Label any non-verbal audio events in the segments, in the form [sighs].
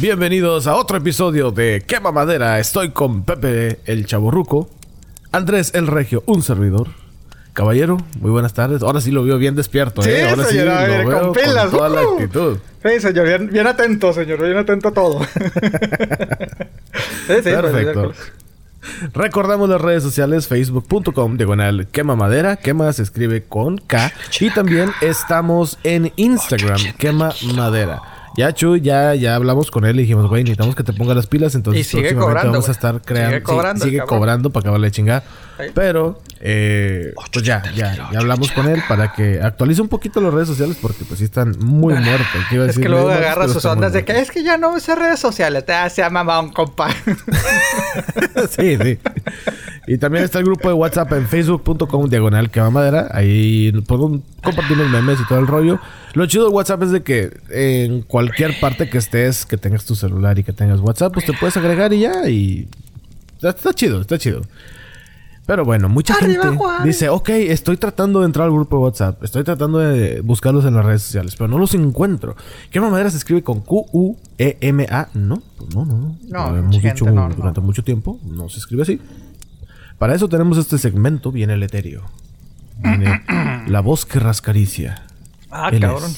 Bienvenidos a otro episodio de Quema Madera. Estoy con Pepe el Chaborruco, Andrés el Regio, un servidor. Caballero, muy buenas tardes. Ahora sí lo veo bien despierto, Sí, ¿eh? Ahora sí señor, lo a ver, veo con pilas. toda la ¡Uh! actitud. Sí, señor, bien, bien atento, señor, bien atento a todo. [laughs] sí, sí, Perfecto. Recordamos las redes sociales facebook.com diagonal quema madera, quema se escribe con K y también estamos en Instagram, quema madera. Ya Chuy, ya, ya hablamos con él y dijimos, güey, necesitamos que te ponga las pilas, entonces Y sigue próximamente cobrando, vamos a estar creando. Sigue cobrando, sí, sigue cabrón. cobrando para acabarle de chingar. Pero, eh, pues ya, ya, ya hablamos con él para que actualice un poquito las redes sociales porque pues sí están muy muertos. ¿Qué iba a Es decir? que luego muertos, agarra sus ondas de que muertos. es que ya no usa redes sociales. Te hace mamón, compa. [laughs] sí, sí. Y también está el grupo de WhatsApp en facebook.com diagonal que madera. Ahí podemos compartir los memes y todo el rollo. Lo chido de WhatsApp es de que en cualquier parte que estés, que tengas tu celular y que tengas WhatsApp, pues te puedes agregar y ya. Y está, está chido, está chido. Pero bueno, mucha Arriba, gente Juárez. dice, ok, estoy tratando de entrar al grupo de WhatsApp, estoy tratando de buscarlos en las redes sociales, pero no los encuentro. ¿Qué madera se escribe con Q-U-E-M-A? No, pues no, no, no. No, Lo hemos dicho no, no. durante mucho tiempo, no se escribe así. Para eso tenemos este segmento, viene el etéreo. Viene [clears throat] la voz que rascaricia. Ah, Él cabrón.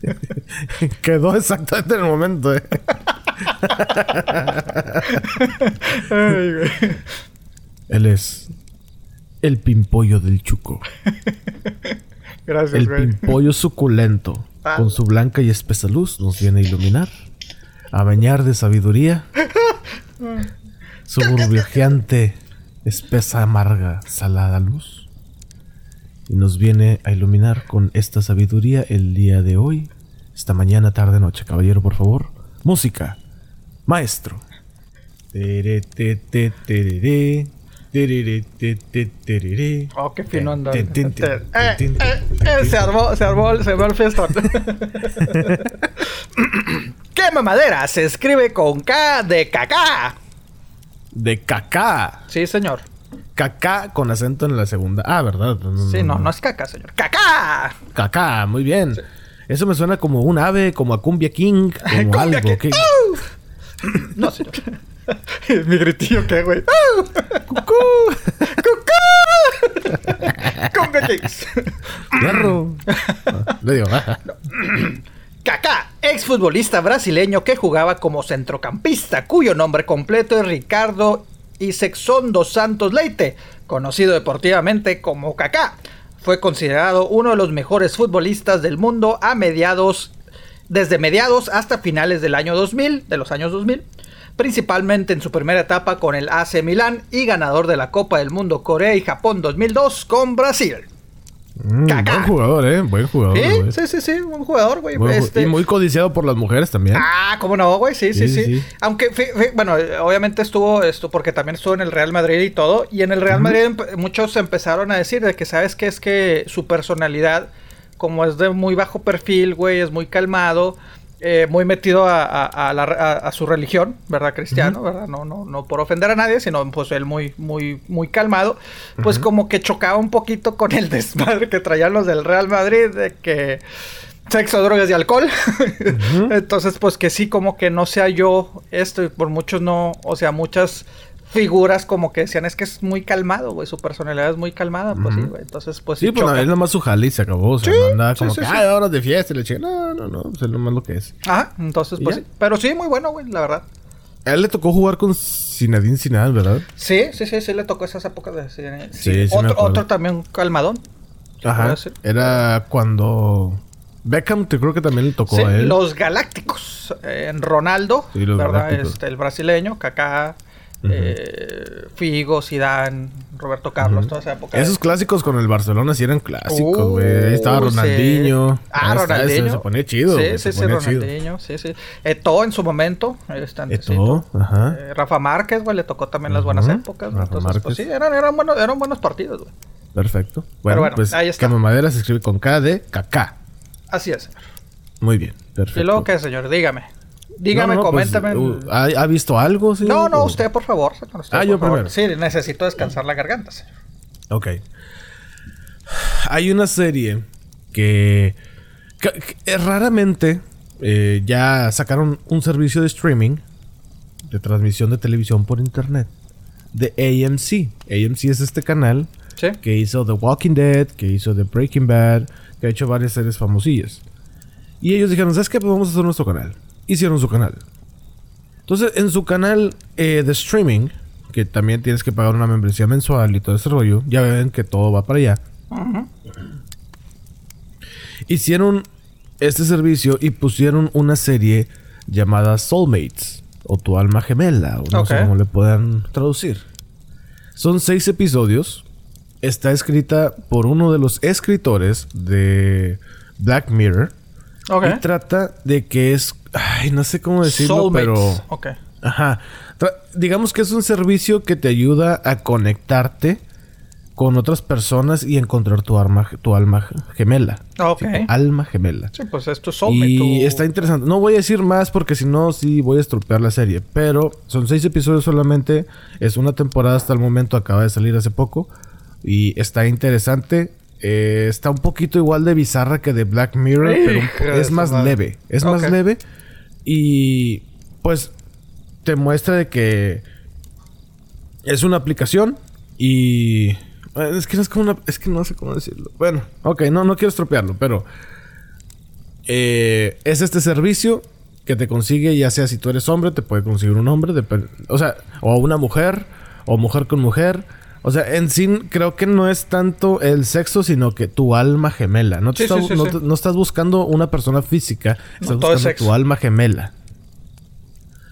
[laughs] Quedó exactamente en el momento, eh. [laughs] Ay, güey. Él es el pimpollo del chuco. [laughs] Gracias, El güey. pimpollo suculento, Ah. con su blanca y espesa luz, nos viene a iluminar, a bañar de sabiduría. [laughs] Su burbujeante, espesa, amarga, salada luz. Y nos viene a iluminar con esta sabiduría el día de hoy, esta mañana, tarde, noche. Caballero, por favor. Música. Maestro. Tere, te, te, Oh, qué fino anda. Tin, tin, tin, Eh, eh, eh, se armó, se armó, se armó el fiestón. [laughs] Quema madera se escribe con K de caca. De cacá. Sí, señor. Cacá con acento en la segunda. Ah, ¿verdad? Sí, no, no es caca, señor. ¡Caca! Cacá, muy bien. Eso me suena como un ave, como a Cumbia King, [laughs] como Cumbia algo. King. ¿qué? No, señor. [laughs] Mi gritillo, ¿qué, güey? ¡Cucú! ¡Cumbia Kings! ¡Perro! Ah, Le digo, ah, Kaká, exfutbolista brasileño que jugaba como centrocampista, cuyo nombre completo es Ricardo Isexondo Santos Leite, conocido deportivamente como Kaká. Fue considerado uno de los mejores futbolistas del mundo a mediados, desde mediados hasta finales del año 2000, de los años 2000, principalmente en su primera etapa con el AC Milán y ganador de la Copa del Mundo Corea y Japón 2002 con Brasil. mm, buen jugador, ¿eh? Buen jugador. Sí, sí, sí, sí, un jugador, güey. Buen Este- Y muy codiciado por las mujeres también. Ah, ¿cómo no, güey? Sí, sí, Sí, sí, sí. Aunque, bueno, obviamente estuvo esto porque también estuvo en el Real Madrid y todo. Y en el Real Madrid muchos empezaron a decir de que, ¿sabes qué? Es que su personalidad, como es de muy bajo perfil, güey, es muy calmado, eh, muy metido a, a- a la re- a- a su religión, ¿verdad? Cristiano, ¿verdad? No, no, no por ofender a nadie, sino pues él muy, muy, muy calmado. Pues como que chocaba un poquito con el [laughs] desmadre que traían los del Real Madrid, de que sexo, drogas y alcohol. [laughs] Entonces, pues que sí, como que no sea yo esto, y por muchos no, o sea, muchas figuras como que decían, es que es muy calmado, güey, su personalidad es muy calmada, pues sí, güey. Entonces, pues sí, Sí, pues él nomás su jale y se acabó. O sea, no andaba como que, ahora de fiesta y le. No, no, no. Él nomás lo que es. Ajá, entonces, ¿Y pues sí. Pero sí, muy bueno, güey, la verdad. A él le tocó jugar con Zinedine Zidane, ¿verdad? Sí, sí, sí, sí, le tocó esas épocas de... Sí, Sí, sí otro, otro también calmadón. Ajá. Era cuando... Beckham, te creo que también le tocó Sí, a él. los Galácticos. eh, En Ronaldo, Sí, los ¿verdad? Galácticos. Este, el brasileño, Kaká, eh, Figo, Zidane, Roberto Carlos, toda esa época. Esos clásicos con el Barcelona sí eran clásicos, Uh, güey. Ahí estaba sí. Ronaldinho. Ah, está, Ronaldinho. Se, se ponía chido. Sí, sí, sí, chido. Ronaldinho, sí, sí. Eto'o en su momento. Eto'o, ajá. Eh, Rafa Márquez, güey, le tocó también las buenas épocas. Rafa Entonces, pues Márquez. sí, eran, eran, buenos, eran buenos partidos, güey. Perfecto. Bueno, bueno, pues ahí está. Madera se escribe con K de Kaká. Así es. señor. Muy bien, perfecto. ¿Y luego qué, señor? Dígame. Dígame, No, no, pues, coméntame. uh, ¿ha, ha visto algo? señor? no, no, ¿O- usted, por favor. usted, Ah, por yo favor. primero. Sí, necesito descansar la garganta, señor. Ok. Hay una serie que, que- que raramente eh, ya sacaron un servicio de streaming, de transmisión de televisión por internet, de AMC. AMC es este canal Sí. que hizo The Walking Dead, que hizo The Breaking Bad, que ha hecho varias series famosillas. Y ellos dijeron, ¿sabes qué? Pues vamos a hacer nuestro canal. Hicieron su canal. Entonces, en su canal eh, de streaming, que también tienes que pagar una membresía mensual y todo ese rollo, ya ven que todo va para allá. Hicieron este servicio y pusieron una serie llamada Soulmates, o Tu Alma Gemela, o no sé cómo le puedan traducir. Son seis episodios. Está escrita por uno de los escritores de Black Mirror. Y trata de que es. Ay, no sé cómo decirlo, Soulmates. pero. Ok. Ajá. Tra- digamos que es un servicio que te ayuda a conectarte con otras personas y encontrar tu alma, tu alma gemela. Ok. Sí, tu alma gemela. Sí, pues es tu soulmate. Y tu- está interesante. No voy a decir más porque si no, sí voy a estropear la serie. Pero son seis episodios solamente. Es una temporada hasta el momento. Acaba de salir hace poco. Y está interesante. Eh, está un poquito igual de bizarra que de Black Mirror. pero es más leve. Es Ok. más leve. Y pues te muestra de que es una aplicación. Y... eh, Es que no es como una... Es que no sé cómo decirlo. Bueno, ok, no, no quiero estropearlo, pero... Eh, es este servicio que te consigue, ya sea si tú eres hombre, te puede conseguir un hombre, o sea, o una mujer, o mujer con mujer. O sea, en sí creo que no es tanto el sexo, sino que tu alma gemela. No, te Sí, está- sí, sí, no sí. te- no estás buscando una persona física, estás buscando tu alma gemela.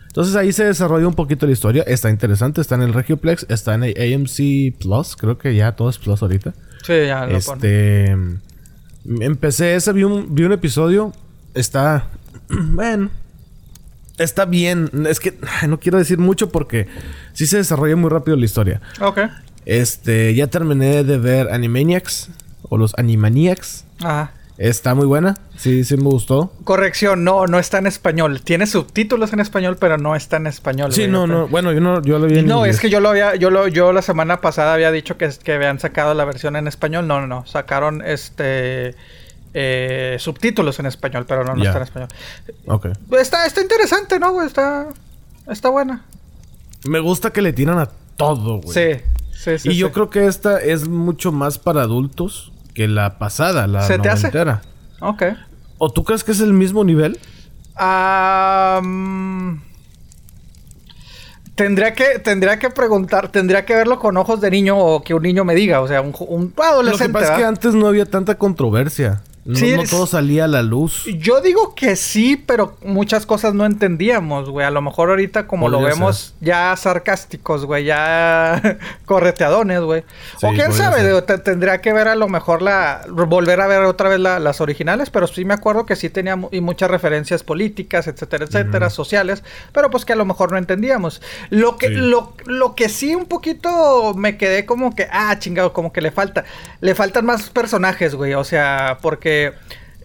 Entonces ahí se desarrolla un poquito la historia. Está interesante, está en el Regioplex, está en AMC Plus, creo que ya todo es Plus ahorita. Sí, ya lo pone. Este. Empecé ese, vi un, vi un episodio. Está. [clears throat] Bueno. Está bien. Es que no quiero decir mucho porque sí se desarrolla muy rápido la historia. Ok. Este. Ya terminé de ver Animaniacs. O los Animaniacs. Ajá. Está muy buena. Sí, sí me gustó. Corrección, no, no está en español. Tiene subtítulos en español, pero no está en español. Sí, güey. no, no. Bueno, yo no, yo lo vi en No, inglés. es que yo lo había, yo lo, yo la semana pasada había dicho que, que habían sacado la versión en español. No, no, no. Sacaron este eh, subtítulos en español, pero no, no está en español. Ok. Está, está interesante, ¿no? Está, está buena. Me gusta que le tiran a todo, güey. Sí, sí, sí. y yo creo que esta es mucho más para adultos que la pasada, la ¿Se te hace? noventera. Ok. ¿O tú crees que es el mismo nivel? Mm, tendría que tendría que preguntar, tendría que verlo con ojos de niño o que un niño me diga, o sea, un, un Lo adolescente. que pasa es que antes no había tanta controversia. No, Sí, no todo salía a la luz. Yo digo que sí, pero muchas cosas no entendíamos, güey. A lo mejor ahorita como lo vemos ya sarcásticos, güey, ya [laughs] correteadones, güey. Sí, o quién sabe, ser. digo, te- tendría que ver a lo mejor la volver a ver otra vez la- las originales, pero sí me acuerdo que sí tenía y muchas referencias políticas, etcétera, etcétera, sociales, pero pues que a lo mejor no entendíamos. Lo que Sí. lo, lo que sí un poquito me quedé como que ah, chingado, como que le falta le faltan más personajes, güey, o sea, porque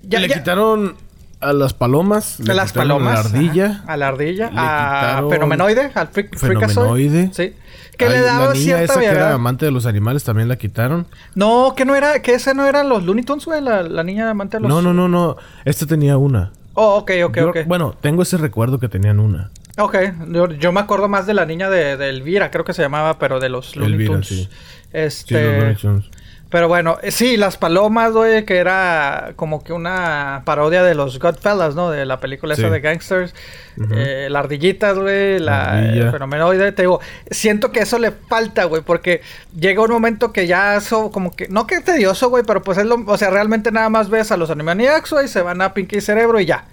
ya, le ya- quitaron a las palomas. a las palomas. A la ardilla. ajá, a la ardilla. A Fenomenoide. Al Freakazoid, Fenomenoide. Sí. Que Ay, le daba la niña cierta esa que era amante de los animales también la quitaron. No, que no era... Que ese no eran los Looney Tunes, güey. La, la niña amante de los... No, no, no, no. Este tenía una. Oh, ok, ok, Yo- ok. Bueno, tengo ese recuerdo que tenían una. Ok. Yo, yo me acuerdo más de la niña de, de Elvira, creo que se llamaba, pero de los Looney Elvira, Tunes. sí. Sí, Este... los Looney Tunes. Pero bueno, eh, sí, Las Palomas, güey, que era como que una parodia de los Godfellas, ¿no? De la película esa de gangsters. Ujú. Eh, la ardillitas, güey, La el fenomenoide. Te digo, siento que eso le falta, güey, porque llega un momento que ya eso como que, no que tedioso, güey, pero pues es lo, o sea, realmente nada más ves a los Animaniacs, güey, se van a Pinky Cerebro y ya.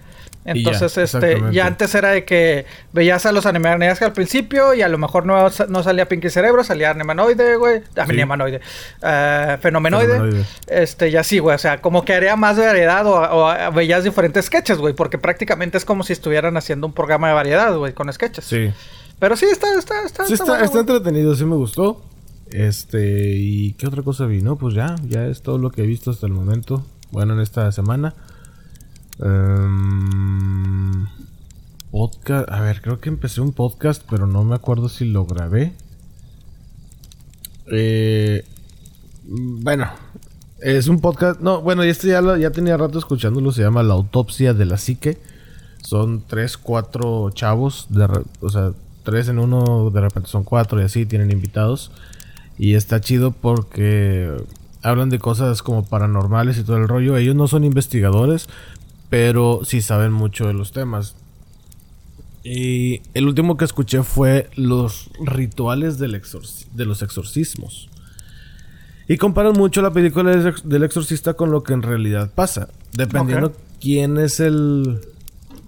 Y ya, Entonces, este, ya antes era de que veías a los Animaniacs al principio y a lo mejor no, no salía Pinky Cerebro, salía Animanoide, güey. Ah, Sí. Animanoide. Eh, fenomenoide. Fenomenoide. Este, y así, güey. O sea, como que haría más variedad o, o veías diferentes sketches, güey. Porque prácticamente es como si estuvieran haciendo un programa de variedad, güey, con sketches. Sí. Pero sí, está, está, está. Sí, está, bueno, está entretenido, sí me gustó. Este, ¿y qué otra cosa vi? No, pues ya, ya es todo lo que he visto hasta el momento. Bueno, en esta semana. Em, podcast, a ver, creo que empecé un podcast, pero no me acuerdo si lo grabé. Eh, bueno, es un podcast. No, bueno, este ya, ya tenía rato escuchándolo. Se llama La Autopsia de la Psique. son tres, cuatro chavos, o sea, tres en uno, de repente son cuatro y así, tienen invitados. Y está chido porque hablan de cosas como paranormales y todo el rollo. Ellos no son investigadores, pero sí saben mucho de los temas. Y el último que escuché fue los rituales del de los exorcismos. Y comparan mucho la película del exorcista con lo que en realidad pasa. Dependiendo quién es el...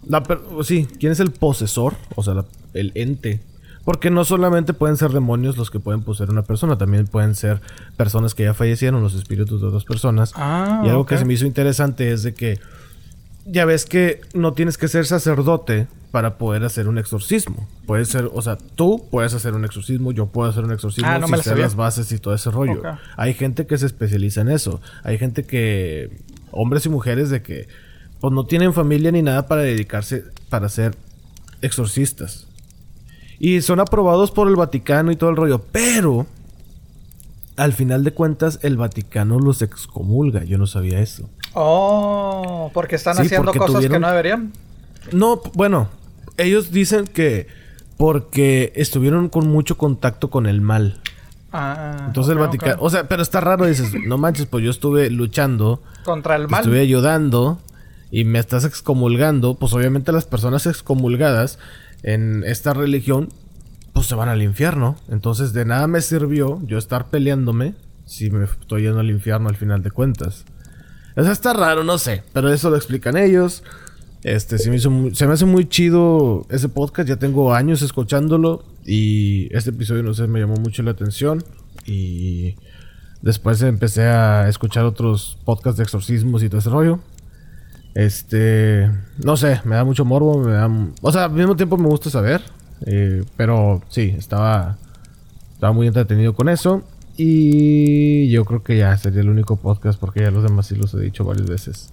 La, sí, quién es el posesor, o sea, el ente. Porque no solamente pueden ser demonios los que pueden poseer una persona, también pueden ser personas que ya fallecieron, los espíritus de otras personas. Ah, y algo que se me hizo interesante es de que ya ves que no tienes que ser sacerdote para poder hacer un exorcismo. Puede ser, o sea, tú puedes hacer un exorcismo, yo puedo hacer un exorcismo ah, si sé las bases y todo ese rollo. Hay gente que se especializa en eso. Hay gente que, hombres y mujeres de que pues no tienen familia ni nada para dedicarse para ser exorcistas. Y son aprobados por el Vaticano y todo el rollo, pero al final de cuentas el Vaticano los excomulga. Yo no sabía eso. Oh, porque están haciendo cosas que no deberían. No, bueno, ellos dicen que porque estuvieron con mucho contacto con el mal. Ah, Entonces el Vaticano, o sea, pero está raro, dices, no manches, pues yo estuve luchando contra el mal. Estuve ayudando y me estás excomulgando, pues obviamente las personas excomulgadas en esta religión pues se van al infierno. Entonces de nada me sirvió yo estar peleándome si me estoy yendo al infierno al final de cuentas. O sea, está raro, no sé, pero eso lo explican ellos. Este, se me, hizo se me hace muy chido ese podcast, ya tengo años escuchándolo y este episodio, no sé, me llamó mucho la atención y después empecé a escuchar otros podcasts de exorcismos y todo ese rollo. Este, no sé, me da mucho morbo, me da, o sea, al mismo tiempo me gusta saber, eh, pero sí, estaba, estaba muy entretenido con eso y yo creo que ya sería el único podcast porque ya los demás sí los he dicho varias veces.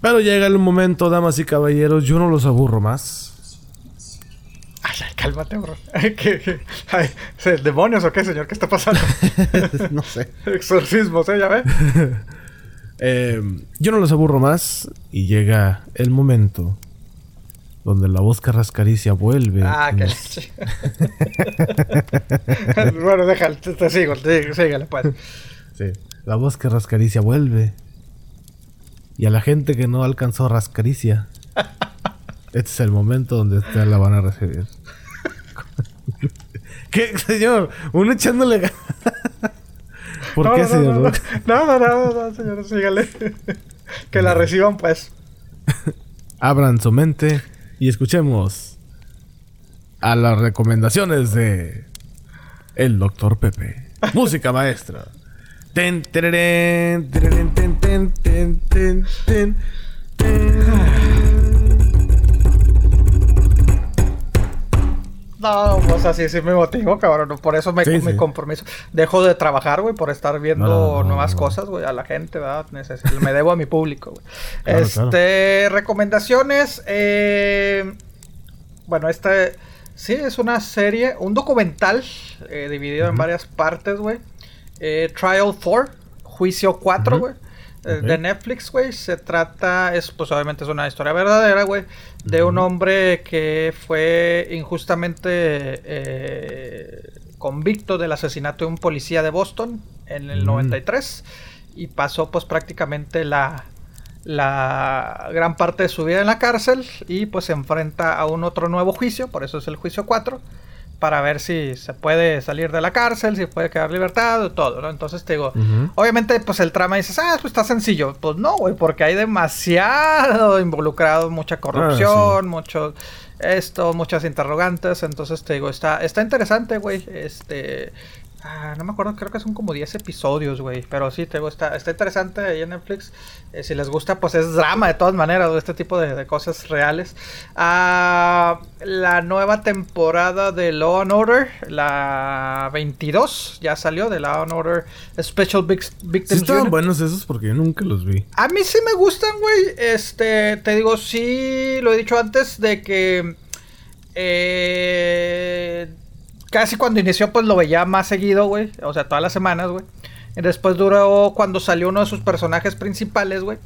Pero llega el momento, damas y caballeros, yo no los aburro más. Ay, cálmate, bro. [laughs] ¿Qué, ¿Demonios o qué, señor? ¿Qué está pasando? [laughs] no sé. [laughs] Exorcismos, ¿eh? Ya ve. Eh, yo no los aburro más y llega el momento donde la voz carrascaricia vuelve. Ah, leche. [laughs] bueno, déjale, te, sigo, te, sígale pues. Sí, la voz carrascaricia vuelve y a la gente que no alcanzó rascaricia, [laughs] este es el momento donde ustedes la van a recibir. [laughs] ¿Qué, señor? Uno echándole ¿Por qué, señor? No, no, no, no, señor, sígale. que la reciban, pues. Abran su mente y escuchemos a las recomendaciones de el Doctor Pepe. [laughs] Música maestra. Ten, ten, ten, ten, ten, ten, ten, No, pues así sí me motivo, cabrón. Por eso me, mi compromiso. Dejo de trabajar, güey, por estar viendo nuevas cosas, güey, a la gente, ¿verdad? me debo a mi público, güey. este, recomendaciones. Eh, bueno, este sí es una serie, un documental eh, dividido en varias partes, güey. Eh, Trial 4, Juicio 4, güey. Eh, de Netflix, güey. Se trata, es pues obviamente es una historia verdadera, güey. De un hombre que fue injustamente eh, convicto del asesinato de un policía de Boston en el 93. Y pasó pues prácticamente la, la gran parte de su vida en la cárcel. Y pues se enfrenta a un otro nuevo juicio, por eso es el juicio 4 para ver si se puede salir de la cárcel, si puede quedar libertad, todo, ¿no? Entonces te digo, obviamente, pues el trama dices, ah, pues está sencillo. Pues no, güey, porque hay demasiado involucrado, mucha corrupción, ah, mucho esto, muchas interrogantes. Entonces te digo, está, está interesante, güey. Este, Ah, no me acuerdo, creo que son como 10 episodios, güey. Pero sí, te gusta, está interesante ahí en Netflix. Eh, si les gusta, pues es drama de todas maneras, este tipo de, cosas reales. Ah, la nueva temporada de Law and Order, la 22, ya salió de Law and Order Special Victims. Sí, estaban buenos esos porque yo nunca los vi. A mí sí me gustan, güey. Este, te digo, sí, lo he dicho antes de que. Eh casi cuando inició, pues lo veía más seguido, güey. O sea, todas las semanas, güey. Después duró cuando salió uno de sus personajes principales, güey.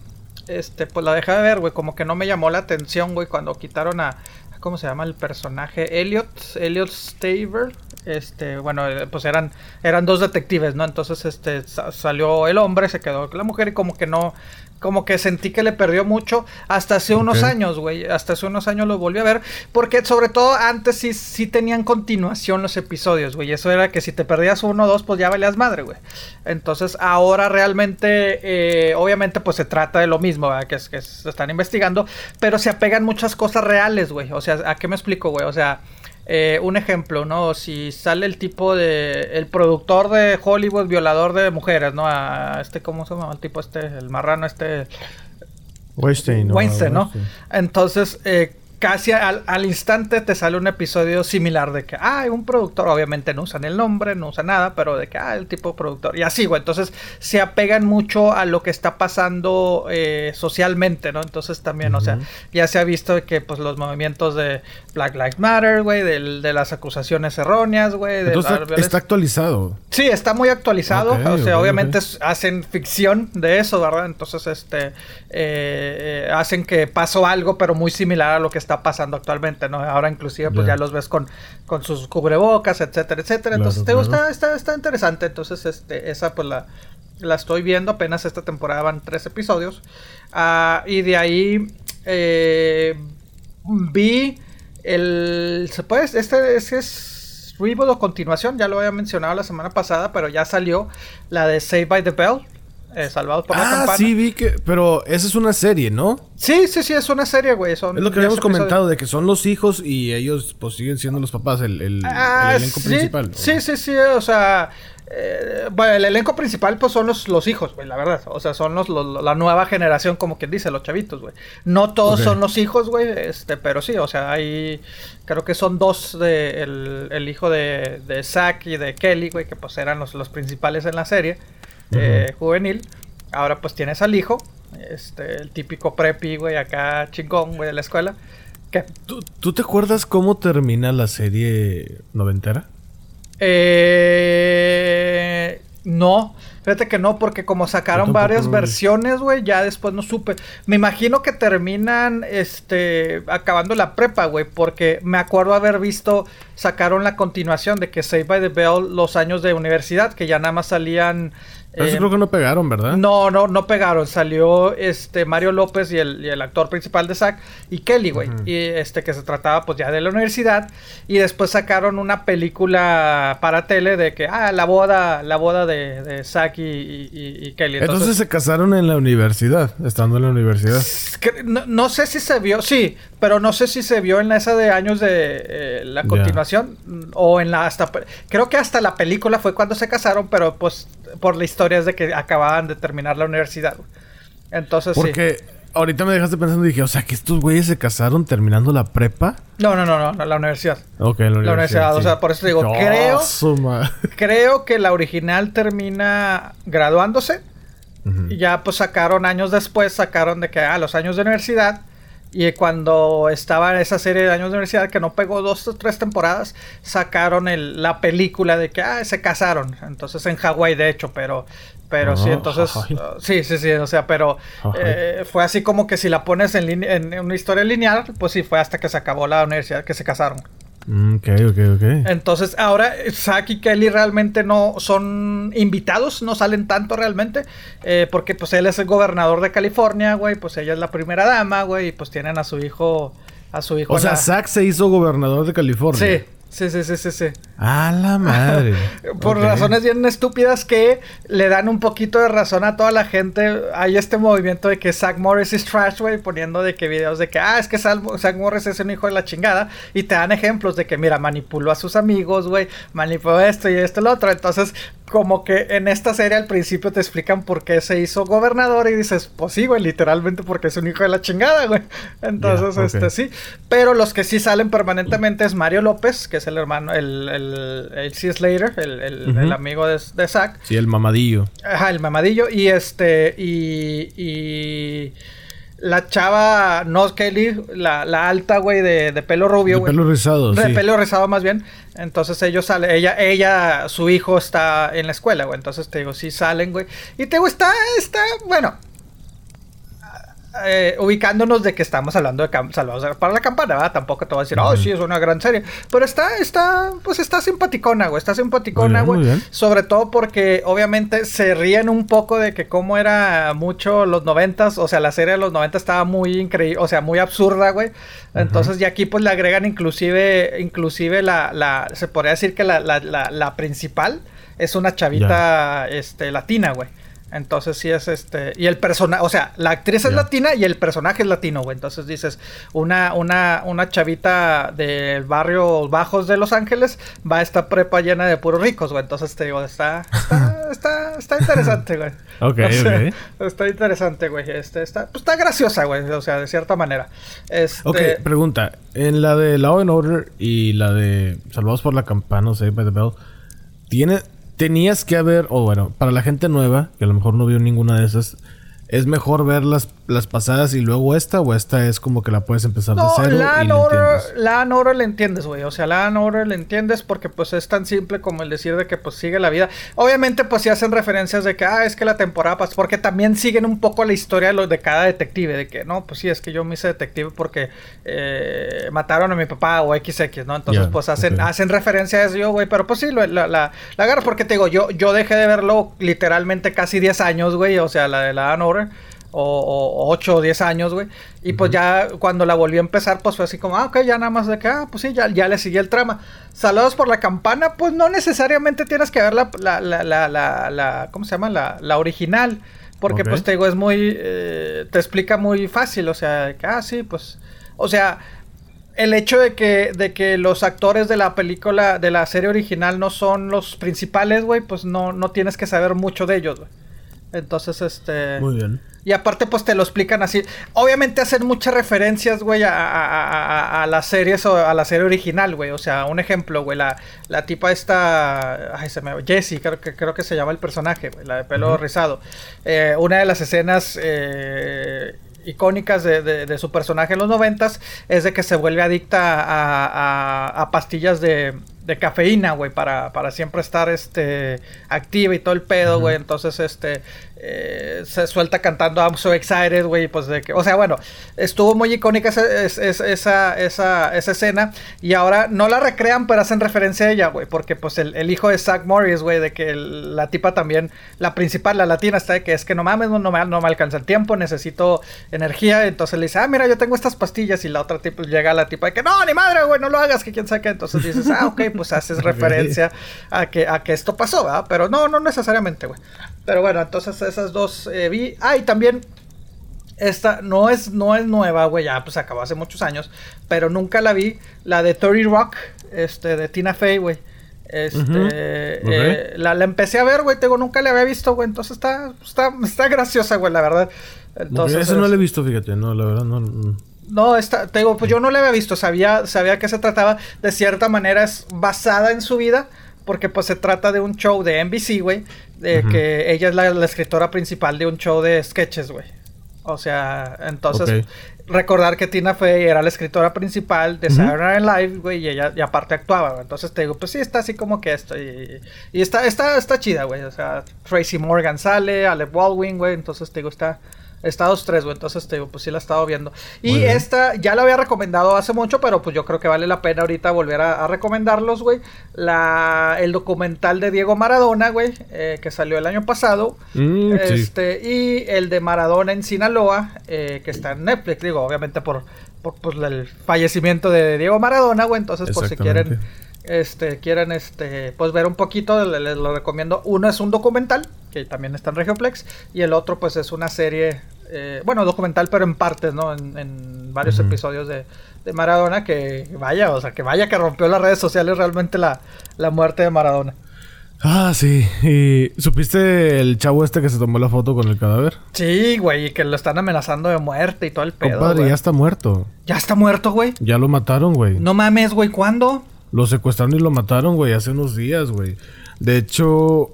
este, pues la dejé de ver, güey. Como que no me llamó la atención, güey, cuando quitaron a. ¿Cómo se llama el personaje? Elliot, Elliot Staver. Este, bueno, eh, pues eran, eran dos detectives, ¿no? Entonces, este, salió el hombre, se quedó la mujer y como que no, como que sentí que le perdió mucho hasta hace unos años, güey. Hasta hace unos años lo volví a ver. Porque sobre todo antes sí, sí tenían continuación los episodios, güey. Eso era que si te perdías uno o dos, pues ya valías madre, güey. Entonces ahora realmente, eh, obviamente, pues se trata de lo mismo, ¿verdad? Que, que se están investigando. Pero se apegan muchas cosas reales, güey. O sea, ¿a qué me explico, güey? O sea... Eh, un ejemplo, ¿no? Si sale el tipo de. El productor de Hollywood, violador de mujeres, ¿no? A este, ¿cómo se llama? El tipo este, el marrano este. Weinstein. Weinstein, ¿no? Entonces, eh, casi al, instante te sale un episodio similar de que, ah, hay un productor, obviamente no usan el nombre, no usan nada, pero de que, ah, el tipo de productor. Y así, güey. Entonces se apegan mucho a lo que está pasando eh, socialmente, ¿no? Entonces también, o sea, ya se ha visto que, pues, los movimientos de Black Lives Matter, güey, de, las acusaciones erróneas, güey. Entonces está actualizado. Sí, está muy actualizado. o sea, obviamente hacen ficción de eso, ¿verdad? Entonces, este, eh, eh, hacen que pasó algo, pero muy similar a lo que está está pasando actualmente, ¿no? Ahora inclusive pues ya los ves con, con sus cubrebocas, etcétera, etcétera. Entonces, te gusta, está, está interesante. Entonces, este, esa pues la, la estoy viendo. Apenas esta temporada van tres episodios. Ah, y de ahí eh, vi el... ¿Se puede? Este, este es reboot o continuación. Ya lo había mencionado la semana pasada, pero ya salió la de Save by the Bell. Eh, salvados por la ah, sí, vi que. Pero esa es una serie, ¿no? Sí, sí, sí, es una serie, güey. es lo que habíamos comentado, de que son los hijos y ellos pues siguen siendo los papás, el, el, ah, elenco principal. Sí, sí, sí, o sea. Eh, bueno, el elenco principal pues son los, los hijos, güey, la verdad. O sea, son los, la nueva generación, como quien dice, los chavitos, güey. No todos son los hijos, güey, este, pero sí, o sea, hay, creo que son dos de, el, el hijo de, de Zack y de Kelly, güey, que pues eran los, los principales en la serie. Eh, juvenil. Ahora pues tienes al hijo, este, el típico preppy, güey, acá chingón, güey, de la escuela. ¿Tú, te acuerdas cómo termina la serie noventera? Eh, no, fíjate que no, porque como sacaron varias versiones, güey, ya después no supe. Me imagino que terminan, este, acabando la prepa, güey, porque me acuerdo haber visto, sacaron la continuación de que Save by the Bell los años de universidad, que ya nada más salían pero creo que no pegaron, ¿verdad? No, no, no pegaron. Salió este Mario López y el, actor principal de Zack y Kelly, güey. Y este que se trataba pues ya de la universidad. Y después sacaron una película para tele de que, ah, la boda, la boda de, de Zack y, Kelly. Entonces, se casaron en la universidad, estando en la universidad. No, sé si se vio, sí, pero no sé si se vio en esa de años de eh, la continuación o en la hasta creo que hasta la película fue cuando se casaron, pero pues por la historia es de que acababan de terminar la universidad. Entonces Porque ahorita me dejaste pensando y dije, o sea, que estos güeyes se casaron terminando la prepa. No, no, no, no, la universidad. Ok, la universidad. La universidad, o sea, por eso digo, creo, [laughs] creo que la original termina graduándose. Y ya pues sacaron años después, sacaron de que, ah, los años de universidad y cuando estaba en esa serie de años de universidad que no pegó dos o tres temporadas, sacaron el, la película de que ah, se casaron. Entonces en Hawái, de hecho, pero, pero sí, ah, entonces. Uh, sí, sí, sí. O sea, pero eh, fue así como que si la pones en, en una historia lineal, pues sí, fue hasta que se acabó la universidad que se casaron. Mm, ok, ok, ok. Entonces, ahora Zack y Kelly realmente no son invitados, no salen tanto realmente, eh, porque pues él es el gobernador de California, güey, pues ella es la primera dama, güey, y pues tienen a su hijo, a su hijo. O sea, Zack se hizo gobernador de California. Sí. Sí, sí, sí, sí, sí. A la madre. [laughs] Por razones bien estúpidas que le dan un poquito de razón a toda la gente. Hay este movimiento de que Zack Morris es trash, güey, poniendo de que videos de que, ah, es que Zack Morris es un hijo de la chingada. Y te dan ejemplos de que, mira, manipuló a sus amigos, güey, manipuló esto y esto y lo otro. Entonces, como que en esta serie al principio te explican por qué se hizo gobernador y dices, pues sí, güey, literalmente porque es un hijo de la chingada, güey. [laughs] Entonces, este sí. Pero los que sí salen permanentemente es Mario López, que es el hermano, el, el, el C. Slater, el, el, amigo de, de, Zack. Sí, el mamadillo. Ajá, el mamadillo. Y este, y, y la chava, no Kelly, la, la alta, güey, de, de, pelo rubio, güey. De pelo rizado, De pelo rizado, más bien. Entonces ellos salen, ella, ella, su hijo está en la escuela, güey. Entonces te digo, sí salen, güey. Y te digo, está, está, bueno. Eh, ubicándonos de que estamos hablando de Salvados para la Campana, ¿verdad? Tampoco te voy a decir, oh, sí, es una gran serie. Pero está, está, pues está simpaticona, güey. Está simpaticona, güey. Sobre todo porque, obviamente, se ríen un poco de que cómo era mucho los noventas. O sea, la serie de los noventas estaba muy increíble, o sea, muy absurda, güey. Entonces, y aquí, pues, le agregan inclusive, inclusive la, la, se podría decir que la, la, la, principal es una chavita, este, latina, güey. Entonces sí es este. Y el personaje, o sea, la actriz es latina y el personaje es latino, güey. Entonces dices, una, una, una chavita del barrio bajos de Los Ángeles va a esta prepa llena de puros ricos, güey. Entonces te digo, está, está, [laughs] está, está interesante, güey. ok, Está interesante, güey. Este, está, pues está graciosa, güey. O sea, de cierta manera. Este... Ok, pregunta. En la de Law and Order y la de Salvados por la Campana, o sea, by the Bell, ¿tiene tenías que haber, o bueno, para la gente nueva, que a lo mejor no vio ninguna de esas, ¿Es mejor ver las, pasadas y luego esta? ¿O esta es como que la puedes empezar de cero? La y la Order le entiendes, güey. O sea, la Order le entiendes porque pues es tan simple como el decir de que pues sigue la vida. Obviamente pues sí hacen referencias de que, ah, es que la temporada pasó. Porque también siguen un poco la historia de, lo, de cada detective. De que, no, pues sí, es que yo me hice detective porque eh, mataron a mi papá o XX, ¿no? Entonces pues hacen, hacen referencia a eso, güey. Pero pues sí, la, la, la, agarro porque te digo, yo, yo dejé de verlo literalmente casi 10 años, güey. O sea, la de la Order o, 8 o 10 años, güey. Y pues ya cuando la volvió a empezar, pues fue así como, ah, ok, ya nada más de que, ah, pues sí, ya, ya le seguí el trama. Saludos por la campana, pues no necesariamente tienes que ver la, la, la, la, la ¿cómo se llama? La, la original. Porque pues te digo, es muy, eh, te explica muy fácil, o sea, que, ah, sí, pues, o sea, el hecho de que, de que los actores de la película, de la serie original no son los principales, güey, pues no, no tienes que saber mucho de ellos, güey. Entonces, este. Muy bien. Y aparte, pues te lo explican así. Obviamente hacen muchas referencias, güey, a, a, a, las series o a la serie original, güey. O sea, un ejemplo, güey, la, la tipa esta. Ay, se me. Jessie, creo que, creo que se llama el personaje, güey, la de pelo rizado. Eh, una de las escenas. Eh, icónicas de, de, su personaje en los noventas es de que se vuelve adicta a, pastillas de, de cafeína, güey, para, para siempre estar este activa y todo el pedo, güey. Entonces, este, eh, se suelta cantando I'm so excited, güey, pues de que, o sea, bueno, estuvo muy icónica esa, esa, esa, esa, escena y ahora no la recrean, pero hacen referencia a ella, güey, porque pues el, hijo de Zach Morris, güey, de que la tipa también, la principal, la latina, está de que es que no mames, no, me, no me alcanza el tiempo, necesito energía, entonces le dice, ah, mira, yo tengo estas pastillas y la otra tipo llega la tipa de que no, ni madre, güey, no lo hagas, que quién sabe qué, entonces dices, ah, ok, pues haces [laughs] referencia a que, a que esto pasó, ¿verdad? Pero no, no necesariamente, güey. Pero bueno, entonces esas dos eh, vi. Ah, y también esta no es, no es nueva, güey, ya pues acabó hace muchos años, pero nunca la vi. La de Tori Rock, este, de Tina Fey, güey. Este, eh, la, empecé a ver, güey, tengo nunca la había visto, güey, entonces está, está, está graciosa, güey, la verdad. Entonces, Eso no la he visto, fíjate, no, la verdad, no. No, está, te digo, pues yo no la había visto, sabía, sabía que se trataba, de cierta manera es basada en su vida, porque pues se trata de un show de NBC, güey, de que ella es la, escritora principal de un show de sketches, güey. O sea, entonces recordar que Tina Fey era la escritora principal de Saturday Night Live, güey, y ella y aparte actuaba, Entonces te digo, pues sí, está así como que esto. Y, y está, está, está chida, güey. O sea, Tracy Morgan sale, Alec Baldwin, güey. Entonces te digo, está, Estados 3, güey. Entonces te digo, pues sí la he estado viendo. Y esta ya la había recomendado hace mucho, pero pues yo creo que vale la pena ahorita volver a, recomendarlos, güey. La, el documental de Diego Maradona, güey, eh, que salió el año pasado. Mm, este, y el de Maradona en Sinaloa, eh, que está en Netflix, digo, obviamente por, por pues, el fallecimiento de Diego Maradona, güey. Entonces, por si quieren este, quieren este, pues ver un poquito, les, lo recomiendo. Uno es un documental, que también está en Regioplex, y el otro pues es una serie, eh, bueno, documental pero en partes, ¿no? En, varios episodios de, Maradona, que vaya, o sea, que vaya que rompió las redes sociales realmente la, la muerte de Maradona. Ah, sí. ¿Y supiste el chavo este que se tomó la foto con el cadáver? Sí, güey, y que lo están amenazando de muerte y todo el pedo. Compadre, ya está muerto. ¿Ya está muerto, güey? Ya lo mataron, güey. No mames, güey, ¿cuándo? Lo secuestraron y lo mataron, güey, hace unos días, güey. De hecho,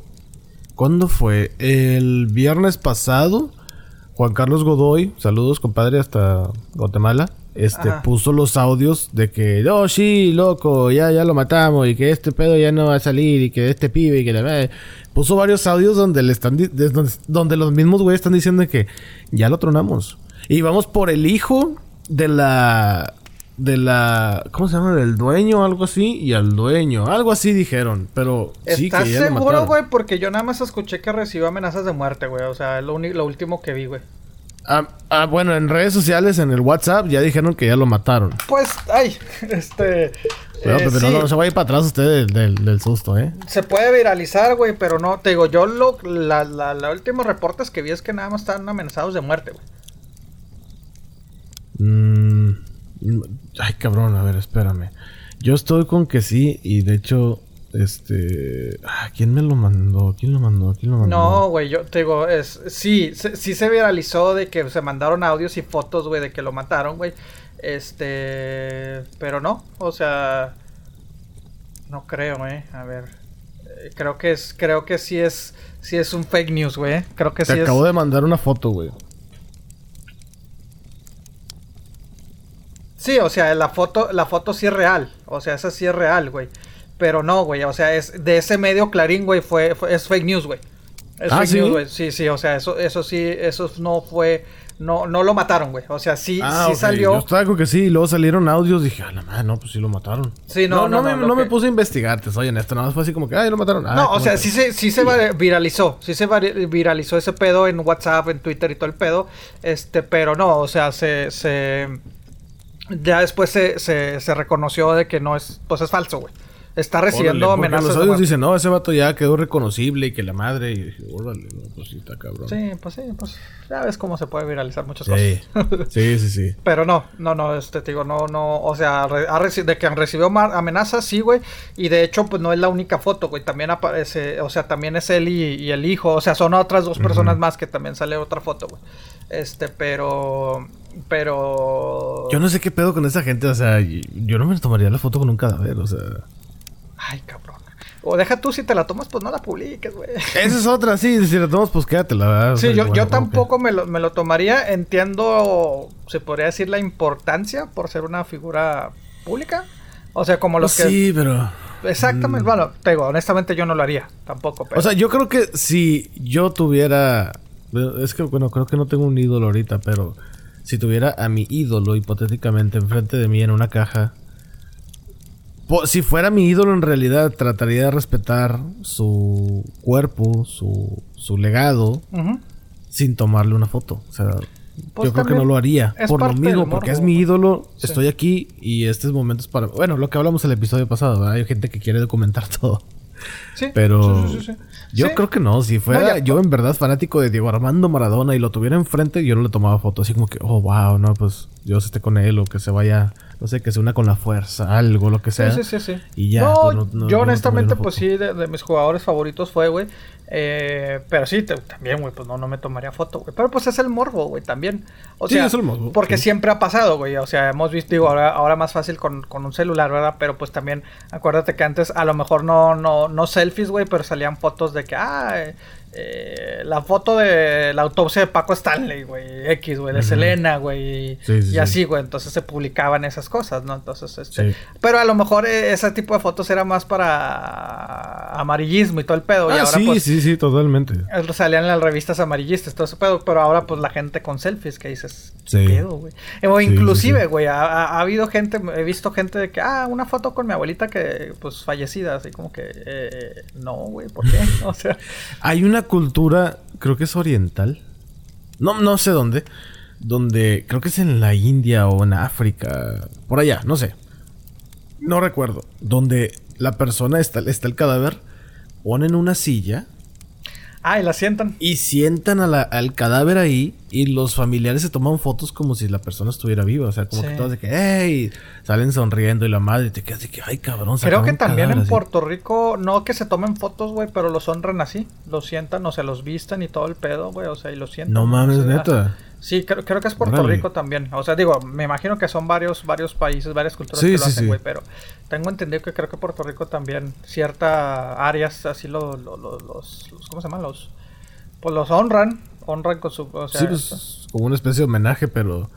¿cuándo fue? El viernes pasado, Juan Carlos Godoy, saludos, compadre, hasta Guatemala. Este puso los audios de que, oh, sí, loco, ya, ya lo matamos y que este pedo ya no va a salir y que este pibe y que la puso varios audios donde le están donde, donde los mismos güeyes están diciendo que ya lo tronamos. Y vamos por el hijo de la de la ¿cómo se llama? del dueño algo así y al dueño, algo así dijeron, pero sí que ya seguro, güey? Porque yo nada más escuché que recibió amenazas de muerte, güey, o sea, lo, lo último que vi, güey. Ah, ah, bueno, en redes sociales, en el WhatsApp, ya dijeron que ya lo mataron. Pues, ay, [laughs] este... Pero, eh, no, se vaya para atrás usted del, susto, ¿eh? Se puede viralizar, güey, pero no, te digo, yo lo, la, la, la últimos reportes que vi es que nada más están amenazados de muerte, güey. Mmm... Ay, cabrón, a ver, espérame. Yo estoy con que sí, y de hecho, este. Ah, ¿Quién me lo mandó? ¿Quién lo mandó? ¿Quién lo mandó? No, güey, yo te digo, es. Sí, sí se viralizó de que se mandaron audios y fotos, güey, de que lo mataron, güey. Este. Pero no, o sea. No creo, eh. A ver. Eh, creo que es. Creo que sí es. Sí es un fake news, güey. Creo que Te sí acabo de mandar una foto, güey. Sí, o sea, la foto, la foto sí es real. O sea, esa sí es real, güey. Pero no, güey. O sea, es de ese medio Clarín, güey, fue, es fake news, güey. Es ah, fake ¿sí? news, güey. Sí, sí, o sea, eso, eso sí, eso no fue. No, no lo mataron, güey. O sea, sí, ah, sí salió. Yo estaba con que sí, y luego salieron audios. Dije, ah, la madre, no, pues sí lo mataron. Sí, no, no, no. No, me, no me, puse a investigar, te soy honesto. Nada más fue así como que, ay, lo mataron. no, o sea, sí se, sí se viralizó. Sí se viralizó ese pedo en WhatsApp, en Twitter y todo el pedo. Este, pero no, o sea, se. se ya después se, se, se, reconoció de que no es, pues es falso, güey. Está recibiendo amenazas. Los audios dicen, no, ese vato ya quedó reconocible y que la madre. Y dije, órale, pues sí está cabrón. Sí, pues sí, pues ya ves cómo se puede viralizar muchas sí. cosas. [laughs] sí, sí, sí. Pero no, no, no, este, te digo, no, no, o sea, de que han recibido amenazas, sí, güey. Y de hecho, pues no es la única foto, güey. También aparece, o sea, también es él y, el hijo. O sea, son otras dos personas más que también sale otra foto, güey. Este, pero pero. Yo no sé qué pedo con esa gente, o sea, yo no me tomaría la foto con un cadáver, o sea. Ay, cabrón. O deja tú si te la tomas, pues no la publiques, güey. Esa es otra, sí, si la tomas, pues quédatela. Sí, yo, yo tampoco me, lo, me lo tomaría. Entiendo, se podría decir, la importancia por ser una figura pública. O sea, como los pues que. Sí, pero. Exactamente, mm. bueno, te digo, honestamente yo no lo haría tampoco. O sea, yo creo que si yo tuviera. Es que, bueno, creo que no tengo un ídolo ahorita, pero si tuviera a mi ídolo hipotéticamente enfrente de mí en una caja, si fuera mi ídolo en realidad trataría de respetar su cuerpo, su, su legado, sin tomarle una foto. O sea, pues yo creo que no lo haría. Por lo mismo, porque es mi ídolo, estoy aquí y este es momento para... Bueno, lo que hablamos el episodio pasado, hay gente que quiere documentar [laughs] todo. Sí, pero yo creo que no. Si fuera yo en verdad fanático de Diego Armando Maradona y lo tuviera enfrente, yo no le tomaba foto. Así como que, oh, wow, no, pues Dios esté con él o que se vaya, no sé, que se una con la fuerza, algo, lo que sea. Sí, sí, sí. Y ya. Pues, yo honestamente, pues sí, de, mis jugadores favoritos fue, güey. Eh, pero sí, también, güey, pues no, no me tomaría foto, güey. Pero pues es el morbo, güey, también. O sea, es el morbo. Porque siempre ha pasado, güey. O sea, hemos visto, digo, ahora, ahora más fácil con, con, un celular, ¿verdad? Pero pues también, acuérdate que antes a lo mejor no, no, no selfies, güey, pero salían fotos de que, ah, eh, la foto de la autopsia de Paco Stanley, güey, X, güey, de Selena, güey, y así, güey, entonces se publicaban esas cosas, ¿no? Entonces, este, pero a lo mejor eh, ese tipo de fotos era más para amarillismo y todo el pedo, y ah, ahora sí, pues, sí, sí, totalmente. Salían las revistas amarillistas, todo ese pedo, pero ahora pues la gente con selfies que dices, ¿qué pedo, güey? O inclusive, güey, ha, ha, habido gente, he visto gente de que, ah, una foto con mi abuelita que, pues, fallecida, así como que, eh, no, güey, ¿por qué? [laughs] O sea... Hay una cultura, creo que es oriental. No, no sé dónde. Donde creo que es en la India o en África. Por allá, no sé. No recuerdo. Donde la persona está, está el cadáver. Ponen una silla Ah, y la sientan. Y sientan al cadáver ahí y los familiares se toman fotos como si la persona estuviera viva. O sea, como que todos de que, ¡hey! Salen sonriendo y la madre te queda de que, ¡ay, cabrón! Creo que también en Puerto Rico, no que se tomen fotos, güey, pero los honran así. Los sientan, o sea, los visten y todo el pedo, güey, o sea, y los sientan. No mames, neta. Sí, creo, creo, que es Puerto Rico también. O sea, digo, me imagino que son varios varios países, varias culturas que lo hacen, güey, pero tengo entendido que creo que Puerto Rico también, ciertas áreas así lo, los, ¿cómo se llaman? Los pues los honran, honran con su... O sea, sí, pues como una especie de homenaje, pero...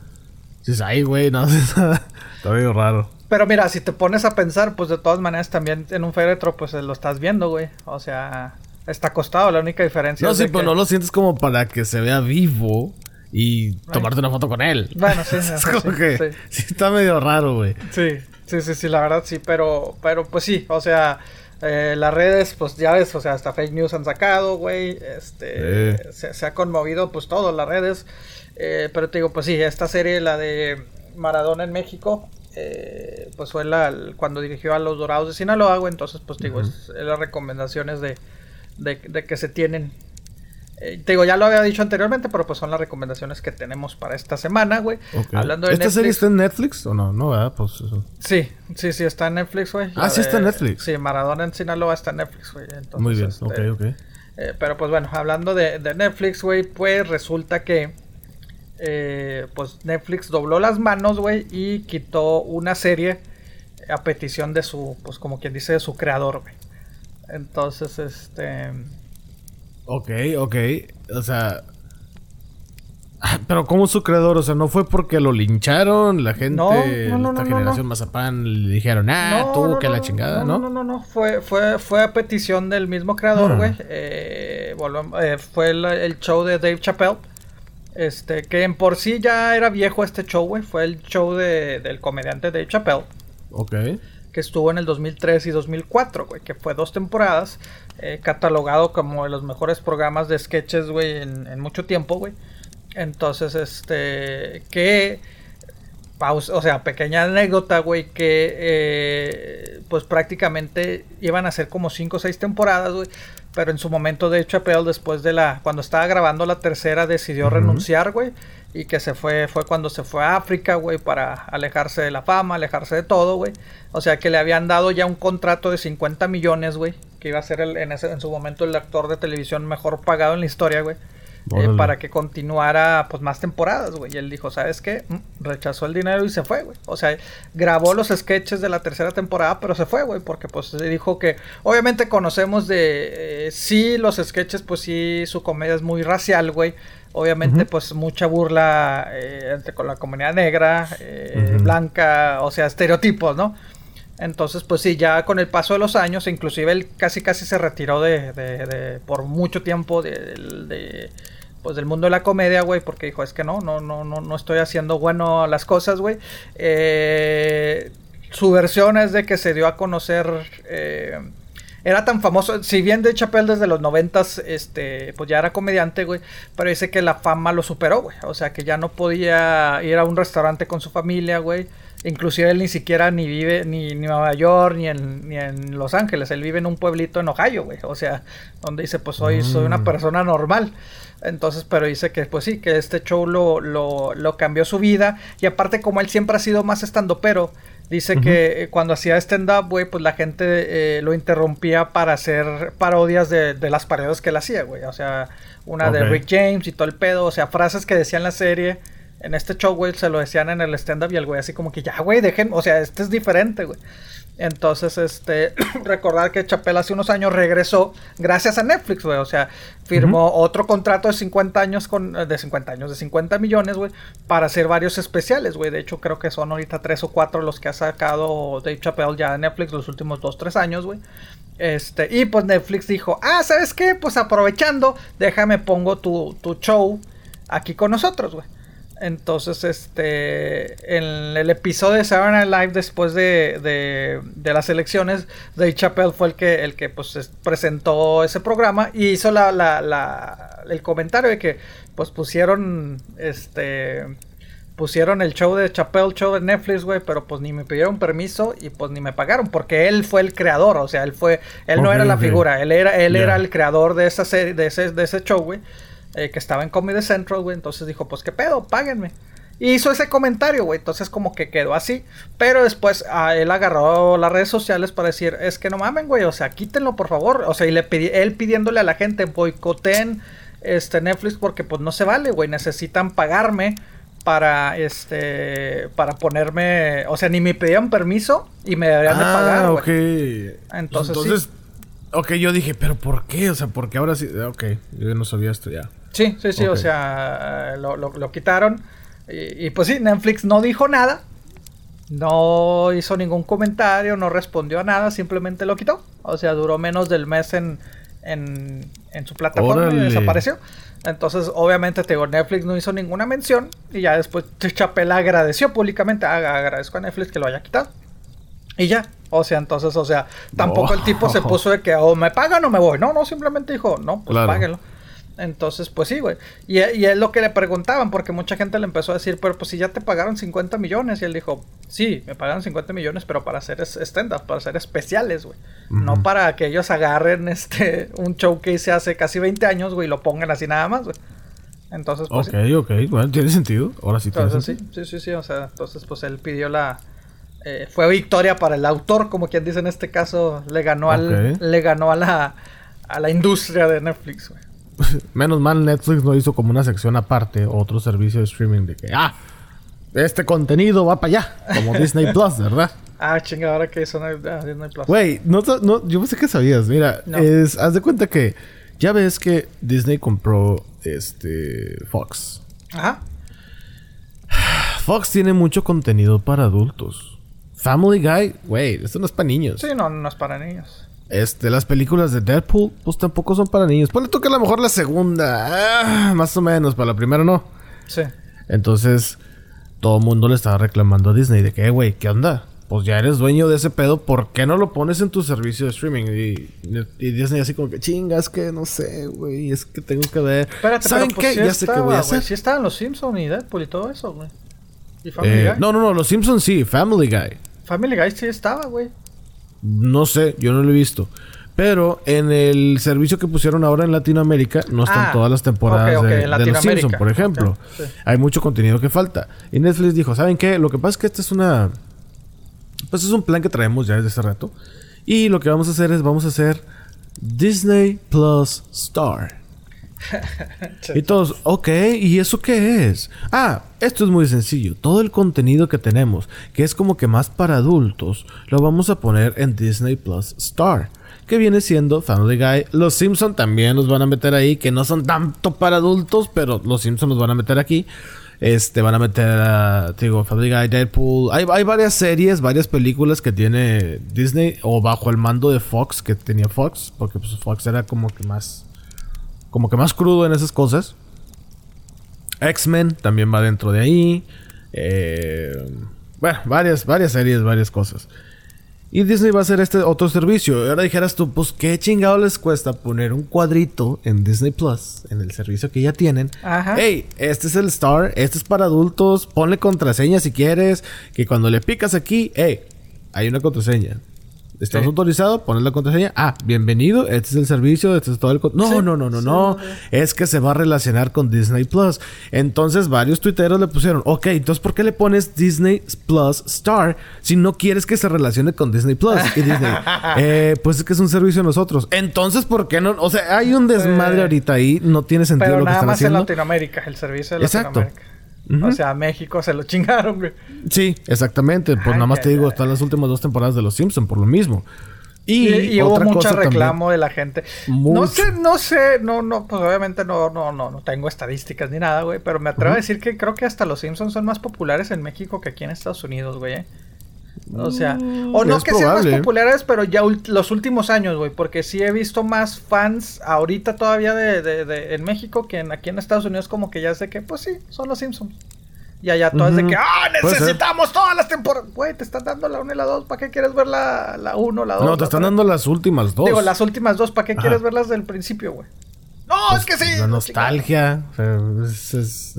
Dices, ay, güey, [laughs] no, está medio raro. Pero mira, si te pones a pensar, pues de todas maneras también en un féretro, pues lo estás viendo, güey. O sea, está acostado, la única diferencia no, sí, pero no lo sientes como para que se vea vivo y tomarte una foto con él. Bueno, sí, [laughs] es que sí. sí está medio raro, güey. Sí, sí, sí, sí, la verdad sí, pero, pero pues sí, o sea, eh, las redes, pues ya ves, o sea, hasta fake news han sacado, güey, este, se, se ha conmovido, pues todo, las redes, eh, pero te digo, pues sí, esta serie, la de Maradona en México, eh, pues fue la, cuando dirigió a los Dorados de Sinaloa, güey, entonces, pues te digo, es, es las recomendaciones de, de, de que se tienen. Eh, te digo, ya lo había dicho anteriormente, pero pues son las recomendaciones que tenemos para esta semana, güey. Hablando de ¿Esta serie está en Netflix o no? No, ¿verdad? Pues eso. Sí, sí, sí, está en Netflix, güey. Ah, sí está en Netflix. Sí, Maradona en Sinaloa está en Netflix, güey. Muy bien, este, ok, ok. eh, pero pues bueno, hablando de, de Netflix, güey, pues resulta que eh, pues Netflix dobló las manos, güey, y quitó una serie a petición de su, pues como quien dice, de su creador, güey. Entonces, este... Ok, ok. O sea. Pero como su creador, o sea, no fue porque lo lincharon, la gente, No, no, no, esta generación mazapán le dijeron, ah, tú que la chingada, no, ¿no? No, no, no, Fue, fue, fue a petición del mismo creador, güey. Eh, eh, fue el, el show de Dave Chappelle. Este, que en por sí ya era viejo este show, güey. Fue el show de- del comediante Dave Chappelle. Ok. Que estuvo en el 2003 y 2004, güey. Que fue dos temporadas. eh, catalogado como de los mejores programas de sketches, güey, en, en mucho tiempo, güey. Entonces, este, que pausa, o sea, pequeña anécdota, güey, que eh, pues prácticamente iban a ser como 5 o 6 temporadas, güey. Pero en su momento, de hecho, Chappelle, después de la. Cuando estaba grabando la tercera, decidió renunciar, güey. Y que se fue, fue cuando se fue a África, güey, para alejarse de la fama, alejarse de todo, güey. O sea que le habían dado ya un contrato de 50 millones, güey. Que iba a ser el- en, ese, en su momento el actor de televisión mejor pagado en la historia, güey. Eh, para que continuara pues más temporadas, güey. Y él dijo, ¿sabes qué? Mm, Rechazó el dinero y se fue, güey. O sea, grabó los sketches de la tercera temporada, pero se fue, güey, porque pues dijo que obviamente conocemos de eh, sí los sketches, pues sí su comedia es muy racial, güey. Obviamente, pues mucha burla eh, entre- con la comunidad negra, blanca, o sea, estereotipos, ¿no? Entonces, pues sí, ya con el paso de los años, inclusive él casi casi se retiró de, de- de- por mucho tiempo de, de- pues del mundo de la comedia, güey, porque dijo, es que no, no, no, no, no estoy haciendo bueno las cosas, güey. Eh, su versión es de que se dio a conocer, eh, era tan famoso, si bien de Chappelle desde los noventas, este, pues ya era comediante, güey, pero dice que la fama lo superó, güey, o sea que ya no podía ir a un restaurante con su familia, güey. Inclusive él ni siquiera ni vive ni en Nueva York ni en, ni en Los Ángeles. Él vive en un pueblito en Ohio, güey. O sea, donde dice, pues soy, soy una Mm. persona normal. Entonces, pero dice que, pues sí, que este show lo, lo, lo cambió su vida. Y aparte, como él siempre ha sido más estando pero dice que eh, cuando hacía stand-up, güey, pues la gente eh, lo interrumpía para hacer parodias de, de las parodias que él hacía, güey. O sea, una de. Rick James y todo el pedo. O sea, frases que decía en la serie. En este show, güey, se lo decían en el stand-up y el güey así como que ya, güey, dejen, o sea, este es diferente, güey. Entonces, este, [clears throat] recordar que Chappelle hace unos años regresó gracias a Netflix, güey. O sea, firmó otro contrato de 50 años con, eh, de 50 años, de 50 millones, güey, para hacer varios especiales, güey. De hecho, creo que son ahorita tres o cuatro los que ha sacado Dave Chappelle ya en Netflix los últimos dos, tres años, güey. Este, y pues Netflix dijo, ah, ¿sabes qué? Pues aprovechando, déjame pongo tu, tu show aquí con nosotros, güey. Entonces, este, en el episodio de Saturday Night Live después de, de, de las elecciones, Dave Chappelle fue el que, el que pues, es- presentó ese programa y hizo la, la, la- el comentario de que, pues, pusieron, este, pusieron el show de Chappelle Show de Netflix, güey, pero pues ni me pidieron permiso y pues ni me pagaron porque él fue el creador, o sea, él fue, él no era la figura, él era, él era el creador de esa serie, de ese, de ese show, güey, eh, que estaba en Comedy Central, güey, entonces dijo, pues qué pedo, páguenme. Y hizo ese comentario, güey, entonces como que quedó así, pero después a él agarró las redes sociales para decir, es que no mamen, güey, o sea, quítenlo por favor, o sea, y le pidi- él pidiéndole a la gente, boicoteen este Netflix porque pues no se vale, güey, necesitan pagarme para este para ponerme, o sea, ni me pedían permiso y me deberían de pagar, Ah, güey. Entonces, Entonces, ok, yo dije, pero ¿por qué? O sea, porque ahora sí. Ok, yo no sabía esto ya. Sí, sí, sí, o sea, lo, lo- lo quitaron. Y, y, pues sí, Netflix no dijo nada. No hizo ningún comentario, no respondió a nada, simplemente lo quitó. O sea, duró menos del mes en, en, en su plataforma y desapareció. Entonces, obviamente, te digo, Netflix no hizo ninguna mención y ya después Chapela agradeció públicamente, ah, agradezco a Netflix que lo haya quitado. Y ya, o sea, entonces, o sea, tampoco el tipo se puso de que o me pagan o me voy. No, no, simplemente dijo, no, pues páguenlo. Entonces, pues sí, güey. Y, es lo que le preguntaban, porque mucha gente le empezó a decir, pero pues si ya te pagaron 50 millones. Y él dijo, sí, me pagaron 50 millones, pero para hacer stand-up, para hacer especiales, güey. No para que ellos agarren este un show que hice hace casi 20 años, güey, y lo pongan así nada más, güey. Entonces, pues. Ok, ok, bueno, tiene sentido. Ahora sí tiene sentido. Sí, sí, sí, sí. O sea, entonces, pues él pidió la. Eh, fue victoria para el autor, como quien dice en este caso, le ganó al, le ganó a la, a la industria de Netflix, güey. [laughs] Menos mal Netflix no hizo como una sección aparte, otro servicio de streaming de que, ah, este contenido va para allá, como Disney [laughs] Plus, ¿verdad? Ah, chinga, ahora que son ah, Disney Plus. Güey, no, no, yo pensé que sabías, mira, es, haz de cuenta que ya ves que Disney compró este Fox. Ajá. Fox tiene mucho contenido para adultos. Family Guy, güey, esto no es para niños. Sí, no, no es para niños. Este, las películas de Deadpool, pues tampoco son para niños. Ponle tú que a lo mejor la segunda, ah, más o menos, para la primera no. Sí. Entonces, todo el mundo le estaba reclamando a Disney de que, eh, güey, ¿qué onda? Pues ya eres dueño de ese pedo, ¿por qué no lo pones en tu servicio de streaming? Y, Disney así como que, chingas, que no sé, güey, es que tengo que ver. Espérate, ¿Saben pues qué? ya sé qué voy a hacer. Sí estaban los Simpsons y Deadpool y todo eso, güey. ¿Y Family eh, Guy? No, no, no, los Simpsons sí, Family Guy. Family Guy sí estaba, güey. No sé, yo no lo he visto. Pero en el servicio que pusieron ahora en Latinoamérica no están ah, todas las temporadas de, Los Simpsons, por ejemplo. Hay mucho contenido que falta. Y Netflix dijo, ¿saben qué? Lo que pasa es que este es una... Pues es un plan que traemos ya desde hace rato. Y lo que vamos a hacer es, vamos a hacer Disney Plus Star. Y todos, ok, ¿y eso qué es? Ah, esto es muy sencillo. Todo el contenido que tenemos, que es como que más para adultos, lo vamos a poner en Disney Plus Star. Que viene siendo Family Guy. Los Simpsons también los van a meter ahí, que no son tanto para adultos, pero los Simpsons los van a meter aquí. Este, van a meter a, digo, Family Guy, Deadpool. Hay, hay varias series, varias películas que tiene Disney o bajo el mando de Fox, que tenía Fox, porque pues Fox era como que más como que más crudo en esas cosas. X-Men también va dentro de ahí. Eh, bueno, varias, varias series, varias cosas. Y Disney va a hacer este otro servicio. Ahora dijeras tú, pues qué chingado les cuesta poner un cuadrito en Disney Plus, en el servicio que ya tienen. Ajá. Hey, este es el Star, este es para adultos, ponle contraseña si quieres. Que cuando le picas aquí, hey, hay una contraseña. ¿Estás autorizado? Pones la contraseña. Ah, bienvenido. Este es el servicio. Este es todo el... No, no, no, no, no. Es que se va a relacionar con Disney Plus. Entonces varios tuiteros le pusieron, ok, entonces ¿por qué le pones Disney Plus Star si no quieres que se relacione con Disney Plus? Y Disney, [laughs] eh, pues es que es un servicio de nosotros. Entonces, ¿por qué no? O sea, hay un desmadre ahorita ahí. No tiene sentido Pero lo que están haciendo. en Latinoamérica, el servicio de Exacto. O sea, México se lo chingaron, güey. Sí, exactamente. Pues nada más te digo, están las últimas dos temporadas de Los Simpsons, por lo mismo. Y, hubo mucho reclamo de la gente. No sé, no sé, no, no, pues obviamente no, no, no, no tengo estadísticas ni nada, güey. Pero me atrevo a decir que creo que hasta los Simpsons son más populares en México que aquí en Estados Unidos, güey. ¿eh? O sea, mm, o no que sean más populares, pero ya los últimos años, güey. Porque sí he visto más fans ahorita todavía de, de, de, en México que en, aquí en Estados Unidos, como que ya sé que, pues sí, son los Simpsons. Y allá todas de que, ¡ah! Necesitamos todas las temporadas. Güey, te están dando la 1 y la 2. ¿Para qué quieres ver la 1 la 2? No, te están dando las últimas dos. Digo, las últimas dos. ¿Para qué quieres verlas del principio, güey? No, pues, es que sí. La nostalgia. no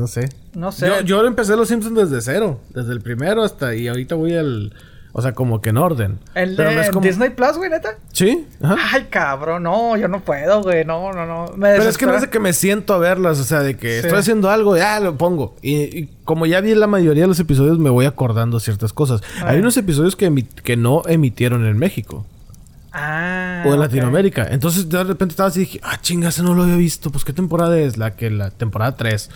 sé. No sé. Yo, yo empecé Los Simpsons desde cero. Desde el primero hasta. Y ahorita voy al. O sea, como que en orden. ¿El de Disney Plus, güey, neta? Sí. Ay, cabrón, no, yo no puedo, güey, no, no, no. Pero es que no es de que me siento a verlas, o sea, de que estoy haciendo algo, ya lo pongo. Y, como ya vi la mayoría de los episodios, me voy acordando ciertas cosas. Hay unos episodios que, que no emitieron en México. Ah. O en Latinoamérica. Entonces de repente estaba así y dije, ah, chinga, ese no lo había visto. Pues qué temporada es? La que la temporada 3.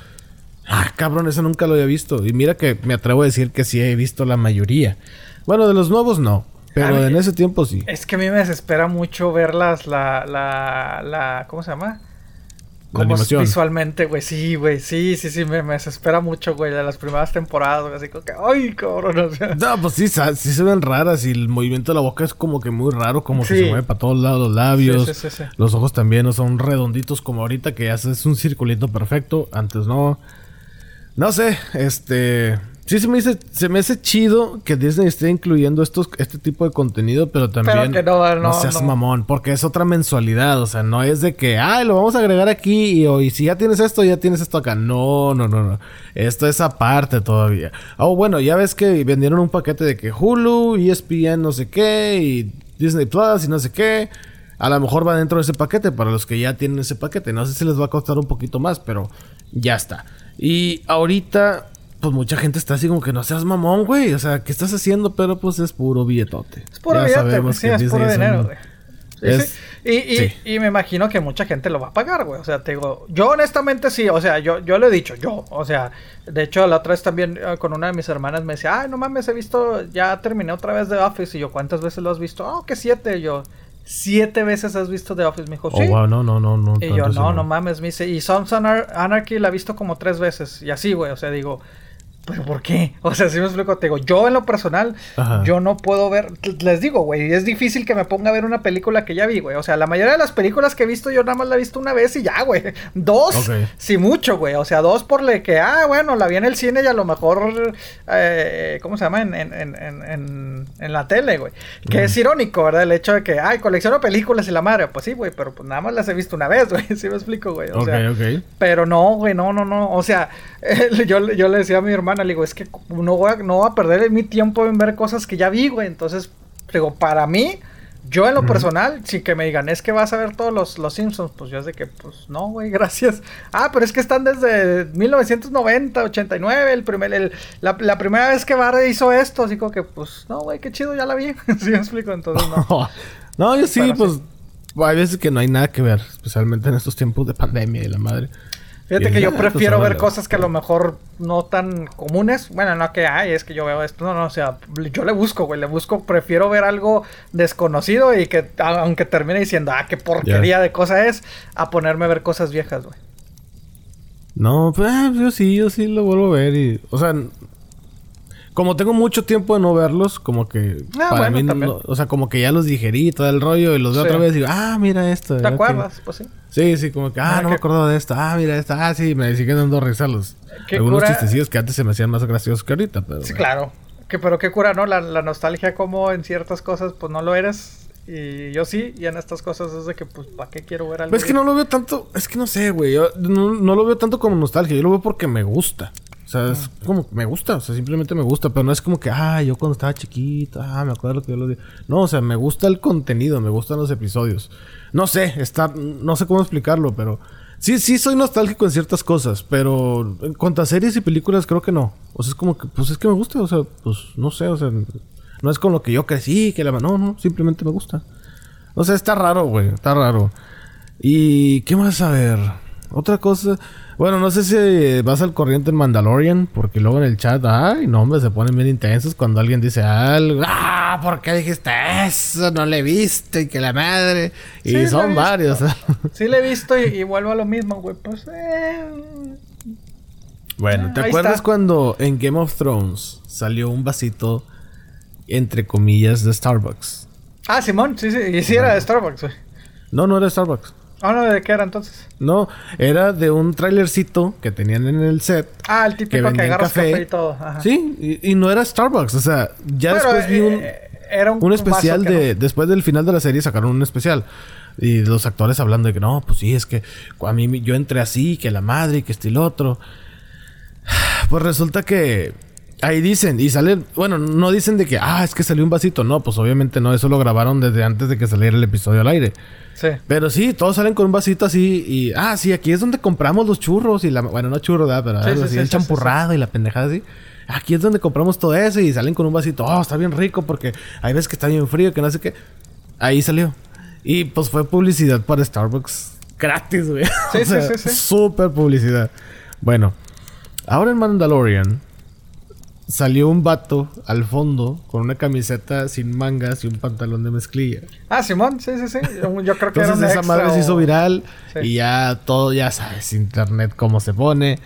Ah, cabrón, ese nunca lo había visto. Y mira que me atrevo a decir que sí he visto la mayoría. Bueno, de los nuevos no. Pero en ese tiempo sí. Es que a mí me desespera mucho verlas, la, la, la, ¿cómo se llama? como visualmente, güey. Sí, güey. Sí, sí, sí. Me, me, desespera mucho, güey. De las primeras temporadas, güey. Así como que, ay, cabrón. [laughs] No, pues sí, sí se ven raras. Y el movimiento de la boca es como que muy raro. Como que se mueve para todos lados los labios. Sí, sí, los ojos también no son redonditos como ahorita que ya es un circulito perfecto. Antes no. No sé, este. Sí, se me, dice, se me hace chido que Disney esté incluyendo estos, este tipo de contenido, pero también no, no, seas mamón, porque es otra mensualidad, o sea, no es de que, ay, lo vamos a agregar aquí y, si ya tienes esto, ya tienes esto acá. No, no, no, no. Esto es aparte todavía. Oh, bueno, ya ves que vendieron un paquete de que Hulu, ESPN, no sé qué, y Disney Plus y no sé qué. A lo mejor va dentro de ese paquete para los que ya tienen ese paquete. No sé si les va a costar un poquito más, pero ya está. Y ahorita pues mucha gente está así como que no seas mamón, güey. O sea, ¿qué estás haciendo? Pero pues es puro billetote. Es puro billete, pues, sí, es puro dinero, güey. Y, me imagino que mucha gente lo va a pagar, güey. O sea, te digo, yo honestamente sí, o sea, yo, yo lo he dicho, yo, o sea, de hecho la otra vez también eh, con una de mis hermanas me decía, ay, no mames, he visto, ya terminé otra vez de Office. Y yo, ¿cuántas veces lo has visto? Oh, que siete. yo, siete veces has visto The Office. Me dijo, oh, sí. no, no, no, no. Y yo, no, no mames, me dice, y Sons Anarchy la he visto como tres veces. Y así, güey, o sea, digo, ¿Pero por qué? O sea, si me explico, te digo, yo en lo personal, yo no puedo ver, les digo, güey, es difícil que me ponga a ver una película que ya vi, güey. O sea, la mayoría de las películas que he visto, yo nada más la he visto una vez y ya, güey. [laughs] Dos, sí mucho, güey. O sea, dos por le que, ah, bueno, la vi en el cine y a lo mejor, eh, ¿cómo se llama? En, en, en, en la tele, güey. Que es irónico, ¿verdad? El hecho de que, ay, colecciono películas y la madre. Pues sí, güey, pero pues nada más las he visto una vez, [laughs] güey. Sí me explico, güey. O sea, pero no, güey, no, no, no. O sea, [laughs] yo, yo le decía a mi hermano, le digo, es que no voy, a, no voy a perder mi tiempo en ver cosas que ya vi, güey. Entonces, digo, para mí, yo en lo personal, sin que me digan, es que vas a ver todos los, los Simpsons, pues yo es de que, pues no, güey, [laughs] gracias. Ah, pero es que están desde 1990, 89, el primer, el, la, primera vez que Barry hizo esto, así como que, pues no, güey, qué chido, ya la vi. [laughs] ¿Sí me explico? Entonces, no. [laughs] no, yo sí, pues, hay veces que no hay nada que ver, especialmente en estos tiempos de pandemia y la madre. Fíjate que yo prefiero ver cosas que a lo mejor no tan comunes. Bueno, no que hay, es que yo veo esto. No, no, o sea, yo le busco, güey. Le busco, prefiero ver algo desconocido y que, aunque termine diciendo, ah, qué porquería de cosa es, a ponerme a ver cosas viejas, güey. No, pues yo sí, yo sí lo vuelvo a ver y, o sea, como tengo mucho tiempo de no verlos, como que ah, para mí, o sea, como que ya los digerí todo el rollo y los veo otra vez y digo, ah, mira esto. ¿Te acuerdas? Pues sí. Sí, sí, como que, ah, no me acuerdo de esto, ah, mira esto, ah, sí, me siguen dando risa los algunos chistecillos que antes se me hacían más graciosos que ahorita, pero. Sí, claro. Que, pero qué cura, ¿no? La, la nostalgia, como en ciertas cosas, pues no lo eres. Y yo sí, y en estas cosas es de que, pues, ¿para qué quiero ver algo? Pues es que no lo veo tanto, es que no sé, güey. Yo no, no, lo veo tanto como nostalgia, yo lo veo porque me gusta. O sea, es como me gusta, o sea, simplemente me gusta, pero no es como que, ah, yo cuando estaba chiquito, ah, me acuerdo que yo lo vi. No, o sea, me gusta el contenido, me gustan los episodios. No sé, está, no sé cómo explicarlo, pero sí, sí soy nostálgico en ciertas cosas, pero en cuanto a series y películas creo que no. O sea, es como que, pues es que me gusta, o sea, pues no sé, o sea, no es con lo que yo crecí, que la... No, no, simplemente me gusta. O sea, está raro, güey, está raro. ¿Y qué más a ver? Otra cosa... Bueno, no sé si vas al corriente en Mandalorian, porque luego en el chat, ay, no, hombre, se ponen bien intensos cuando alguien dice algo. ¡Ah! ¿Por qué dijiste eso? No le viste y que la madre. Y son varios. [laughs] sí, le he visto y, vuelvo a lo mismo, güey. Pues, eh... Bueno, ¿te acuerdas cuando en Game of Thrones salió un vasito, entre comillas, de Starbucks? Ah, Simón, sí, sí, y sí era de Starbucks, güey. No, no era Starbucks. Ah, no, ¿de qué era entonces? No, era de un trailercito que tenían en el set. Ah, el típico que, que agarras café. y todo. Sí, y, no era Starbucks, o sea, ya después vi un, eh, era un, especial de... Después del final de la serie sacaron un especial. Y los actores hablando de que no, pues sí, es que a mí yo entré así, que la madre, que este y lo otro. [sighs] Pues resulta que ahí dicen, y salen, bueno, no dicen de que, ah, es que salió un vasito. No, pues obviamente no, eso lo grabaron desde antes de que saliera el episodio al aire. Sí. Pero sí, todos salen con un vasito así y, ah, sí, aquí es donde compramos los churros y la, bueno, no churros, ¿verdad? Pero el champurrado y la pendejada así. Aquí es donde compramos todo eso y salen con un vasito, oh, está bien rico porque hay veces que está bien frío, que no sé qué. Ahí salió. Y pues fue publicidad para Starbucks gratis, güey. [laughs] Sí, sí, sí, Súper publicidad. Bueno, ahora en Mandalorian salió un vato al fondo con una camiseta sin mangas y un pantalón de mezclilla. Ah, Simón, sí, sí, sí. Yo, creo que Entonces era un esa madre se hizo viral Sí. y ya todo, ya sabes, internet cómo se pone.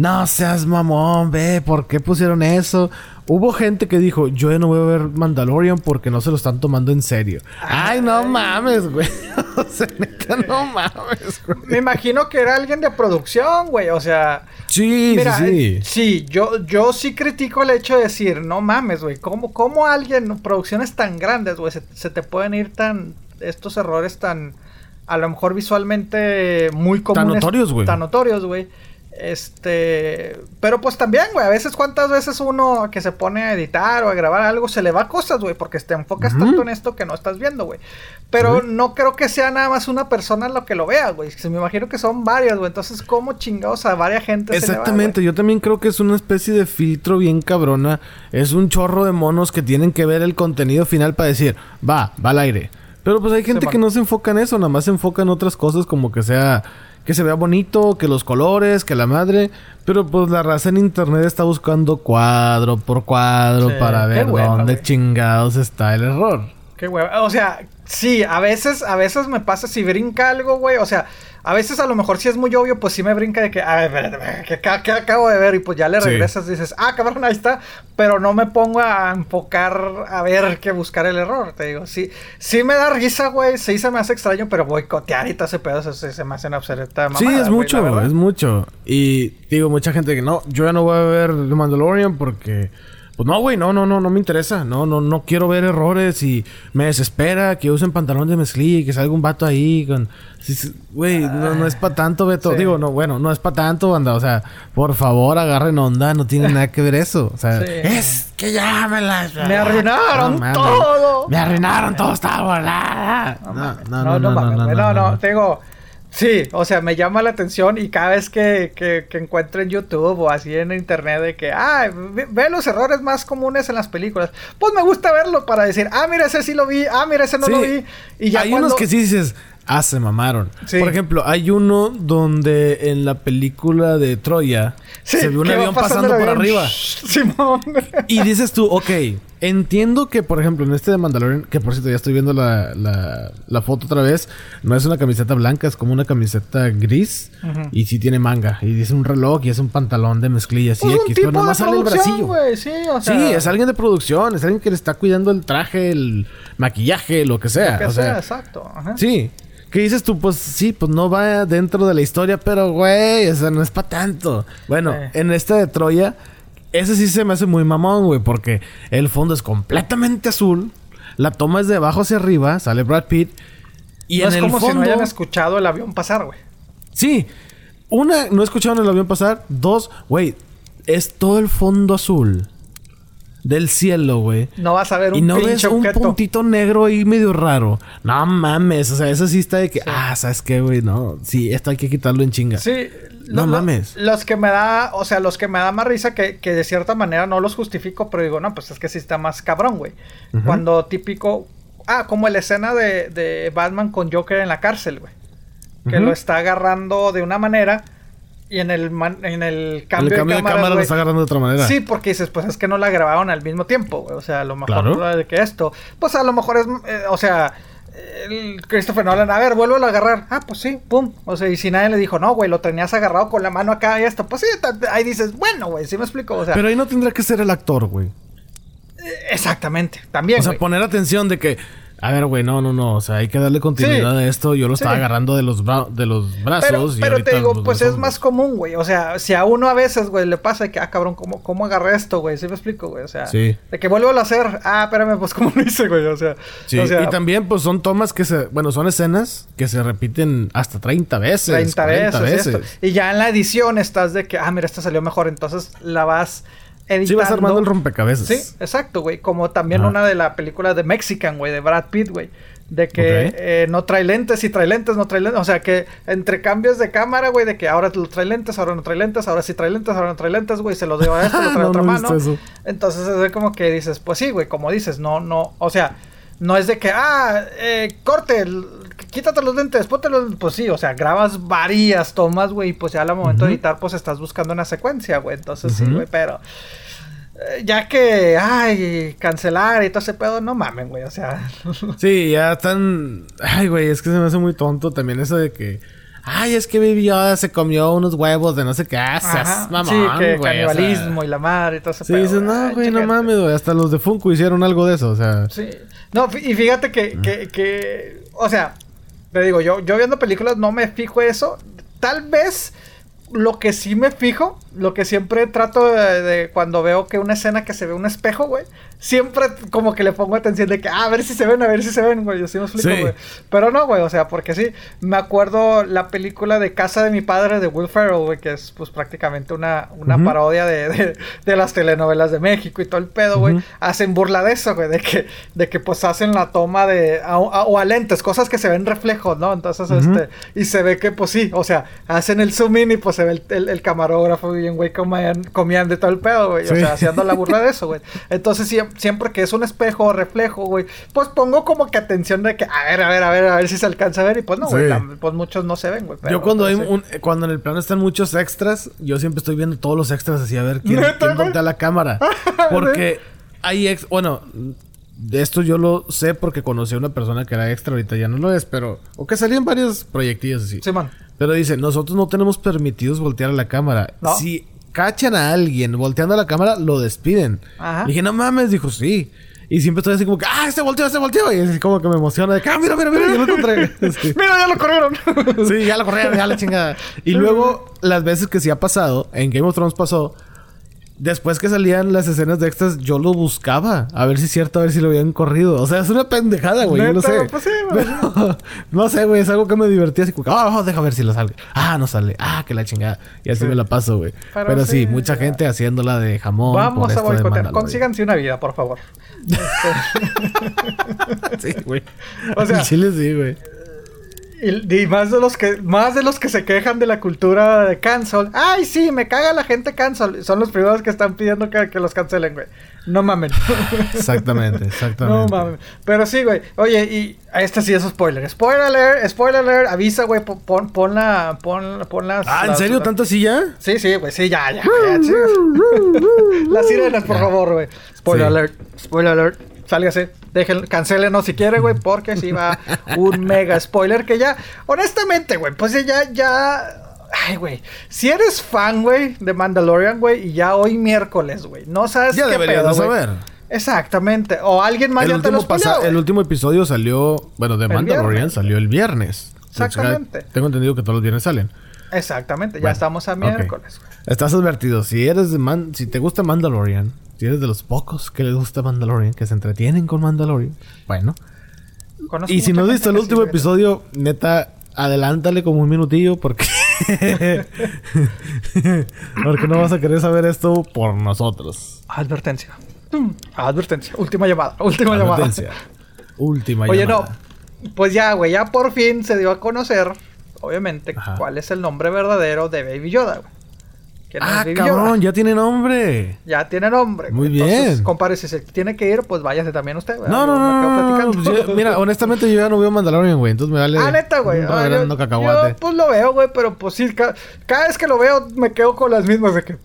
No seas mamón, ve, ¿por qué pusieron eso? Hubo gente que dijo, yo ya no voy a ver Mandalorian porque no se lo están tomando en serio. Ay, no mames, güey. [laughs] o sea, neta, no mames, güey. Me imagino que era alguien de producción, güey. O sea, Sí, mira, sí, sí. sí, yo, yo sí critico el hecho de decir, no mames, güey. ¿Cómo, ¿Cómo alguien, producciones tan grandes, güey, se, se te pueden ir tan, estos errores tan, a lo mejor visualmente muy comunes. notorios, güey. Tan notorios, güey. Este, pero pues también, güey, a veces cuántas veces uno que se pone a editar o a grabar algo se le va cosas, güey, porque te enfocas tanto en esto que no estás viendo, güey. Pero no creo que sea nada más una persona lo que lo vea, güey. Se me imagino que son varias, güey. Entonces, ¿cómo chingados a varias gente se le va, Exactamente, yo también creo que es una especie de filtro bien cabrona. Es un chorro de monos que tienen que ver el contenido final para decir, va, va al aire. Pero pues hay gente Sí, que no se enfoca en eso, nada más se enfoca en otras cosas como que sea, que se vea bonito, que los colores, que la madre. Pero pues la raza en internet está buscando cuadro por cuadro Sí, para ver hueva, dónde chingados está el error. Qué hueva. O sea, sí, a veces, a veces me pasa si brinca algo, güey. O sea, a veces a lo mejor si es muy obvio, pues sí me brinca de que, a ver, que, que acabo de ver y pues ya le regresas y dices, ah, cabrón, ahí está. Pero no me pongo a enfocar a ver que buscar el error, te digo. Sí, sí me da risa, güey. Sí se me hace extraño, pero boicotear y todo ese pedo se, se- me hace una absoluta mamada, Sí, es güey, mucho, es mucho. Y digo, mucha gente que no, yo ya no voy a ver The Mandalorian porque. Pues no, güey, no, no, no, no me interesa. No, no, no quiero ver errores y me desespera que usen pantalón de mezclilla y que salga un vato ahí con. Güey, no, no es para tanto, Beto. Sí. Digo, no, bueno, no es para tanto, banda. O sea, por favor, agarren onda, no tiene nada que ver eso. O sea, Sí. es que ya me la. Me arruinaron mames. todo. Me arruinaron todo, Star Wars. Ah, No, no, no, no, mames, no, güey, no, no, no. te digo, sí, o sea, me llama la atención y cada vez que, que, que encuentro en YouTube o así en internet de que, ah, ve, ve los errores más comunes en las películas, pues me gusta verlo para decir, ah, mira, ese sí lo vi, ah, mira, ese no Sí. lo vi. Y ya hay cuando- unos que sí dices, ah, se mamaron. Sí. Por ejemplo, hay uno donde en la película de Troya Sí, se ve un avión pasando por avión. arriba. [laughs] Simón. Y dices tú, ok, entiendo que, por ejemplo, en este de Mandalorian, que por cierto ya estoy viendo la, la, la foto otra vez, no es una camiseta blanca, es como una camiseta gris y sí tiene manga. Y dice un reloj y es un pantalón de mezclilla así Pues X, pero nada de más sale el bracillo. sí, o sea, Sí, es alguien de producción, es alguien que le está cuidando el traje, el maquillaje, lo que sea. que o sea, sea, exacto. ajá. Sí. ¿Qué dices tú? Pues sí, pues no va dentro de la historia, pero güey, o sea, no es para tanto. Bueno, Eh. en esta de Troya, ese sí se me hace muy mamón, güey, porque el fondo es completamente azul, la toma es de abajo hacia arriba, sale Brad Pitt, y no en es el como si no fondo... hayan escuchado el avión pasar, güey. Sí, una, no escucharon el avión pasar, dos, güey, es todo el fondo azul del cielo, güey. No vas a ver un Y no ves un objeto. puntito negro ahí medio raro. No mames, o sea, eso sí está de que, ah, ¿sabes qué, güey? No, sí, esto hay que quitarlo en chinga. Sí. No mames. Los que me da, o sea, los que me da más risa que, que de cierta manera no los justifico, pero digo, no, pues es que sí está más cabrón, güey. Ujú. Cuando típico, ah, como la escena de, de Batman con Joker en la cárcel, güey. Que Ujú. lo está agarrando de una manera y en el, man- en el cambio, el cambio de, cámaras, cámara lo está agarrando de otra manera. Sí, porque dices, pues es que no la grabaron al mismo tiempo, güey. O sea, a lo mejor Claro. de que esto. Pues a lo mejor es, eh, o sea, el Christopher Nolan, a ver, vuelvo a agarrar. Ah, pues sí, pum. O sea, y si nadie le dijo, no, güey, lo tenías agarrado con la mano acá y esto. Pues sí, ahí dices, bueno, güey, sí me explico. O sea, Pero ahí no tendrá que ser el actor, güey. eh, exactamente, también. O sea, güey. poner atención de que, a ver, güey, no, no, no. O sea, hay que darle continuidad Sí. a esto. Yo lo estaba agarrando de los, de los brazos. Pero, y pero te digo, pues los es más común, güey. O sea, si a uno a veces, güey, le pasa que, ah, cabrón, ¿cómo, cómo agarré esto, güey? ¿Sí me explico, güey? O sea, Sí. de que vuelvo a hacer, ah, espérame, pues [laughs] cómo lo hice, güey. O sea, Sí, o sea, y también, pues son tomas que se. Bueno, son escenas que se repiten hasta 30 veces. 30 40 veces, esto. Y ya en la edición estás de que, ah, mira, esta salió mejor, entonces la vas editando. Sí, vas armando el rompecabezas. Sí, exacto, güey. Como también una de la película de Mexican, güey, de Brad Pitt, güey. De que eh, no trae lentes y trae lentes, no trae lentes. O sea, que entre cambios de cámara, güey, de que ahora lo trae lentes, ahora no trae lentes, ahora sí trae lentes, ahora no trae lentes, güey, se lo dio a esto, lo [laughs] trae a No, otra no mano. eso. Entonces es como que dices, pues sí, güey, como dices, no, no, o sea, no es de que, ah, eh, corte, el- quítate los lentes, ponte los, pues sí, o sea, grabas varias tomas, güey, y pues ya al momento de editar, pues estás buscando una secuencia, güey, entonces sí, güey, pero... eh, ya que, ay, cancelar y todo ese pedo, no mamen, güey, o sea. [laughs] Sí, ya están. Ay, güey, es que se me hace muy tonto también eso de que. Ay, es que Baby Yoda se comió unos huevos de no sé qué haces, mamón, sí, que güey, o sea. canibalismo y la madre y todo ese Sí, pedo. dices, no, güey, no mames, güey. Hasta los de Funko hicieron algo de eso, o sea. Sí. No, y fíjate que, que, que, o sea, te digo, yo, yo viendo películas no me fijo eso. Tal vez lo que sí me fijo, lo que siempre trato de, de cuando veo que una escena que se ve un espejo, güey, siempre como que le pongo atención de que, ah, a ver si se ven, a ver si se ven, güey, yo sí me explico, Sí. güey. Pero no, güey, o sea, porque sí, me acuerdo la película de Casa de mi padre de Will Ferrell, güey, que es pues prácticamente una, una parodia de, de, de las telenovelas de México y todo el pedo, güey. Hacen burla de eso, güey, de que, de que pues hacen la toma de, a- a- o a lentes, cosas que se ven reflejos, ¿no? Entonces, este, y se ve que pues sí, o sea, hacen el zoom in y pues se ve el, el- el camarógrafo bien, güey, comían de todo el pedo, güey, o sea, haciendo la burla de eso, güey. [laughs] Entonces, siem- siempre que es un espejo o reflejo, güey, pues pongo como que atención de que, a ver, a ver, a ver, a ver si se alcanza a ver y pues no, güey, Sí. pues muchos no se ven, güey. yo cuando hay pues, sí. un, cuando en el plano están muchos extras, yo siempre estoy viendo todos los extras así a ver quién, ¿Neta, quién voltea la cámara. [laughs] Porque hay ex, bueno, de esto yo lo sé porque conocí a una persona que era extra, ahorita ya no lo es, pero o que salían varios proyectillos así. Sí, man. Pero dice, nosotros no tenemos permitidos voltear a la cámara. No. Si cachan a alguien volteando a la cámara, lo despiden. Ajá. Dije, no mames, dijo, sí. Y siempre estoy así como que, ah, se volteó, se volteó. Y así como que me emociona de que, ah, mira, mira, mira, yo lo encontré. [laughs] [laughs] Sí. Mira, ya lo corrieron. Sí, ya la corrieron, ya la chingada. Y luego, las veces que sí ha pasado, en Game of Thrones pasó, después que salían las escenas de extras, yo lo buscaba. A ver si es cierto, a ver si lo habían corrido. O sea, es una pendejada, güey, yo Neta, sé. pues sí, güey. [laughs] Pero, no sé, güey, es algo que me divertía. Así como, ah, deja ver si lo sale. Ah, no sale. Ah, que la chingada. Y así Sí. me la paso, güey. Pero Pero, sí, sí, mucha ya. gente haciéndola de jamón. Vamos por a boicotear. Consíganse una vida, por favor. [laughs] Sí, güey. O sea- [laughs] En Chile sí, güey. Y, y más de los que más de los que se quejan de la cultura de cancel. Ay, sí, me caga la gente cancel. Son los primeros que están pidiendo que, que los cancelen, güey. No mamen. [laughs] Exactamente, no exactamente. mamen. Pero sí, güey. Oye, y a este sí es spoiler. Spoiler alert, spoiler alert. Avisa, güey. Pon, pon, pon la. Pon, pon las. Ah, ¿en las- serio? ¿Tanto así ya? Sí, sí, güey. Sí, ya, ya. ya. [laughs] Las sirenas, por Ya. favor, güey. Spoiler Sí. alert. Spoiler alert. Sálgase. Dejen, cancélenos si quiere, güey. Porque si va un mega spoiler que ya. Honestamente, güey. Pues ya, ya. Ay, güey. Si eres fan, güey, de Mandalorian, güey, y ya hoy miércoles, güey. No sabes Ya qué deberías pedo, saber. Exactamente. O alguien más El ya te lo último, spoileó, güey. el último episodio salió, bueno, de El Mandalorian viernes. salió el viernes. Exactamente. Tengo entendido que todos los viernes salen. Exactamente. Ya Bueno, estamos a miércoles, güey. Estás advertido, si eres de Man- si te gusta Mandalorian, si eres de los pocos que les gusta Mandalorian, que se entretienen con Mandalorian, bueno. Conozco Y si no visto el último episodio, neta, adelántale como un minutillo porque [laughs] porque no vas a querer saber esto por nosotros. Advertencia. Advertencia. Última llamada. Última Advertencia. Última llamada. Oye, llamada. no. Pues ya, güey. Ya por fin se dio a conocer, obviamente, Ajá. cuál es el nombre verdadero de Baby Yoda, güey. ¿Quién es Ah, cabrón, ya tiene nombre. Ya tiene nombre. Muy. Entonces, bien. compadre, si se tiene que ir, pues váyase también usted, güey. No, no, no, no, no, no, pues yo- mira, [laughs] honestamente yo ya no veo Mandalorian, güey, entonces me vale. Ah, neta, güey. un Ah, yo, reverendo cacahuate. yo, pues lo veo, güey, pero pues sí, ca- cada vez que lo veo me quedo con las mismas de que...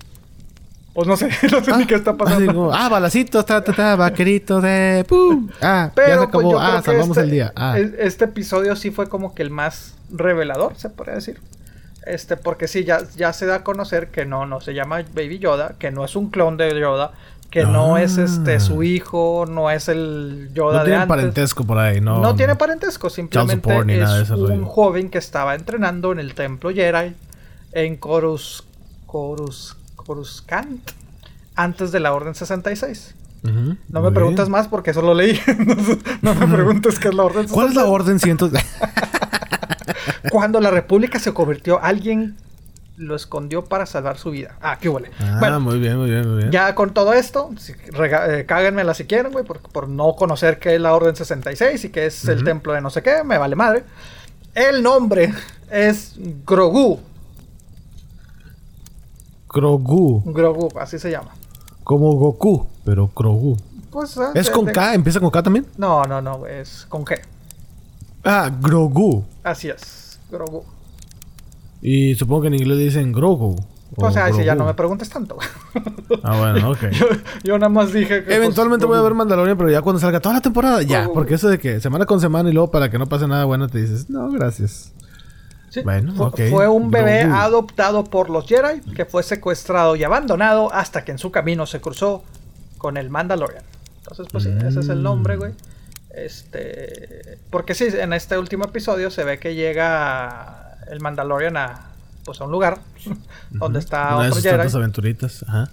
Pues no sé, [laughs] no sé ni qué está pasando. como, ah, balacitos, ta, ta, ta, vaqueritos de... ¡Pum! Ah, Pero ya se pues, acabó. ah, salvamos este, el día. Ah. es- Este episodio sí fue como que el más revelador, se podría decir. Este, porque sí, ya, ya se da a conocer que no, no se llama Baby Yoda, que no es un clon de Yoda, que no Ah. es este su hijo, no es el Yoda no de tiene antes. parentesco por ahí, no. No, tiene parentesco, simplemente es un joven que estaba entrenando en el templo Jedi en Corus, Corus, Coruscant antes de la Orden 66. Ujú, No muy me preguntas bien. más porque eso lo leí. [laughs] No me [laughs] preguntes qué es la Orden 66. ¿Cuál es la orden ciento? [laughs] [laughs] Cuando la República se convirtió, alguien lo escondió para salvar su vida. Ah, qué huele. ah, bueno, muy bien, muy bien, muy bien. ya con todo esto, si, rega- eh, cáguenmela si quieren, güey, por, por no conocer qué es la Orden 66 y qué es el Ujú. templo de no sé qué, me vale madre. El nombre es Grogu. Grogu. Grogu, así se llama. Como Goku, pero Grogu. Pues, ah, ¿Es de- con de- K? ¿Empieza con K también? No, no, no, es con G. Ah, Grogu. Así es, Grogu. Y supongo que en inglés dicen Grogu. Pues O sí, ya no me preguntes tanto. Ah, bueno, [laughs] ok. yo, yo nada más dije que. Eventualmente pues, voy a ver Mandalorian, pero ya cuando salga toda la temporada, ya. Porque eso de que semana con semana y luego para que no pase nada bueno te dices, no, gracias. Sí, Bueno, fue, ok. fue un bebé Grogu. adoptado por los Jedi que fue secuestrado y abandonado hasta que en su camino se cruzó con el Mandalorian. Entonces, pues sí, ese es el nombre, güey. Este. Porque sí, en este último episodio se ve que llega el Mandalorian a. Pues a un lugar [laughs] donde está Una de otro Jedi. tantas aventuritas. Ajá.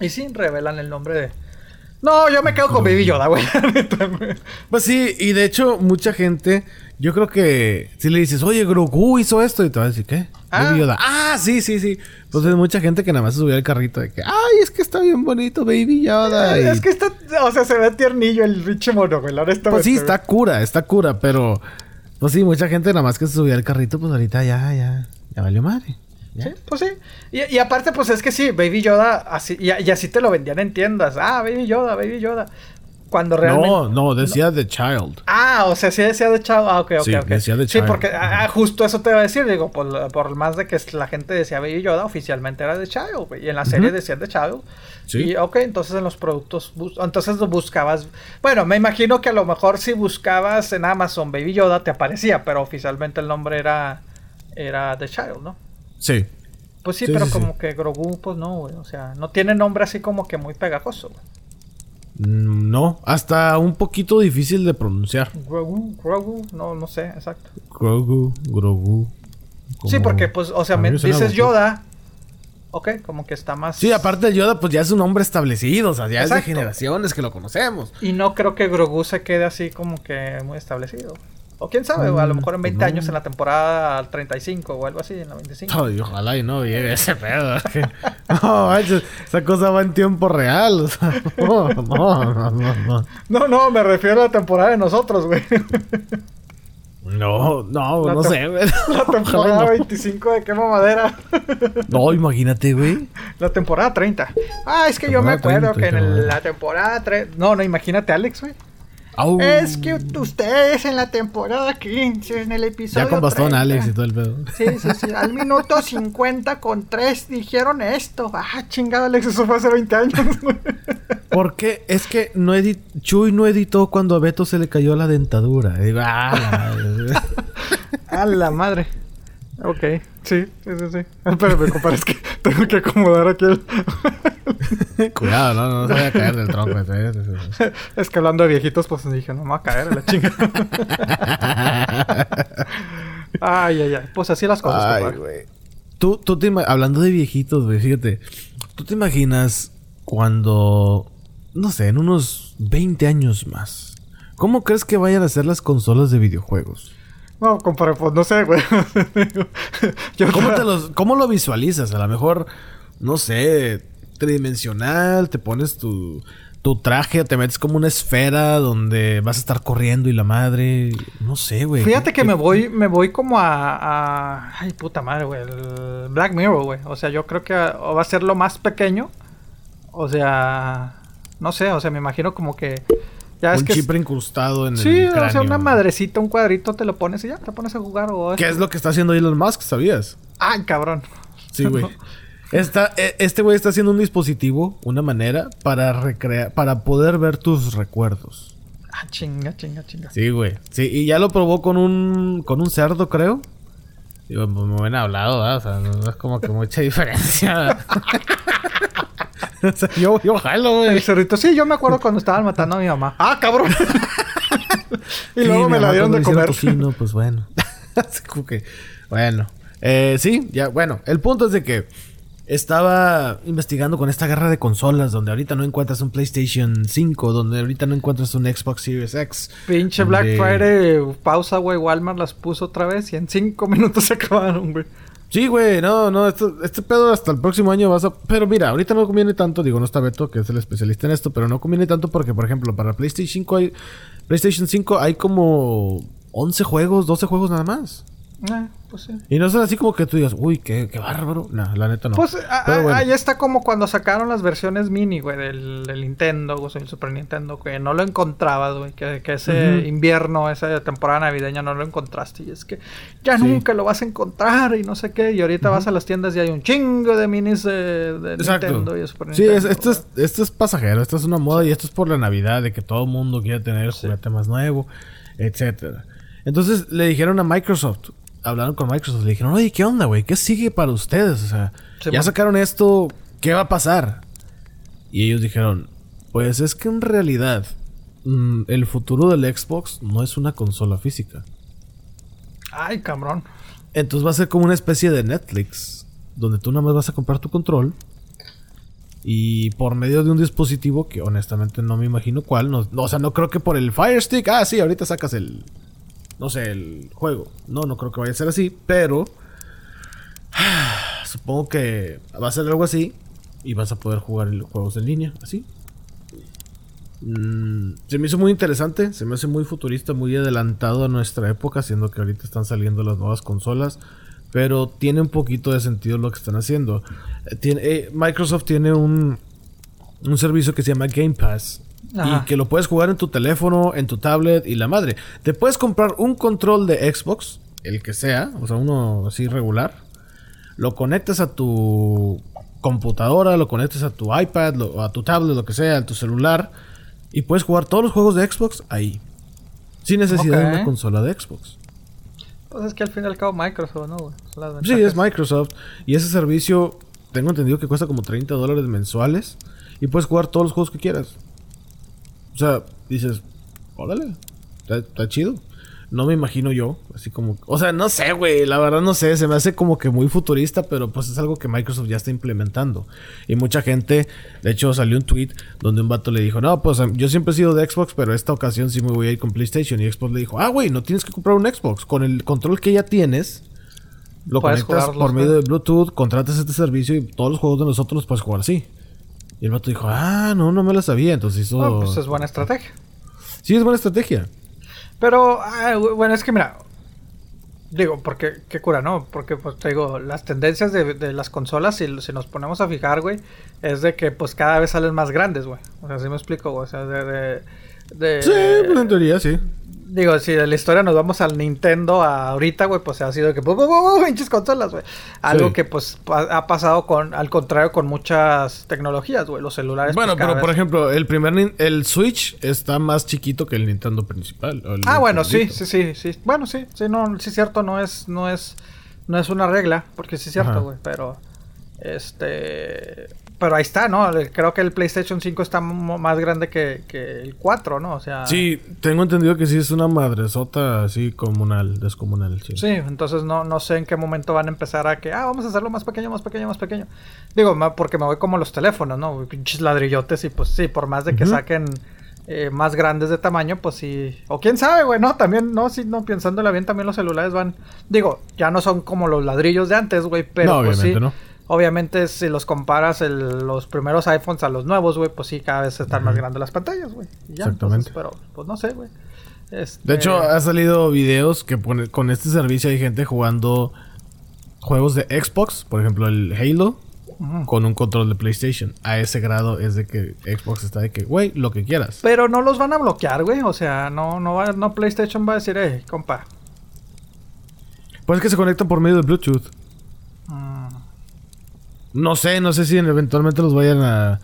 Y sí, revelan el nombre de. No, yo me quedo con Baby Yoda, [laughs] güey. Pues sí, y de hecho, mucha gente, yo creo que si le dices, oye, Grogu hizo esto, y te va a decir, ¿qué? Ah. Baby Yoda. Ah, sí, sí, sí. Pues hay mucha gente que nada más se subía al carrito de que, ay, es que está bien bonito, Baby Yoda. y- Es que está. O sea, se ve tiernillo el pinche mono, güey. honestamente, Pues sí, está cura, está cura, pero. Pues sí, mucha gente nada más que se subía al carrito, pues ahorita ya, ya, ya valió madre. Ya. Sí, pues sí. Y, y aparte, pues es que sí, Baby Yoda, así, y, y así te lo vendían en tiendas. Ah, Baby Yoda, Baby Yoda. Cuando realmente. No, no, decía The Child. Ah, o sea, sí decía de Chavo. Ah, ok, ok, Sí, ok. decía de sí, Child. porque ah, ah, justo eso te iba a decir. Digo, por, por más de que la gente decía Baby Yoda, oficialmente era de Child, güey. Y en la serie decía de Child. Sí. Y ok, entonces en los productos. Entonces lo buscabas. Bueno, me imagino que a lo mejor si buscabas en Amazon Baby Yoda te aparecía, pero oficialmente el nombre era. Era The Child, ¿no? Sí. Pues sí, Sí, pero sí, sí. como que Grogu, pues no, güey. O sea, no tiene nombre así como que muy pegajoso, güey. No, hasta un poquito difícil de pronunciar. Grogu, Grogu, no, no sé, exacto. Grogu, Grogu. Sí, porque, pues, o sea, me dices. Yoda. Ok, como que está más. Sí, aparte de Yoda, pues ya es un hombre establecido, o sea, ya es de generaciones que lo conocemos. Y no creo que Grogu se quede así como que muy establecido. O quién sabe, a lo mejor en 20 no. años en la temporada 35 o algo así, en la 25. Ay, ojalá y no llegue ese pedo. [laughs] no, manches, esa cosa va en tiempo real. O sea, [laughs] no, no, no, no, no. No, no, me refiero a la temporada de nosotros, güey. No, no, La no sé, güey. La [laughs] temporada no. 25 de quema madera. No, imagínate, güey. La temporada 30. Ah, es que yo me acuerdo 30, que en el- la temporada 3. No, no, imagínate, Alex, güey. Es que ustedes en la temporada 15, en el episodio. Ya con bastón 30. Alex y todo el pedo. Sí, sí, sí. Al minuto 50 con 3 dijeron esto. Ah, chingado, Alex, eso fue hace 20 años. [laughs] Porque es que no edit Chuy no editó cuando a Beto se le cayó la dentadura. Digo, ah, la madre. [laughs] A la madre. Ok, sí, sí, sí, sí. [laughs] Espérame, compadre, es que [laughs] tengo que acomodar aquí el... [laughs] Cuidado, no, no, no se vaya a caer del tronco. Es que hablando de viejitos, pues dije, no me va a caer a la chinga. ay, ay, ay. Pues así las cosas, Ay, güey. Tú, tú te hablando de viejitos, güey, fíjate. ¿Tú te imaginas cuando, no sé, en unos 20 años más? ¿Cómo crees que vayan a ser las consolas de videojuegos? No, compadre, pues no sé, güey. [laughs] Yo ¿Cómo, te los, ¿Cómo lo visualizas? A lo mejor, no sé, tridimensional, te pones tu, tu traje, te metes como una esfera donde vas a estar corriendo y la madre. No sé, güey. Fíjate que ¿Qué- me voy, me voy como a, a- Ay, puta madre, güey. El Black Mirror, güey. O sea, yo creo que va a ser lo más pequeño. O sea... No sé, o sea, me imagino como que... Ya es Un que... chip incrustado en Sí, el o sea, una madrecita, un cuadrito, te lo pones y ya, te pones a jugar o... ¿Qué es lo que está haciendo Elon Musk? ¿Sabías? ¡Ay, cabrón! Sí, güey. [laughs] Está, e- este güey está haciendo un dispositivo, una manera para recrear, para poder ver tus recuerdos. Ah, chinga, chinga, chinga. Sí, güey. Sí, y ya lo probó con un, con un cerdo, creo. Digo, pues muy buen hablado, ¿verdad? O sea, no es como que mucha [laughs] diferencia. [laughs] [laughs] o sea, yo, yo jalo, El güey. cerrito, sí, yo me acuerdo cuando estaban matando a mi mamá. ¡Ah, cabrón! [laughs] y Sí, luego me la dieron de comer. tocino, pues bueno. [laughs] Bueno. Eh, sí, ya, bueno. El punto es de que estaba investigando con esta guerra de consolas donde ahorita no encuentras un PlayStation 5, donde ahorita no encuentras un Xbox Series X. Pinche Black Friday, pausa, güey. Walmart las puso otra vez y en cinco minutos se acabaron, güey. Sí, güey, no, no, esto- este pedo hasta el próximo año vas a... Pero mira, ahorita no conviene tanto, digo, no está Beto, que es el especialista en esto, pero no conviene tanto porque, por ejemplo, para PlayStation 5 hay... PlayStation 5 hay como 11 juegos, 12 juegos nada más. Eh, Pues sí. Y no son así como que tú digas, uy, qué, qué bárbaro. No, la neta no. Pues a- Pero a- bueno. ahí está como cuando sacaron las versiones mini, güey, del, del Nintendo, o sea, el Super Nintendo, que no lo encontrabas, güey, que, que ese invierno, esa temporada navideña no lo encontraste. Y es que ya Sí. nunca lo vas a encontrar y no sé qué. Y ahorita vas a las tiendas y hay un chingo de minis de. Nintendo y de Super Sí, Nintendo. es- esto, es, güey. esto es pasajero, esto es una moda y esto es por la Navidad, de que todo el mundo quiere tener el Sí. juguete más nuevo, etcétera. Entonces le dijeron a Microsoft, hablaron con Microsoft, le dijeron, oye, ¿qué onda, güey? ¿Qué sigue para ustedes? O sea, Sí, ya man. sacaron esto, ¿qué va a pasar? Y ellos dijeron, pues es que en realidad mm, el futuro del Xbox no es una consola física. Ay, cabrón. Entonces va a ser como una especie de Netflix, donde tú nada más vas a comprar tu control y por medio de un dispositivo que honestamente no me imagino cuál, no, no, o sea, no creo que por el Fire Stick, ah, sí, ahorita sacas el, no sé, el juego. No, no creo que vaya a ser así, pero [sighs] supongo que va a ser algo así y vas a poder jugar juegos en línea, así. Mm, se me hizo muy interesante, se me hace muy futurista, muy adelantado a nuestra época, siendo que ahorita están saliendo las nuevas consolas, pero tiene un poquito de sentido lo que están haciendo. Eh, eh, Microsoft tiene un, un servicio que se llama Game Pass. Ajá. Y que lo puedes jugar en tu teléfono, en tu tablet y la madre. Te puedes comprar un control de Xbox, el que sea, o sea, uno así regular. Lo conectas a tu computadora, lo conectas a tu iPad, lo- a tu tablet, lo que sea, a tu celular. Y puedes jugar todos los juegos de Xbox ahí. Sin necesidad de una consola de Xbox. Pues es que al fin y al cabo Microsoft, ¿no, las Sí, es Microsoft. Y ese servicio, tengo entendido que cuesta como 30 dólares mensuales. Y puedes jugar todos los juegos que quieras. O sea, dices, órale, está, está chido. No me imagino yo, así como... O sea, no sé, güey, la verdad no sé, se me hace como que muy futurista, pero pues es algo que Microsoft ya está implementando. Y mucha gente, de hecho salió un tweet donde un vato le dijo, no, pues yo siempre he sido de Xbox, pero esta ocasión sí me voy a ir con PlayStation. Y Xbox le dijo, ah, güey, no tienes que comprar un Xbox. Con el control que ya tienes, lo conectas por medio de. Bluetooth, contratas este servicio y todos los juegos de nosotros los puedes jugar así. Y el vato dijo, ah, no, no me lo sabía. Entonces hizo... Bueno, pues es buena estrategia. Sí, es buena estrategia. Pero, ah, bueno, es que mira, digo, porque, qué cura, ¿no? Porque, pues, te digo, las tendencias de, de las consolas, si, si nos ponemos a fijar, güey, es de que, pues, cada vez salen más grandes, güey. O sea, así me explico, güey. O sea, de... de, de- Sí, pues en teoría sí. Digo, si de la historia nos vamos al Nintendo a ahorita, güey, pues ha sido que, pinches consolas, güey. Algo Sí. que, pues, ha pasado con, al contrario, con muchas tecnologías, güey. Los celulares. Bueno, pues, pero por ejemplo, el primer el Switch está más chiquito que el Nintendo principal. el Ah, bueno, sí, sí, sí, sí. Bueno, sí, sí, no, sí es cierto, no es, no es, no es una regla, porque sí es cierto, güey, pero, este, pero ahí está, ¿no? Creo que el PlayStation 5 está más grande que, que el 4, ¿no? O sea, Sí, tengo entendido que sí es una madresota así comunal, descomunal. Sí. Sí, entonces no, no sé en qué momento van a empezar a que, ah, vamos a hacerlo más pequeño, más pequeño, más pequeño. Digo, porque me voy como los teléfonos, ¿no? Pinches ladrillotes y pues sí, por más de que saquen eh, más grandes de tamaño, pues sí. O quién sabe, güey, no, también, no, sí, no, pensándole bien, también los celulares van, digo, ya no son como los ladrillos de antes, güey, pero No, pues obviamente sí. no. Obviamente, si los comparas el- los primeros iPhones a los nuevos, güey, pues sí, cada vez están más grandes las pantallas, güey. Exactamente. entonces, pero, pues no sé, güey. Este, De hecho, ha salido videos que pone, con este servicio hay gente jugando juegos de Xbox, por ejemplo el Halo, con un control de PlayStation. A ese grado es de que Xbox está de que, güey, lo que quieras. Pero no los van a bloquear, güey. O sea, no, no, va, no PlayStation va a decir, eh, compa. Pues es que se conectan por medio de Bluetooth. mm, No sé, no sé si eventualmente los vayan a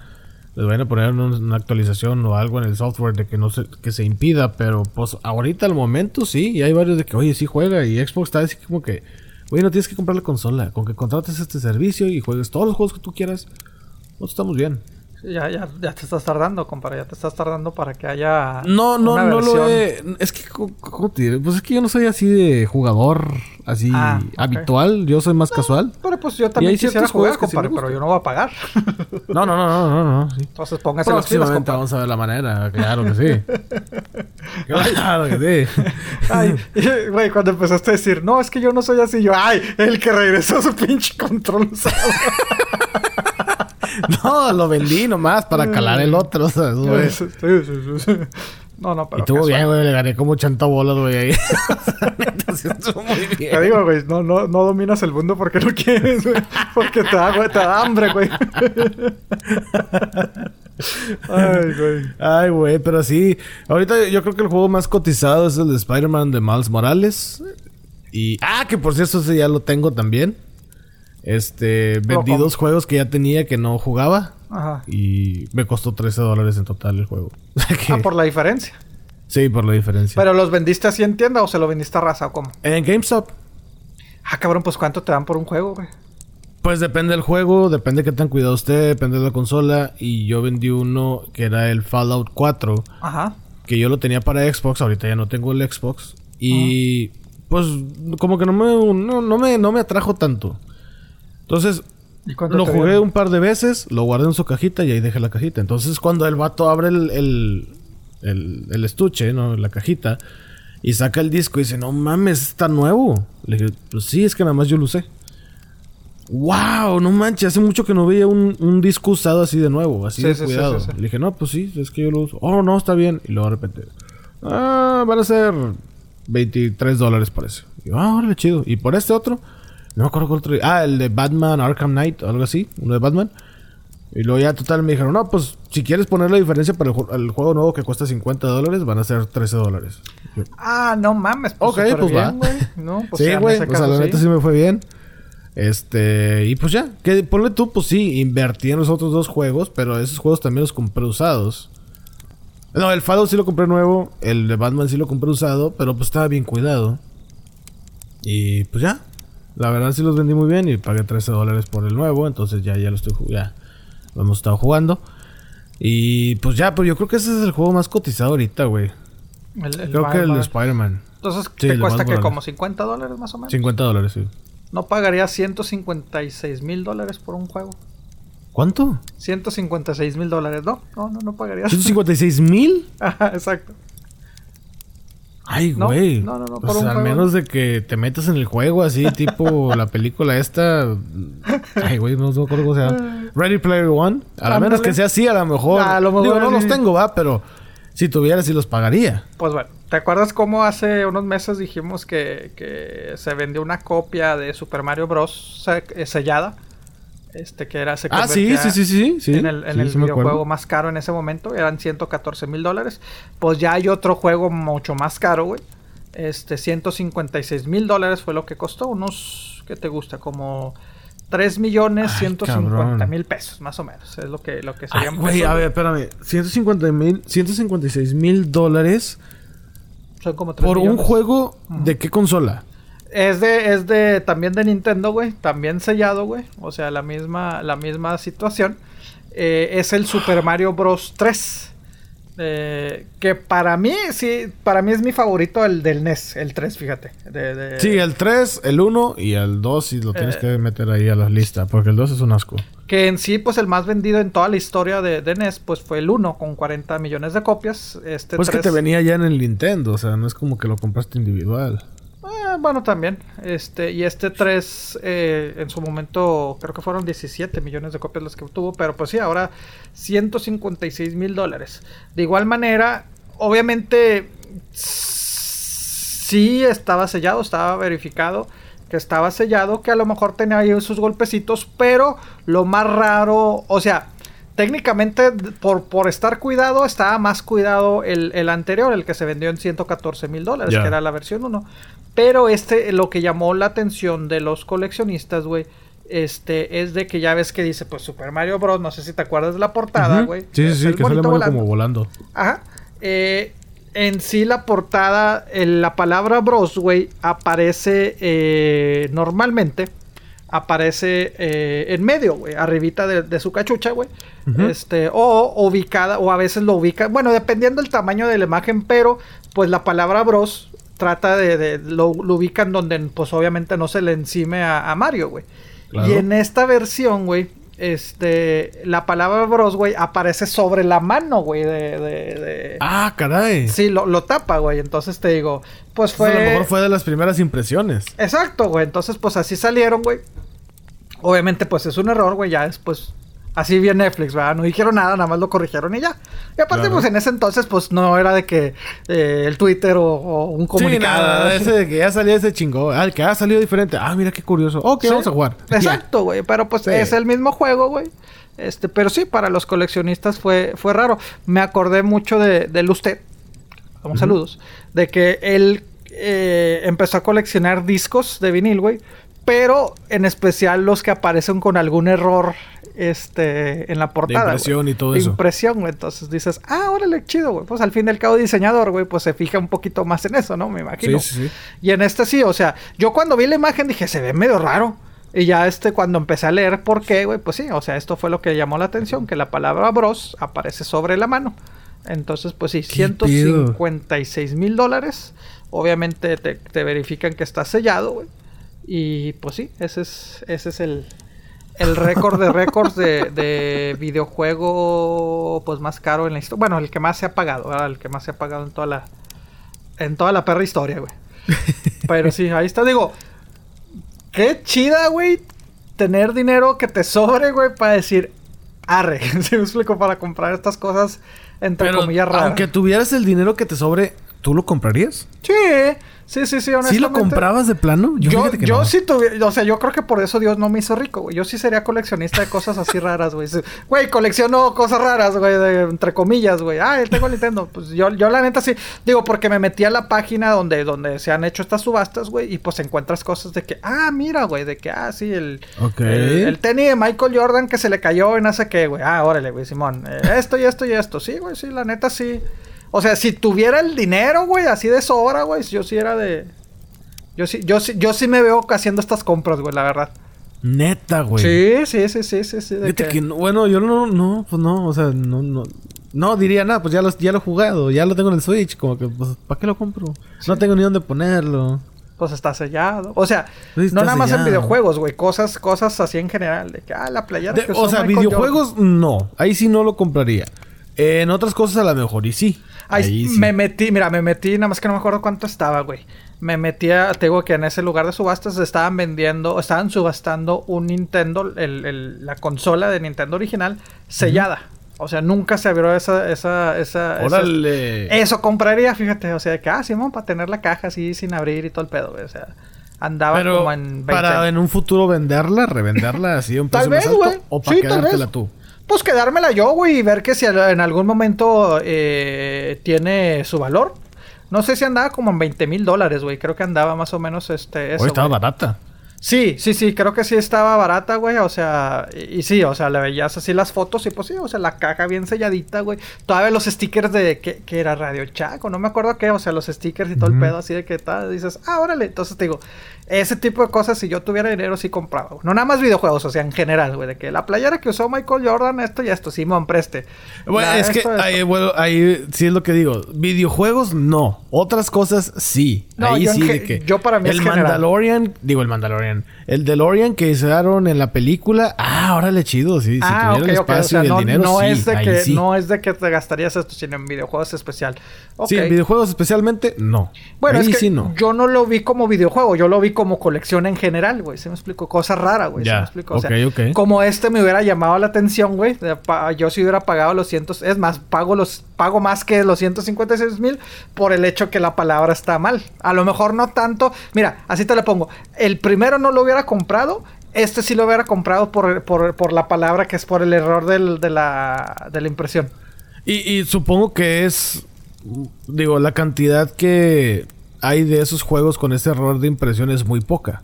les vayan a poner un- una actualización o algo en el software de que no se que se impida, pero pues ahorita al momento sí, y hay varios de que oye, sí juega y Xbox está así como que, oye, no tienes que comprar la consola, con que contrates este servicio y juegues todos los juegos que tú quieras, nosotros estamos bien. Ya, ya, ya te estás tardando, compa. Ya te estás tardando para que haya. No, no, una no lo he. Es que, ¿cómo- ¿cómo te diré? Pues es que yo no soy así de jugador, así Ah, habitual. Yo soy más casual. Pero pues yo también quisiera jugar, sí compadre, pero yo no voy a pagar. No, no, no, no, no, no. sí. Entonces póngase las vamos a ver la manera, claro que sí. [laughs] claro que sí. Ay, güey, cuando empezaste a decir, no, es que yo no soy así, yo, ay, el que regresó a su pinche control usado. [laughs] [laughs] No, lo vendí nomás para calar el otro. o sea, güey. Sí, sí, sí. No, no, pero. Y estuvo bien, güey. Le gané como 80 bolas, güey, ahí. [laughs] Sí estuvo muy bien. Te digo, güey, no, no, no dominas el mundo porque no quieres, güey. Porque te da, güey, te da hambre, güey. [laughs] Ay, güey. Ay, güey, pero sí. Ahorita yo creo que el juego más cotizado es el de Spider-Man de Miles Morales. Y. Ah, que por cierto, ese ya lo tengo también. Este. Vendí dos juegos que ya tenía que no jugaba. Ajá. Y me costó 13 dólares en total el juego. [laughs] Que- Ah, por la diferencia. Sí, por la diferencia. ¿Pero los vendiste así en tienda o se lo vendiste a raza o cómo? En GameStop. Ah, cabrón, pues ¿cuánto te dan por un juego, güey? Pues depende del juego, depende de qué tan cuidado esté, depende de la consola. Y yo vendí uno que era el Fallout 4, Ajá. que yo lo tenía para Xbox, ahorita ya no tengo el Xbox. Y pues como que no me, no, no me, no me atrajo tanto. Entonces ¿Y cuánto lo jugué dieron? un par de veces, lo guardé en su cajita y ahí dejé la cajita. Entonces cuando el vato abre el, el, el, el estuche, ¿no? La cajita, y saca el disco y dice, no mames, está nuevo. Le dije, pues sí, es que nada más yo lo usé. ¡Wow! No manches, hace mucho que no veía un, un disco usado así de nuevo, así Sí, de sí, cuidado. sí. Le dije, no, pues sí, es que yo lo uso. Oh, no, está bien. Y luego de repente, ah, van a ser 23 dólares parece. Y yo, ah, órale, chido. Y por este otro, no me acuerdo cuál otro. Ah, el de Batman Arkham Knight, algo así, uno de Batman. Y luego ya total me dijeron, no, pues si quieres poner la diferencia para el, ju- el juego nuevo que cuesta 50 dólares, van a ser 13 dólares. Ah, no mames. Pues Ok, pues bien, va. No, [laughs] pues sí, güey, sea, caso la neta sí. sí me fue bien. Este, y pues ya, que ponle tú, pues sí, invertí en los otros dos juegos, pero esos juegos también los compré usados. No, el Fallout sí lo compré nuevo, el de Batman sí lo compré usado, pero pues estaba bien cuidado. Y pues ya, la verdad sí los vendí muy bien y pagué 13 dólares por el nuevo, entonces ya, ya lo estoy ya lo hemos estado jugando. Y pues ya, pues yo creo que ese es el juego más cotizado ahorita, güey. El, el Creo que el. Spider-Man. Entonces, Sí, ¿te cuesta que como 50 dólares más o menos? 50 dólares, sí. ¿No pagaría 156 mil dólares por un juego? ¿Cuánto? 156 mil dólares, ¿no? No, no, no pagaría. ¿156 mil? [laughs] Ajá, exacto. Ay, güey. no, no, no, Pues al juego. menos de que te metas en el juego así, [laughs] tipo la película esta. Ay, güey, no me acuerdo cómo se llama. [laughs] Ready Player One. A lo menos que sea así, a lo mejor. A lo mejor Digo, no sí. los tengo, va, pero si tuviera, sí los pagaría. Pues bueno, ¿te acuerdas cómo hace unos meses dijimos que, que se vendió una copia de Super Mario Bros. eh, sellada? Este que era se Ah, sí, sí, sí, sí. sí. en el, en Sí, el sí videojuego más caro en ese momento, eran 114 mil dólares. Pues ya hay otro juego mucho más caro, güey. Este, 156 mil dólares fue lo que costó. Unos, ¿qué te gusta? Como 3 millones Ay, 150 cabrón. mil pesos, más o menos. Es lo que, lo que Ay, serían güey, a ver, espérame. 150 mil, 156 mil dólares Son como 3 por un juego de qué consola. Es de, es de, también de Nintendo, güey. También sellado, güey. O sea, la misma, la misma situación. Eh, es el Super Mario Bros. 3. Eh, que para mí, sí, para mí es mi favorito el del NES, el 3, fíjate. De, de- Sí, el 3, el 1 y el 2 si lo tienes Eh. que meter ahí a la lista, porque el 2 es un asco. Que en sí, pues el más vendido en toda la historia de, de NES, pues fue el 1 con 40 millones de copias. Este Pues que 3 te venía ya en el Nintendo, o sea, no es como que lo compraste individual. Eh, bueno, también. Este, y este 3, eh, en su momento, creo que fueron 17 millones de copias las que obtuvo, pero pues sí, ahora 156 mil dólares. De igual manera, obviamente, sí estaba sellado, estaba verificado que estaba sellado, que a lo mejor tenía ahí sus golpecitos, pero lo más raro, o sea, técnicamente por, por estar cuidado, estaba más cuidado el, el anterior, el que se vendió en 114 mil dólares, que era la versión 1. Pero este, lo que llamó la atención de los coleccionistas, güey, este, es de que ya ves que dice, pues Super Mario Bros. No sé si te acuerdas de la portada, güey. Sí, sí, sí, que sale monito Mario volando. como volando. Ajá. Eh, en sí la portada, en la palabra Bros, güey, aparece eh, normalmente. Aparece eh, en medio, güey, arribita de, de su cachucha, güey. Este, o ubicada, o a veces lo ubica, bueno, dependiendo del tamaño de la imagen, pero pues la palabra Bros trata de, de- lo, lo ubican donde pues obviamente no se le encime a, a Mario, güey. Claro. Y en esta versión, güey, este, la palabra Bros, güey, aparece sobre la mano, güey, de, de, de- Ah, caray. Sí, lo, lo tapa, güey. Entonces te digo, pues Pues fue. a lo mejor fue de las primeras impresiones. Exacto, güey. Entonces, pues así salieron, güey. Obviamente, pues es un error, güey. Ya después Así bien Netflix, ¿verdad? No dijeron nada, nada más lo corrigieron y ya. Y aparte, pues en ese entonces, pues no era de que eh, el Twitter o, un comunicado. Sí, nada, ese de que ya salía ese chingo. Ah, el que ha salido diferente. Ah, mira qué curioso. Ok, vamos a jugar. Exacto, güey. Pero pues es el mismo juego, güey. Este, pero sí, para los coleccionistas fue, fue raro. Me acordé mucho de, de usted. Vamos, saludos. De que él eh, empezó a coleccionar discos de vinil, güey. Pero en especial los que aparecen con algún error este, en la portada. De impresión y todo eso. Impresión, güey. Entonces dices, ah, órale, chido, güey. Pues al fin y al cabo, diseñador, güey, pues se fija un poquito más en eso, ¿no? Me imagino. Sí, sí, sí. Y en este sí, o sea, yo cuando vi la imagen dije, se ve medio raro. Y ya este, cuando empecé a leer por qué, güey, pues sí, o sea, esto fue lo que llamó la atención, que la palabra bros aparece sobre la mano. Entonces, pues sí, 156 mil dólares. Obviamente te, te verifican que está sellado, güey. Y pues sí, ese es, ese es el, el récord de récords de, videojuego pues más caro en la historia. Bueno, el que más se ha pagado, ¿verdad? El que más se ha pagado en toda la en toda la perra historia, güey. [laughs] Pero sí, ahí está, digo, qué chida, güey, tener dinero que te sobre, güey, para decir, arre, [laughs] si me explico, para comprar estas cosas entre comillas raras. Aunque tuvieras el dinero que te sobre, ¿tú lo comprarías? Sí, Sí, sí, sí, honestamente. ¿Sí lo comprabas de plano? Yo, yo, sí tuviera, o sea, yo creo que por eso Dios no me hizo rico, güey. Yo sí sería coleccionista de cosas así raras, güey. Güey, colecciono cosas raras, güey, entre comillas, güey. Ah, tengo Nintendo. Pues yo, yo la neta sí, digo, porque me metí a la página donde, donde se han hecho estas subastas, güey, y pues encuentras cosas de que, ah, mira, güey, de que, ah, sí, el, el, tenis de Michael Jordan que se le cayó en hace qué, güey. Ah, órale, güey, Simón. Eh, esto y esto y esto. Sí, güey, sí, la neta sí. O sea, si tuviera el dinero, güey, así de sobra, güey, yo sí era de. Yo sí, yo sí, yo sí me veo haciendo estas compras, güey, la verdad. Neta, güey. Sí, sí, sí, sí, sí, sí. bueno, yo no, no, pues no, o sea, no, no. No diría nada, pues ya lo, ya lo he jugado, ya lo tengo en el Switch, como que, pues, ¿para qué lo compro? No tengo ni dónde ponerlo. Pues está sellado. O sea, no nada más en videojuegos, güey. Cosas, cosas así en general. De que, ah, la playera. o sea, videojuegos no. Ahí sí no lo compraría. en otras cosas a lo mejor y sí. Ahí, me metí, mira, me metí, nada más que no me acuerdo cuánto estaba, güey. Me metí a, te digo que en ese lugar de subastas estaban vendiendo, estaban subastando un Nintendo, el, la consola de Nintendo original, sellada. O sea, nunca se abrió esa, esa, esa, Órale. eso compraría, fíjate, o sea, que, ah, Simón, para tener la caja así sin abrir y todo el pedo, güey. O sea, andaba como en 20 para en un futuro venderla, revenderla así un precio Tal vez, güey. o para quedártela tú. Pues quedármela yo, güey, y ver que si en algún momento eh, tiene su valor. No sé si andaba como en 20 mil dólares, güey. Creo que andaba más o menos este. Eso, estaba barata. Sí, sí, sí, creo que sí estaba barata, güey. O sea, y, sí, o sea, le veías así las fotos y pues sí, o sea, la caja bien selladita, güey. Todavía los stickers de que, era Radio Chaco, no me acuerdo qué, o sea, los stickers y todo el pedo así de que tal, dices, ah, órale. Entonces te digo, ese tipo de cosas, si yo tuviera dinero, sí compraba. No nada más videojuegos, o sea, en general, güey. De que la playera que usó Michael Jordan, esto y esto, Simón, preste. Bueno, es que ahí, bueno, ahí sí es lo que digo. Videojuegos, no. Otras cosas, sí. ahí sí, de que. Yo para mí El Mandalorian, digo el Mandalorian. El DeLorean que usaron en la película, ah, órale, chido. Sí, ah, si tuviera el espacio y el dinero, no es de que, No es de que te gastarías esto, sino en videojuegos especial. Sí, en videojuegos especialmente, no. Bueno, es que sí, no. yo no lo vi como videojuego, yo lo vi como colección en general, güey. Se me explico, cosas raras, güey. Se me explico. O sea, como este me hubiera llamado la atención, güey. Yo si hubiera pagado los cientos, es más, pago los, pago más que los 156 mil por el hecho que la palabra está mal. A lo mejor no tanto. Mira, así te lo pongo. El primero no lo hubiera comprado. Este sí lo hubiera comprado por, por, la palabra que es por el error del, de, la, de la impresión. y supongo que es digo, la cantidad que hay de esos juegos con ese error de impresión es muy poca.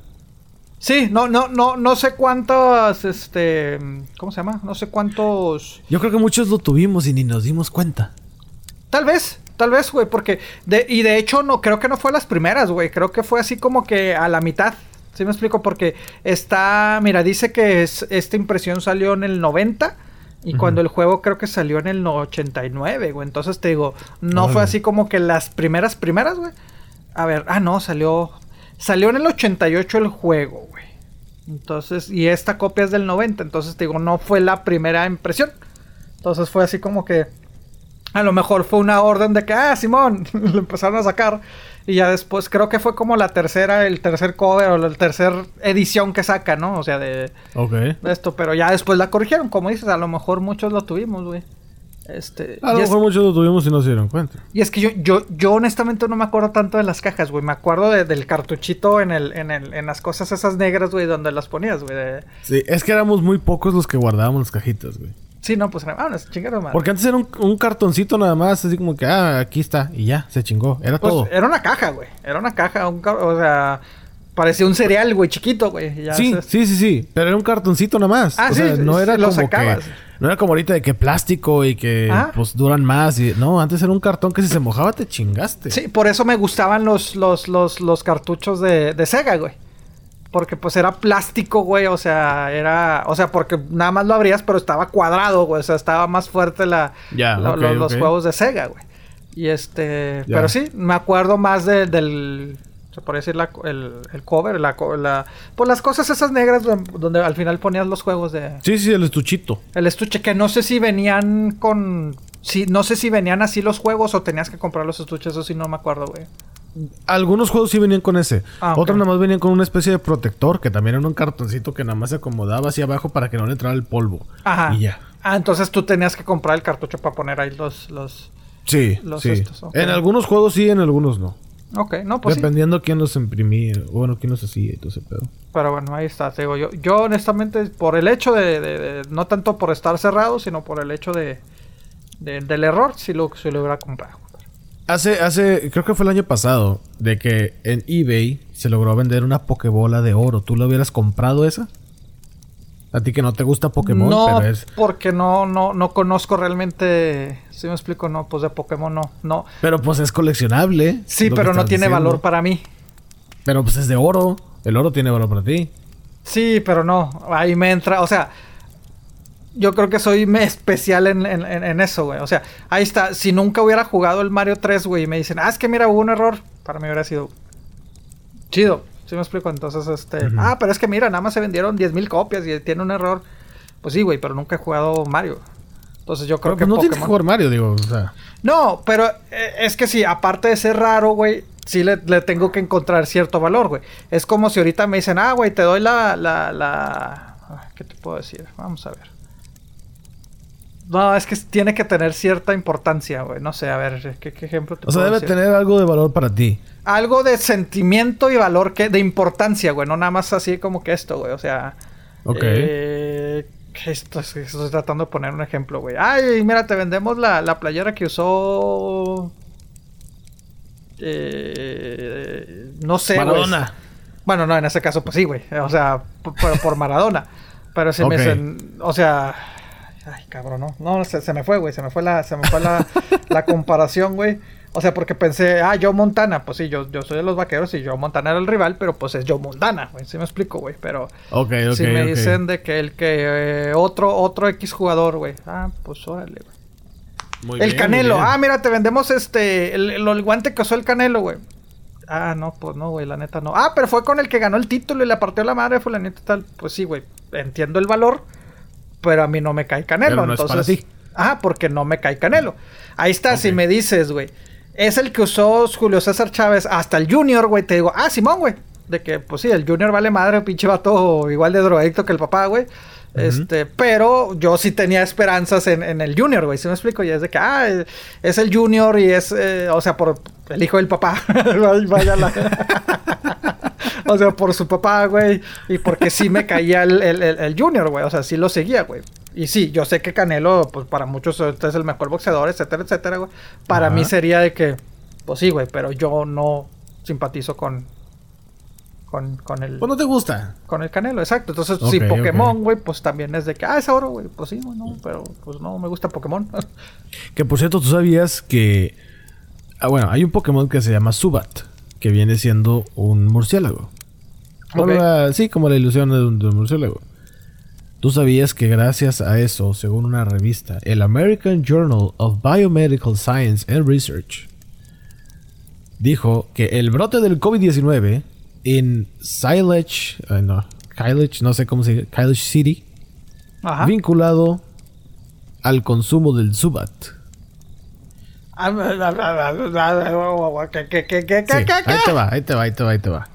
Sí, no, no, no, no sé cuántos, este, ¿cómo se llama? No sé cuántos. Yo creo que muchos lo tuvimos y ni nos dimos cuenta. Tal vez, tal vez, güey, porque de, y de hecho no, creo que no fue las primeras, güey, creo que fue así como que a la mitad. ¿Sí me explico? Porque está, mira, dice que es, esta impresión salió en el 90 y cuando el juego creo que salió en el 89, güey. Entonces te digo, no fue así como que las primeras, primeras, güey. A ver, ah, no, salió. Salió en el 88 el juego, güey. Entonces, y esta copia es del 90. Entonces te digo, no fue la primera impresión. Entonces fue así como que. A lo mejor fue una orden de que, ah, Simón, [laughs] lo empezaron a sacar. Y ya después, creo que fue como la tercera, el tercer cover o la tercera edición que saca, ¿no? O sea, de, de esto. Pero ya después la corrigieron, como dices, a lo mejor muchos lo tuvimos, güey. Este, A lo es, mejor muchos lo tuvimos y no se dieron cuenta. y es que yo, yo, yo honestamente no me acuerdo tanto de las cajas, güey. Me acuerdo de- del cartuchito en el, en el, en las cosas esas negras, güey, donde las ponías, güey. de- Sí, es que éramos muy pocos los que guardábamos las cajitas, güey. Sí, no, pues, vámonos, chingaron, madre. Porque antes era un, un cartoncito nada más, así como que, ah, aquí está, y ya, se chingó. Era Pues, todo. era una caja, güey. Era una caja, un o sea, parecía un cereal, güey, chiquito, güey. ya Sí, se- sí, sí, sí. Pero era un cartoncito nada más. Ah, o sí, sea, no era lo como sacabas. que. No era como ahorita de que plástico y que Ah. pues duran más. Y, no, antes era un cartón que si se mojaba te chingaste. Sí, por eso me gustaban los, los, los, los cartuchos de, de Sega, güey. Porque pues era plástico, güey. O sea, era. O sea, porque nada más lo abrías, pero estaba cuadrado, güey. O sea, estaba más fuerte la, los juegos de Sega, güey. Y este. Pero sí, me acuerdo más de- del. Se podría decir la- el, el cover, la, la. Pues las cosas esas negras don- donde al final ponías los juegos de. Sí, sí, el estuchito. El estuche, que no sé si venían con. Si, no sé si venían así los juegos o tenías que comprar los estuches, eso sí no me acuerdo, güey. Algunos juegos sí venían con ese. Ah. Otros nada más venían con una especie de protector que también era un cartoncito que nada más se acomodaba hacia abajo para que no le entrara el polvo. Ajá. Y ya. Ah, entonces tú tenías que comprar el cartucho para poner ahí los... los... Sí, Los sí. estos. En algunos juegos sí, en algunos no. Ok, no, pues sí. Dependiendo quién los imprimía. Bueno, quién los hacía y todo ese pedo. Pero bueno, ahí está, te digo yo. Yo honestamente, por el hecho de, de- de- No tanto por estar cerrado, sino por el hecho de... de- del error, si lo, si lo hubiera comprado. Hace, hace, creo que fue el año pasado, de que en eBay se logró vender una Pokébola de oro. ¿Tú la hubieras comprado esa? A ti que no te gusta Pokémon, no, pero es. porque no, no, no conozco realmente... Si me explico, no, pues de Pokémon no. no. Pero pues es coleccionable. Sí, pero no tiene diciendo. valor para mí. Pero pues es de oro. El oro tiene valor para ti. Sí, pero no. Ahí me entra. O sea, yo creo que soy especial en- en- en eso, güey. O sea, ahí está. Si nunca hubiera jugado el Mario 3, güey, y me dicen, ah, es que mira, hubo un error. Para mí hubiera sido chido. ¿Sí me explico? Entonces, este. Ah, pero es que mira, nada más se vendieron 10.000 copias y tiene un error. Pues sí, güey, pero nunca he jugado Mario. Entonces yo creo Pero que pues no tienes que Pokémon- jugar Mario, digo. O sea, no, pero eh, es que sí, aparte de ser raro, güey, sí le, le tengo que encontrar cierto valor, güey. Es como si ahorita me dicen, ah, güey, te doy la, la, la... ¿Qué te puedo decir? Vamos a ver. No, es que tiene que tener cierta importancia, güey. No sé, a ver, ¿qué, qué ejemplo te o sea debe decir? tener algo de valor para ti. Algo de sentimiento y valor que de importancia, güey. No nada más así como que esto, güey. O sea... Ok. Eh, esto, estoy tratando de poner un ejemplo, güey. Ay, mira, te vendemos la, la playera que usó. eh, no sé. Maradona. Bueno, no, en ese caso, pues sí, güey. O sea, por, por- Maradona. Pero si me dicen. O sea. Ay, cabrón, no. No, se, se me fue, güey. Se me fue la, se me fue la, la comparación, güey. O sea, porque pensé, ah, Joe Montana. Pues sí, yo, yo soy de los vaqueros y Joe Montana era el rival, pero pues es Joe Montana, güey. Sí me explico, güey. Pero Ok, ok. si me dicen de que el que eh, otro otro X jugador, güey. Ah, pues órale, güey. Muy El bien, Canelo. muy bien. Ah, mira, te vendemos este el, el- el guante que usó el Canelo, güey. Ah, no, pues no, güey, la neta no. Ah, pero fue con el que ganó el título y le partió la madre, fue la neta tal. Pues sí, güey. Entiendo el valor, pero a mí no me cae Canelo, Pero no es entonces. para ti. Ah, porque no me cae Canelo. Ahí está, si me dices, güey. Es el que usó Julio César Chávez hasta el Junior, güey. Te digo, ah, Simón, güey. De que, pues sí, el Junior vale madre, pinche vato igual de drogadicto que el papá, güey. Este, pero yo sí tenía esperanzas en, en el Junior, güey. ¿Sí me explico? Y es de que, ah, es el Junior y es, eh, o sea, por el hijo del papá. [laughs] Ay, Vaya la- [laughs] o sea, por su papá, güey. Y porque sí me caía el, el- el- el Junior, güey. O sea, sí lo seguía, güey. Y sí, yo sé que Canelo, pues para muchos este es el mejor boxeador, etcétera, etcétera, güey. Para Ajá. mí sería de que, pues sí, güey, pero yo no simpatizo con, con, con el, Pues no te gusta. con el Canelo, exacto. Entonces, Ok, sí, Pokémon, ok. güey, pues también es de que, ah, es oro, güey. Pues sí, güey, no, pero pues no me gusta Pokémon. [laughs] Que por cierto, tú sabías que. Ah, bueno, hay un Pokémon que se llama Subat, que viene siendo un murciélago. La- sí, como la ilusión de un, de un murciélago. Tú sabías que gracias a eso, según una revista, el American Journal of Biomedical Science and Research dijo que el brote del COVID-19 en Silage, eh, no, Kylage, no sé cómo se dice, Kylage City, Ajá. vinculado al consumo del Subat. ¿Qué, qué, qué, Sí, ahí te va, ahí te va, ahí te va, ahí te va.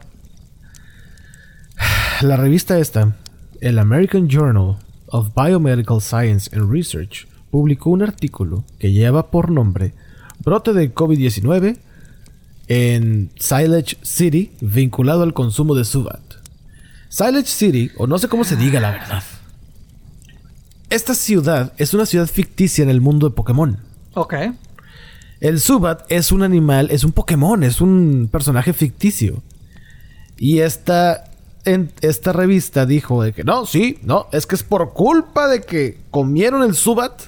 La revista esta, el American Journal of Biomedical Science and Research, publicó un artículo que lleva por nombre Brote de COVID-19 en Silage City vinculado al consumo de Subat. Silage City, o no sé cómo se diga la verdad. Esta ciudad es una ciudad ficticia en el mundo de Pokémon. Ok. El Subat es un animal, es un Pokémon, es un personaje ficticio. Y esta, en, esta revista dijo de que no, sí, no, es que es por culpa de que comieron el Subat.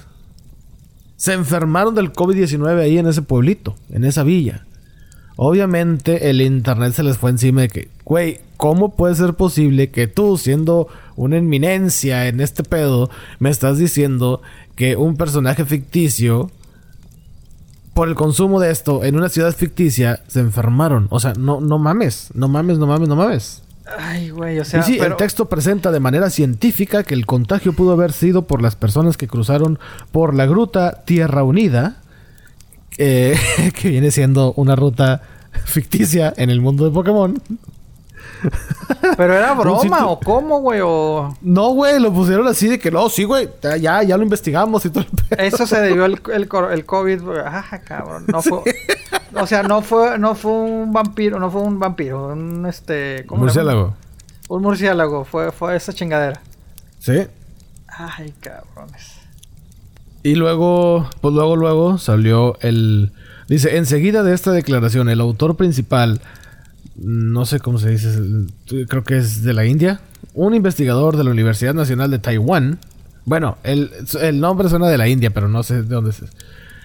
Se enfermaron del COVID-19 ahí en ese pueblito, en esa villa. Obviamente el internet se les fue encima de que, güey, ¿cómo puede ser posible que tú, siendo una eminencia en este pedo, me estás diciendo que un personaje ficticio, por el consumo de esto en una ciudad ficticia, se enfermaron? O sea, no, no mames, no mames, no mames, no mames. Ay, güey, o sea, y sí, pero- el texto presenta de manera científica que el contagio pudo haber sido por las personas que cruzaron por la gruta Tierra Unida, eh, [laughs] que viene siendo una ruta ficticia en el mundo de Pokémon. Pero era [laughs] broma o cómo, güey, o No, güey, lo pusieron así de que no, sí, güey, ya, ya, lo investigamos y todo el pedo. eso se debió el, el, el COVID, güey. Ah, cabrón, no fue O sea, no fue no fue un vampiro, no fue un vampiro, un este, ¿cómo? Murciélago. Un murciélago, fue fue esa chingadera. Sí. Ay, cabrones. Y luego, pues luego, luego salió el... Dice, enseguida de esta declaración, el autor principal, no sé cómo se dice, creo que es de la India, un investigador de la Universidad Nacional de Taiwán, bueno, el, el nombre suena de la India, pero no sé de dónde es.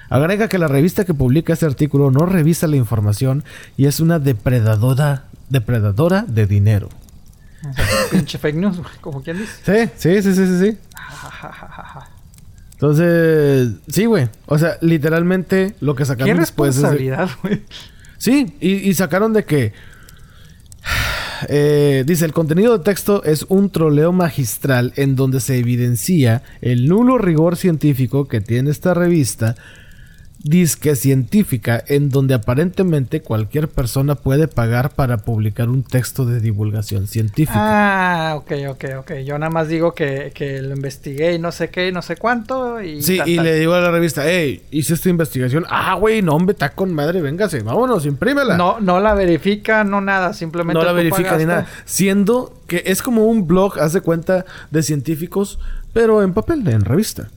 Agrega que la revista que publica este artículo no revisa la información y es una depredadora, depredadora de dinero. O [laughs] sea, pinche fake news, como quien dice. Sí, sí, sí, sí, sí, sí. Entonces, sí, güey. O sea, literalmente lo que Qué sacaron después es... de- responsabilidad, güey. Sí, y, y sacaron de que... eh, dice, el contenido de texto es un troleo magistral en donde se evidencia el nulo rigor científico que tiene esta revista, disque científica, en donde aparentemente cualquier persona puede pagar para publicar un texto de divulgación científica. Ah, ok, ok, ok. Yo nada más digo que, que lo investigué y no sé qué y no sé cuánto. Y Sí, y le digo a la revista, hey, hice esta investigación. Ah, güey, no, hombre, está con madre, véngase, vámonos, imprímela. No, no la verifica, no nada, simplemente. no la verifica ni nada. Siendo que es como un blog, haz de cuenta, de científicos, pero en papel, en revista.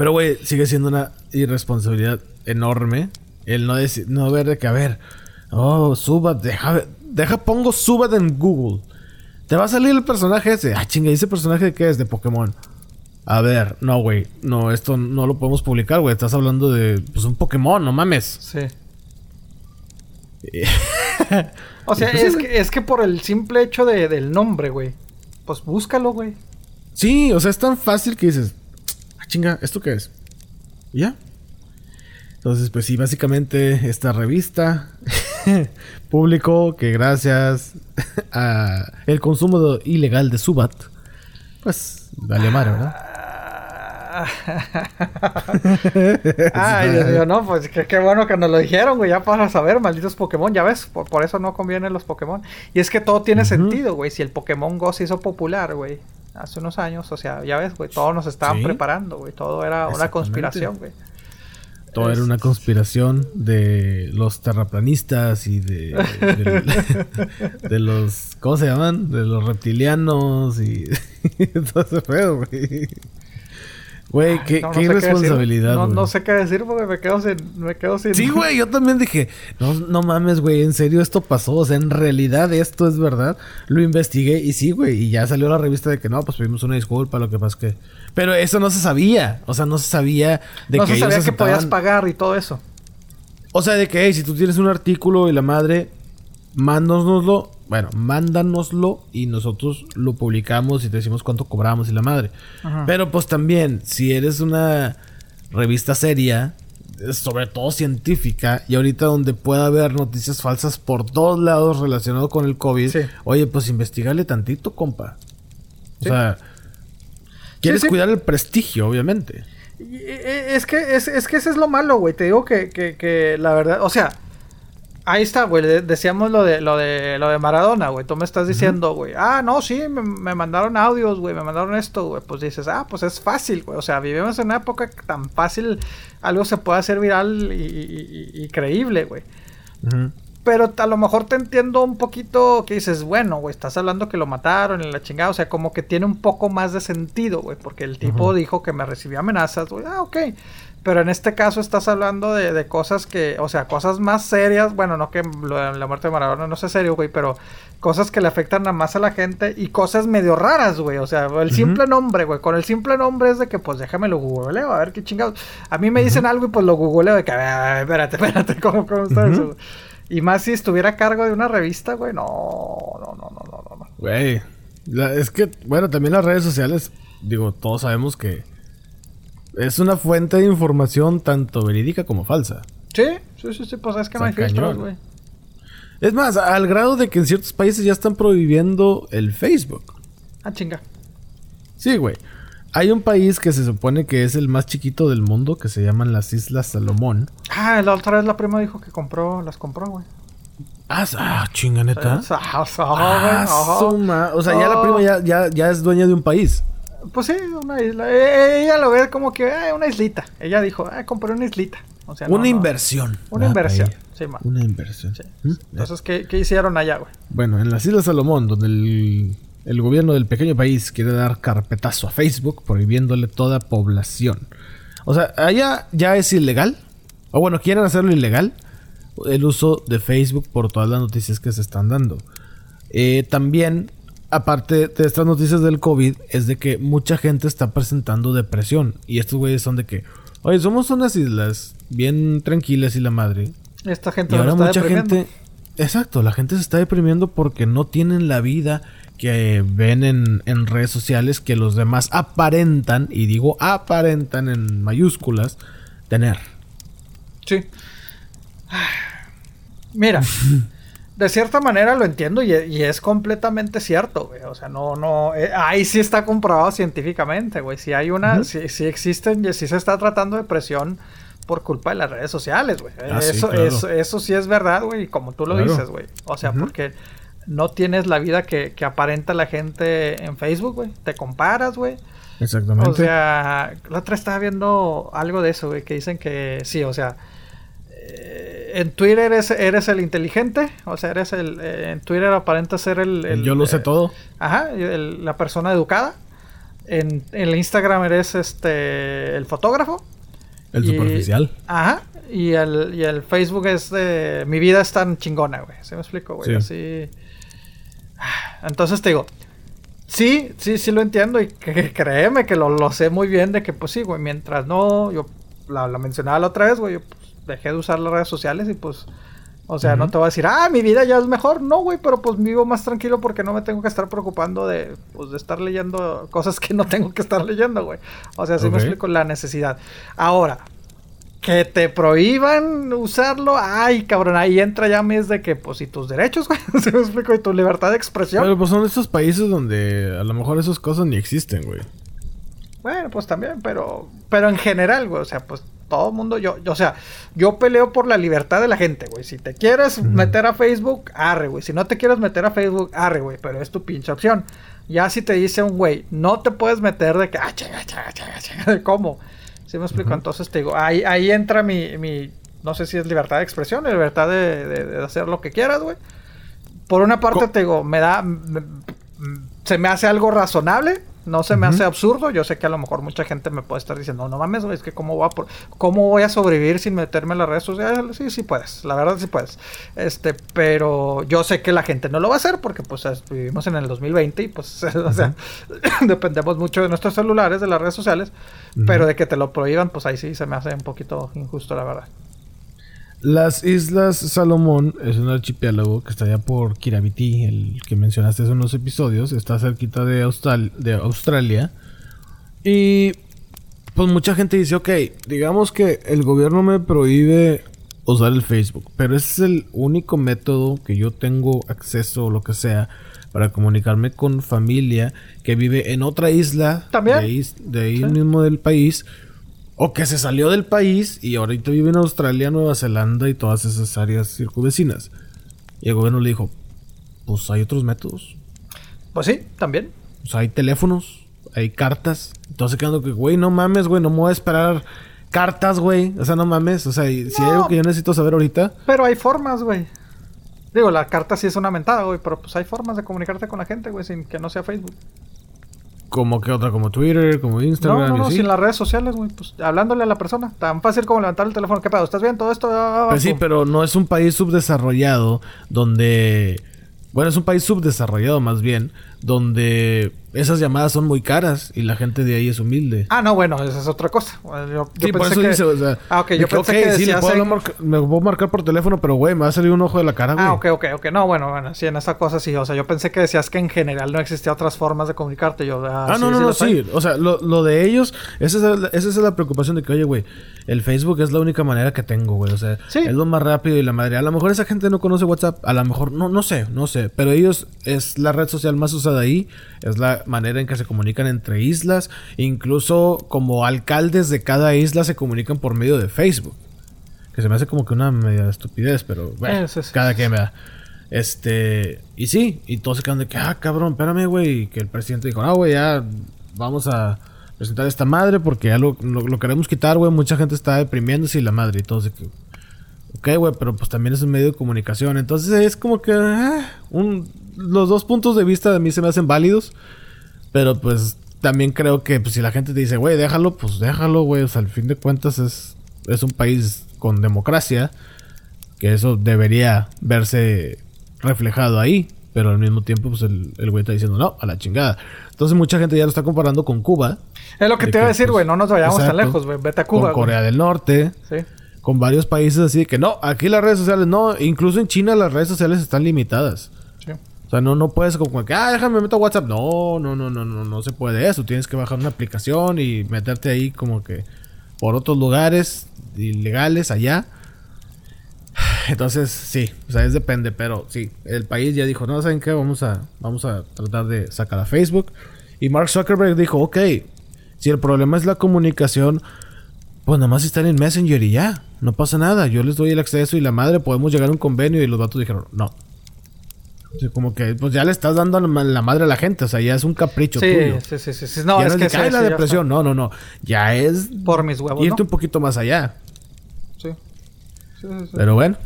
Pero, güey, sigue siendo una irresponsabilidad enorme el no, deci- no ver de que, a ver, oh, Subat, deja, deja, pongo Subat en Google. Te va a salir el personaje ese. Ah, chinga, ¿y ese personaje de qué es? De Pokémon. A ver, no, güey, no, esto no lo podemos publicar, güey. Estás hablando de, pues, un Pokémon, no mames. Sí. [laughs] O sea, Pues es que, es que por el simple hecho de, del nombre, güey. Pues búscalo, güey. Sí, o sea, es tan fácil que dices, chinga, ¿esto qué es? ¿Y ya. Entonces, pues sí, básicamente esta revista [laughs] publicó que gracias [laughs] a el consumo ilegal de Subat, pues vale madre, ¿verdad? [laughs] Ay, Dios mío, no, pues qué, bueno que nos lo dijeron, güey, ya para saber, malditos Pokémon, ya ves, por, por eso no convienen los Pokémon. Y es que todo tiene sentido, güey, si el Pokémon Go se hizo popular, güey, hace unos años, o sea, ya ves, güey, todos nos estaban Sí. preparando, güey, todo era una conspiración, güey. Todo era una conspiración de los terraplanistas y de, de, [laughs] de los, ¿cómo se llaman? De los reptilianos y [laughs] todo ese pedo, güey. Güey, qué, No, no qué decir. irresponsabilidad, No, no sé qué decir porque me quedo sin... Me quedo sin... Sí, güey, yo también dije, no, no mames, güey, en serio esto pasó, o sea, en realidad esto es verdad. Lo investigué y sí, güey, y ya salió la revista de que no, pues pedimos una disculpa, lo que pasa es que... Pero eso no se sabía, o sea, no se sabía de no que se ellos sabía que podías aceptaban- pagar y todo eso. O sea, de que, hey, si tú tienes un artículo y la madre, mándanoslo, bueno, mándanoslo y nosotros lo publicamos y te decimos cuánto cobramos y la madre. Ajá. Pero pues también, si eres una revista seria, sobre todo científica, y ahorita donde pueda haber noticias falsas por todos lados relacionado con el COVID, Sí. oye, pues investigale tantito, compa. O Sí. sea, quieres sí. cuidar el prestigio, obviamente. Es que, es, es que ese es lo malo, güey. Te digo que, que, que la verdad, o sea, Ahí está, güey. Decíamos lo de lo de lo de Maradona, güey. Tú me estás diciendo, güey. Ah, no, sí, me, mandaron audios, güey. Me mandaron esto, güey. Pues dices, ah, pues es fácil, güey. O sea, vivimos en una época tan fácil algo se puede hacer viral y, creíble, güey. Pero a lo mejor te entiendo un poquito que dices, bueno, güey, estás hablando que lo mataron en la chingada. O sea, como que tiene un poco más de sentido, güey. Porque el tipo dijo que me recibió amenazas, güey. Ah, ok. Pero en este caso estás hablando de, cosas que, o sea, cosas más serias. Bueno, no que la muerte de Maradona no sea serio, güey, pero cosas que le afectan a más a la gente y cosas medio raras, güey. O sea, el simple nombre, güey. Con el simple nombre es de que, pues déjame lo googleo, a ver qué chingados. A mí me dicen algo y pues lo googleo de que, a ver, espérate, [laughs] espérate, ¿cómo, cómo está eso? Y más si estuviera a cargo de una revista, güey, no, no, no, no, no, no. Güey, es que, bueno, también las redes sociales, digo, todos sabemos que es una fuente de información tanto verídica como falsa. Sí, sí, sí, sí pues es que no hay filtros, güey. Es más, al grado de que en ciertos países ya están prohibiendo el Facebook. Ah, chinga. Sí, güey. Hay un país que se supone que es el más chiquito del mundo, que se llaman las Islas Salomón. Ah, la otra vez la prima dijo que compró, las compró, güey. Ah, ah chinga neta. Ah, ah, o sea, ya la prima ya, ya, ya es dueña de un país. Pues sí, una isla. E, ella lo ve como que eh, una islita. Ella dijo, ah, compré una islita. O sea, una inversión. Una inversión. Sí, Una inversión. ¿Mm? Entonces, ¿qué, hicieron allá, güey? Bueno, en las Islas Salomón, donde el, gobierno del pequeño país quiere dar carpetazo a Facebook prohibiéndole toda población. O sea, allá ya es ilegal. O bueno, quieren hacerlo ilegal. El uso de Facebook por todas las noticias que se están dando. Eh, también aparte de estas noticias del COVID, es de que mucha gente está presentando depresión. Y estos güeyes son de que, oye, somos unas islas bien tranquilas y la madre. Esta gente y ahora mucha gente. Exacto, la gente se está deprimiendo porque no tienen la vida que ven en, en redes sociales que los demás aparentan, y digo aparentan en mayúsculas, tener. Sí. Mira. [laughs] de cierta manera lo entiendo y, es completamente cierto, güey. O sea, no, no, eh, ahí sí está comprobado científicamente, güey. Si hay una, si, si, existen, si se está tratando depresión por culpa de las redes sociales, güey. Ah, eso, eso, sí es verdad, güey, como tú lo dices, güey. O sea, porque no tienes la vida que, que aparenta la gente en Facebook, güey. Te comparas, güey. Exactamente. O sea, la otra estaba viendo algo de eso, güey, que dicen que sí, o sea, en Twitter eres, eres el inteligente, o sea, eres el... Eh, en Twitter aparenta ser el... Yo lo sé eh, todo. Ajá, la persona educada. En, el Instagram eres este el fotógrafo. El superficial. Ajá. Y el, y el Facebook es de... Mi vida es tan chingona, güey. ¿Se me explico, güey? Así... Entonces te digo... Sí, sí, sí lo entiendo y créeme que lo, lo, sé muy bien de que pues sí, güey, mientras no, yo la, la mencionaba la otra vez, güey, dejé de usar las redes sociales y pues, o sea, no te voy a decir, ah, mi vida ya es mejor. No, güey, pero pues vivo más tranquilo porque no me tengo que estar preocupando de, pues, de estar leyendo cosas que no tengo que estar leyendo, güey. O sea, así me explico la necesidad. Ahora, que te prohíban usarlo, ay, cabrón, ahí entra ya mes de que, pues, y tus derechos, [laughs] güey, se me explico, y tu libertad de expresión. Pero pues son estos países donde a lo mejor esas cosas ni existen, güey. Bueno, pues también, pero, pero en general, güey, o sea, pues todo el mundo, yo, o sea, yo peleo por la libertad de la gente, güey. Si te quieres meter a Facebook, arre, güey. Si no te quieres meter a Facebook, arre, güey. Pero es tu pinche opción. Ya si te dice un güey, no te puedes meter de que, ah, chaga, chaga, chaga, [laughs] ¿cómo? ¿Sí me explico? Entonces te digo, ahí, ahí entra mi, mi, no sé si es libertad de expresión, libertad de, de, hacer lo que quieras, güey. Por una parte te digo, me da, se me hace algo razonable no se me hace absurdo. Yo sé que a lo mejor mucha gente me puede estar diciendo, no, mames, es que cómo voy, a cómo voy a sobrevivir sin meterme en las redes sociales. Sí, sí puedes, la verdad sí puedes. Este, pero yo sé que la gente no lo va a hacer porque pues vivimos en el 2020 y pues, [laughs] o sea, [laughs] dependemos mucho de nuestros celulares, de las redes sociales. Pero de que te lo prohíban, pues ahí sí se me hace un poquito injusto, la verdad. Las Islas Salomón es un archipiélago que está allá por Kiribati, el que mencionaste en los episodios. Está cerquita de, de Australia. Y pues mucha gente dice, ok, digamos que el gobierno me prohíbe usar el Facebook, pero ese es el único método que yo tengo acceso o lo que sea para comunicarme con familia que vive en otra isla ¿También? de ahí, mismo del país O que se salió del país y ahorita vive en Australia, Nueva Zelanda y todas esas áreas circunvecinas. Y el gobierno le dijo, pues hay otros métodos. Pues sí, también. O sea, hay teléfonos, hay cartas. Entonces quedando que, güey, no mames, güey, no me voy a esperar cartas, güey. O sea, no mames. O sea, si hay algo que yo necesito saber ahorita. Pero hay formas, güey. Digo, la carta sí es una mentada, güey, pero pues hay formas de comunicarte con la gente, güey, sin que no sea Facebook. Como que otra, como Twitter, como Instagram. No, no, sin las redes sociales, güey, pues hablándole a la persona. Tan fácil como levantar el teléfono. ¿Qué pedo? ¿Estás bien? ¿Todo esto? Ah, Pues sí, pero no es un país subdesarrollado donde... Bueno, es un país subdesarrollado más bien, donde esas llamadas son muy caras y la gente de ahí es humilde. Ah, no, bueno, esa es otra cosa. Yo, yo sí, por eso que- dice, o sea... Ah, ok, yo que, pensé ok, que sí, le puedo en- hablar marca- me puedo marcar por teléfono, pero güey, me va a salir un ojo de la cara, güey. Ah, ok, ok, ok. No, bueno, bueno, sí, en esa cosa sí. O sea, yo pensé que decías que en general no existía otras formas de comunicarte. Yo, ah, Ah, sí, no, no, sí no, sí. O sea, lo, lo de ellos, esa es, la, esa es la preocupación de que, oye, güey, el Facebook es la única manera que tengo, güey. O sea, Sí. es lo más rápido y la madre. A lo mejor esa gente no conoce WhatsApp, a lo mejor, no, no sé, no sé. Pero ellos es la red social más usada ahí, es la manera en que se comunican entre islas. Incluso como alcaldes de cada isla se comunican por medio de Facebook. Que se me hace como que una media estupidez, pero bueno, Eh, cada quien vea. Este, y sí, y todos se quedan de que, ah, cabrón, espérame, güey. Y que el presidente dijo, ah, güey, ya vamos a presentar esta madre porque ya lo, lo, lo queremos quitar, güey. Mucha gente está deprimiéndose y la madre y todos de que, ok, güey, pero pues también es un medio de comunicación. Entonces es como que, ah, un, los dos puntos de vista de mí se me hacen válidos, pero pues también creo que pues, si la gente te dice, güey, déjalo, pues déjalo, güey. O sea, al fin de cuentas es, es un país con democracia que eso debería verse reflejado ahí. Pero al mismo tiempo, pues el, el güey está diciendo, no, a la chingada. Entonces mucha gente ya lo está comparando con Cuba. Es lo que te iba a decir, pues, güey. No nos vayamos tan lejos, güey. Vete a con Cuba, güey. Corea del Norte, Sí. Con varios países así de que no, aquí las redes sociales no, incluso en China las redes sociales están limitadas. Sí. O sea, no, no puedes como que, ah, déjame meter WhatsApp. No, no, no, no, no, no se puede eso. Tienes que bajar una aplicación y meterte ahí como que por otros lugares ilegales allá. [sighs] Entonces, sí, o sea, es depende, pero sí, el país ya dijo, no, ¿saben qué? Vamos a, vamos a tratar de sacar a Facebook. Y Mark Zuckerberg dijo, ok, si el problema es la comunicación, pues nada más están en Messenger y ya, no pasa nada. Yo les doy el acceso y la madre, podemos llegar a un convenio y los vatos dijeron, no. O sea, como que, pues ya le estás dando la ma- la madre a la gente, o sea, ya es un capricho Sí, tuyo. sí, sí, sí, sí. No, ya es no que sí, "Ay, la depresión, no, no, no. Ya es. Por mis huevos, irte ¿no? un poquito más allá. Sí. Pero bueno,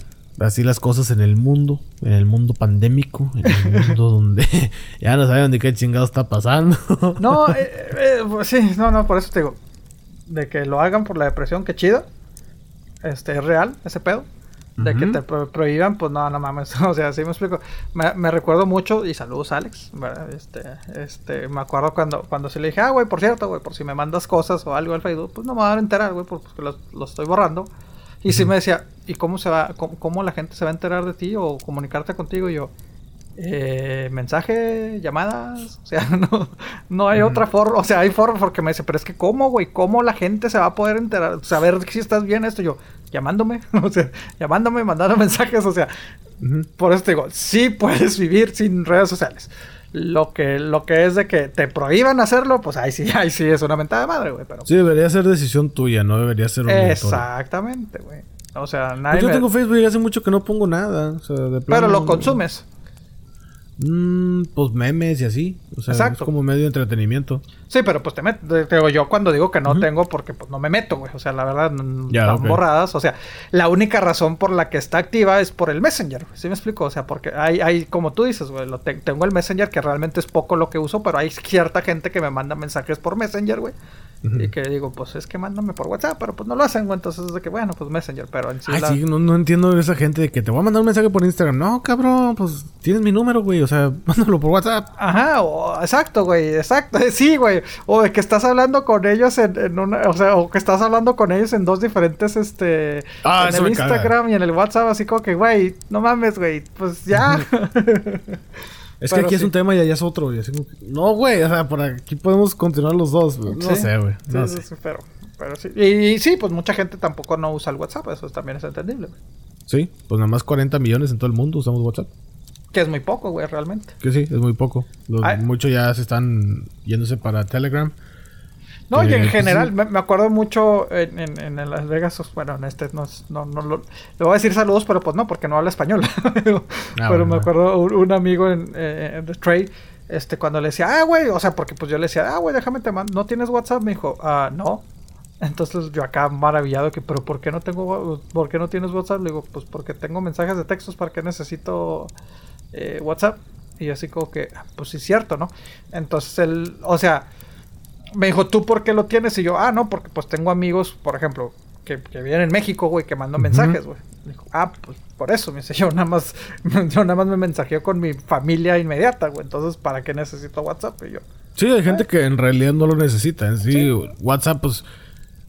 así las cosas en el mundo, en el mundo pandémico, en el mundo [laughs] donde [laughs] ya no saben de qué chingado está pasando. No, eh, eh, pues sí, no, no, por eso te digo. De que lo hagan por la depresión, qué chido. Este, es real, ese pedo. De que te pro- prohíban, pues no, no mames. [laughs] O sea, sí me explico. Me, recuerdo mucho, y saludos Alex, ¿verdad? Este, este, me acuerdo cuando, cuando sí le dije, ah, güey, por cierto, güey, por si me mandas cosas o algo al Facebook, pues no me van a enterar, güey, porque lo, lo estoy borrando. Y sí me decía, ¿y cómo se va, cómo, cómo la gente se va a enterar de ti o comunicarte contigo? Y yo, eh, mensaje, llamadas, o sea, [laughs] no, no hay otra forma, o sea, hay forma porque me dice, pero es que cómo, güey, cómo la gente se va a poder enterar, saber si estás bien esto, yo, llamándome, [laughs] o sea, llamándome, mandando [laughs] mensajes, o sea, por eso te digo, sí puedes vivir sin redes sociales. Lo que, lo que es de que te prohíban hacerlo, pues ahí sí, ahí sí es una mentada de madre, güey, pero... Sí, debería ser decisión tuya, no debería ser obligatorio. Exactamente, güey. O sea, nadie Pues yo me- tengo Facebook y hace mucho que no pongo nada. O sea, de plano, Pero lo consumes. Mm, pues memes y así. O sea, Exacto. es como medio de entretenimiento. Sí, pero pues te meto. Te digo, yo cuando digo que no tengo, porque pues no me meto, güey. O sea, la verdad, Ya, están borradas. O sea, la única razón por la que está activa es por el Messenger. güey. ¿Sí me explico? O sea, porque hay, hay como tú dices, güey, lo te- tengo el Messenger que realmente es poco lo que uso, pero hay cierta gente que me manda mensajes por Messenger, güey. Y que digo, pues es que mándame por WhatsApp, pero pues no lo hacen, güey. Entonces es de que, bueno, pues Messenger, pero en sí. Ay, la- sí, no, no entiendo esa gente de que te voy a mandar un mensaje por Instagram. No, cabrón, pues tienes mi número, güey. O sea, [laughs] mándalo por WhatsApp. Ajá, o, exacto, güey, exacto, [laughs] sí, güey. O de que estás hablando con ellos en, en una, o sea, o que estás hablando con ellos en dos diferentes, este, Ah, en el caga. Instagram y en el WhatsApp, así como que, güey, no mames, güey, pues ya. [laughs] Es que Pero aquí es un tema y allá es otro. Y así como que, no, güey, o sea, por aquí podemos continuar los dos. güey. No Sí, sé, güey. sí, No sí, sé. sí, pero, pero sí. Y, y sí, pues mucha gente tampoco no usa el WhatsApp, eso también es entendible, güey. Sí, pues nada más 40 millones en todo el mundo usamos WhatsApp. Que es muy poco, güey, realmente. Que sí, es muy poco. Los- Ay. muchos ya se están yéndose para Telegram. No, y en pues, general, sí. me, me acuerdo mucho en, en, en Las Vegas, bueno, en este no, es- no, no lo- le voy a decir saludos, pero pues no, porque no habla español. [laughs] pero Ah, pero bueno, me acuerdo un, un amigo en, eh, en The Trade, este, cuando le decía, ah, güey, o sea, porque pues yo le decía, ah, güey, déjame te mando, ¿no tienes WhatsApp? Me dijo, ah, no. Entonces yo acá maravillado que, pero ¿por qué no tengo, por qué no tienes WhatsApp? Le digo, pues porque tengo mensajes de textos, ¿para qué necesito eh, WhatsApp? Y yo así como que, ah, pues sí cierto, ¿no? Entonces él, o sea, me dijo, ¿tú por qué lo tienes? Y yo, ah, no, porque pues tengo amigos, por ejemplo, que, que viven en México, güey, que mandan mensajes, güey. Me dijo, ah, pues por eso, me dice, yo nada más, [laughs] yo nada más me mensajeo con mi familia inmediata, güey. Entonces, ¿para qué necesito WhatsApp? Y yo, Sí, hay gente que en realidad no lo necesita. En sí, WhatsApp, pues,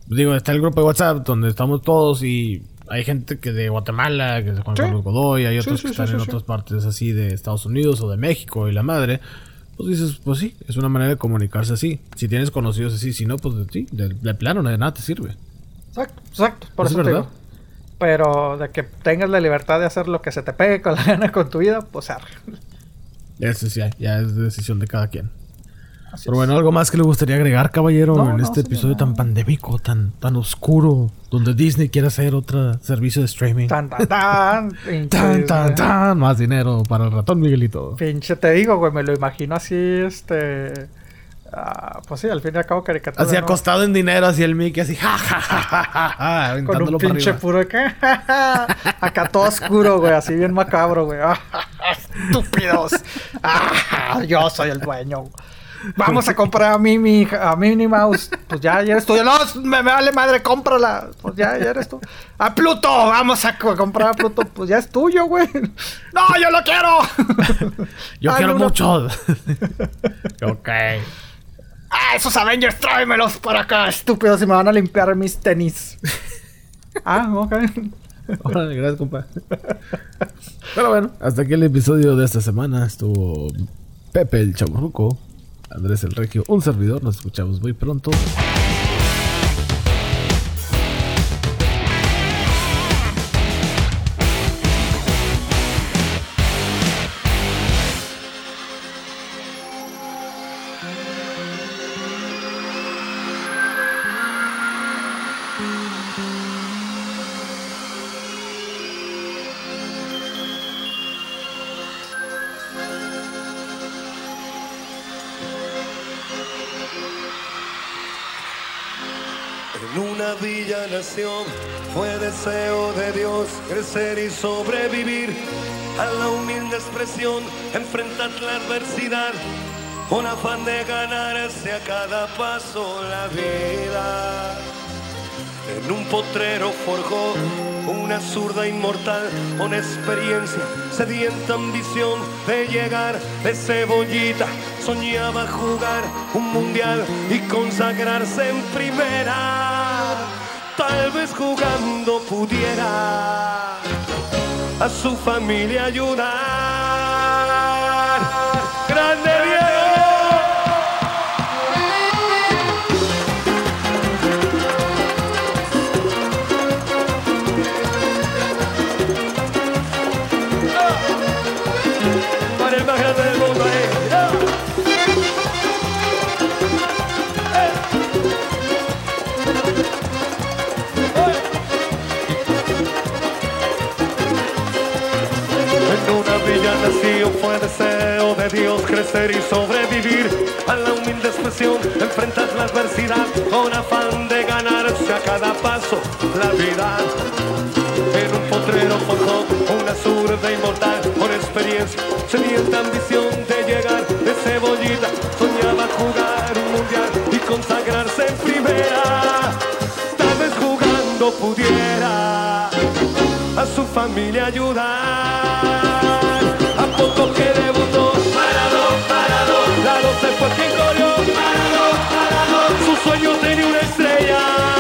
digo, está el grupo de WhatsApp donde estamos todos y hay gente que de Guatemala, que es Juan Sí. Carlos Godoy, hay otros sí, que están en otras partes así de Estados Unidos o de México y la madre. Pues dices, pues sí, es una manera de comunicarse así. Si tienes conocidos así, si no, pues sí, de, de plano de nada te sirve. exacto, exacto, por Es eso te verdad. digo. Pero de que tengas la libertad de hacer lo que se te pegue con la [laughs] gana con tu vida, pues arre. Eso sí, ya es decisión de cada quien. Pero bueno, algo más que le gustaría agregar, caballero, No, en no, este episodio tan pandémico, tan, tan oscuro, donde Disney quiere hacer otro servicio de streaming. Tan, tan, tan. [laughs] Tan, tan, güey. tan. Más dinero para el ratón Miguelito. Pinche te digo, güey, me lo imagino así, este... ah, pues sí, al fin y al cabo caricatura. Así ¿no? acostado en dinero, así el Mickey, así, [laughs] ja, ja, ja, ja, ja, Con un pinche arriba. puro acá. [laughs] acá todo oscuro, güey, así bien macabro, güey. Estúpidos. Ah, yo soy el dueño. Vamos a comprar a Mimi, a Minnie Mouse. Pues ya, ya eres tuyo. No, me, me vale madre, cómprala. Pues ya, ya eres tú. A Pluto, vamos a co- comprar a Pluto. Pues ya es tuyo, güey. No, yo lo quiero. Yo quiero una- mucho. [laughs] ok. Ah, esos Avengers, tráemelos para acá, estúpidos, y me van a limpiar mis tenis. ah, ok. Órale, gracias, compa. Pero bueno, hasta aquí el episodio de esta semana. Estuvo Pepe el Chaburruco, Andrés el Regio, un servidor. Nos escuchamos muy pronto. Fue deseo de Dios crecer y sobrevivir a la humilde expresión, enfrentar la adversidad con afán de ganarse a cada paso la vida. En un potrero forjó una zurda inmortal con experiencia, sedienta ambición de llegar de cebollita. Soñaba jugar un mundial y consagrarse en primera. Tal vez jugando pudiera a su familia ayudar. Y sobrevivir a la humilde expresión, enfrentar la adversidad con afán de ganarse a cada paso la vida. En un potrero forjó una zurda inmortal con experiencia, sedienta ambición de llegar de cebollita. Soñaba jugar un mundial y consagrarse en primera. Tal vez jugando pudiera a su familia ayudar. A poco que debutó, parado, la 12 fue quien corrió, parado, parado. Su sueño tenía una estrella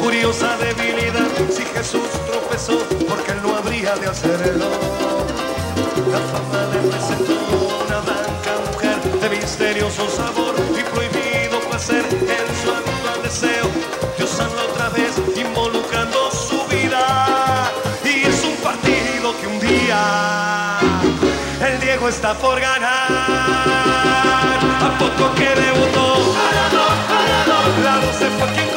curiosa debilidad. Si Jesús tropezó, porque él no habría de hacerlo. La fama le presentó una blanca mujer de misterioso sabor y prohibido placer en su actual deseo. Dios habla otra vez involucrando su vida y es un partido que un día el Diego está por ganar. A poco que debutó, la 12 fue quien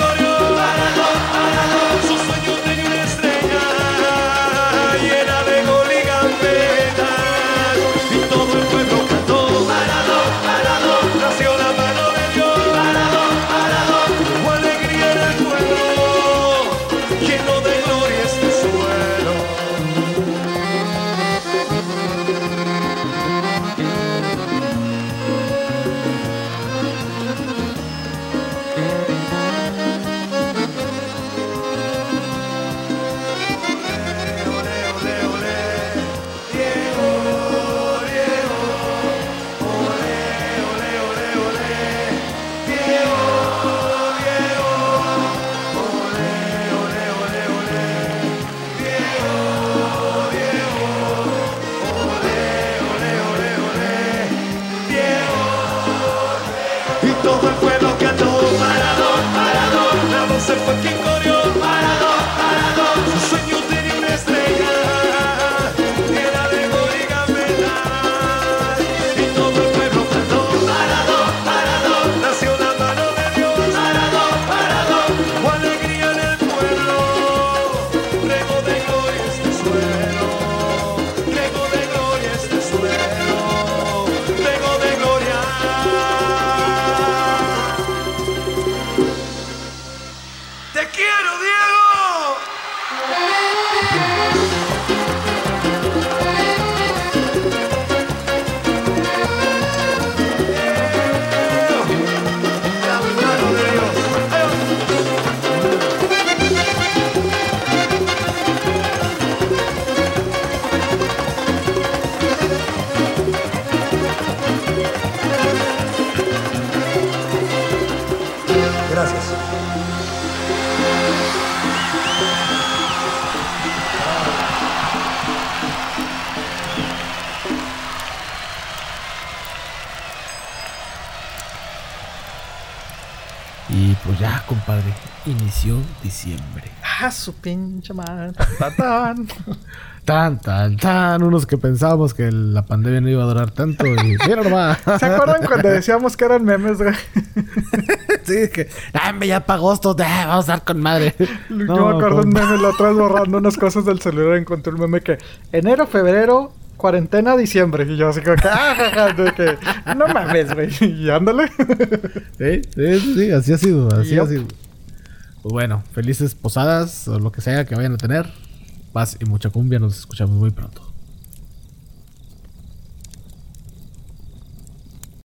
inició diciembre. Ah, su pinche madre. [laughs] Tan, tan. Tan. Unos que pensábamos que la pandemia no iba a durar tanto. Y [laughs] mira nomás. ¿Se acuerdan cuando decíamos que eran memes, güey? [laughs] sí, que. ¡Ah, ya para agosto! ah, vamos a dar con madre. Yo me acuerdo un meme la otra vez borrando unas cosas del celular. Encontré un meme que enero, febrero, cuarentena, diciembre. Y yo así como que, ah, ja, ja", de que no mames, güey. Y ándale. Sí, sí, sí, sí, así ha sido, así ha sido. Pues bueno, felices posadas o lo que sea que vayan a tener. Paz y mucha cumbia, nos escuchamos muy pronto.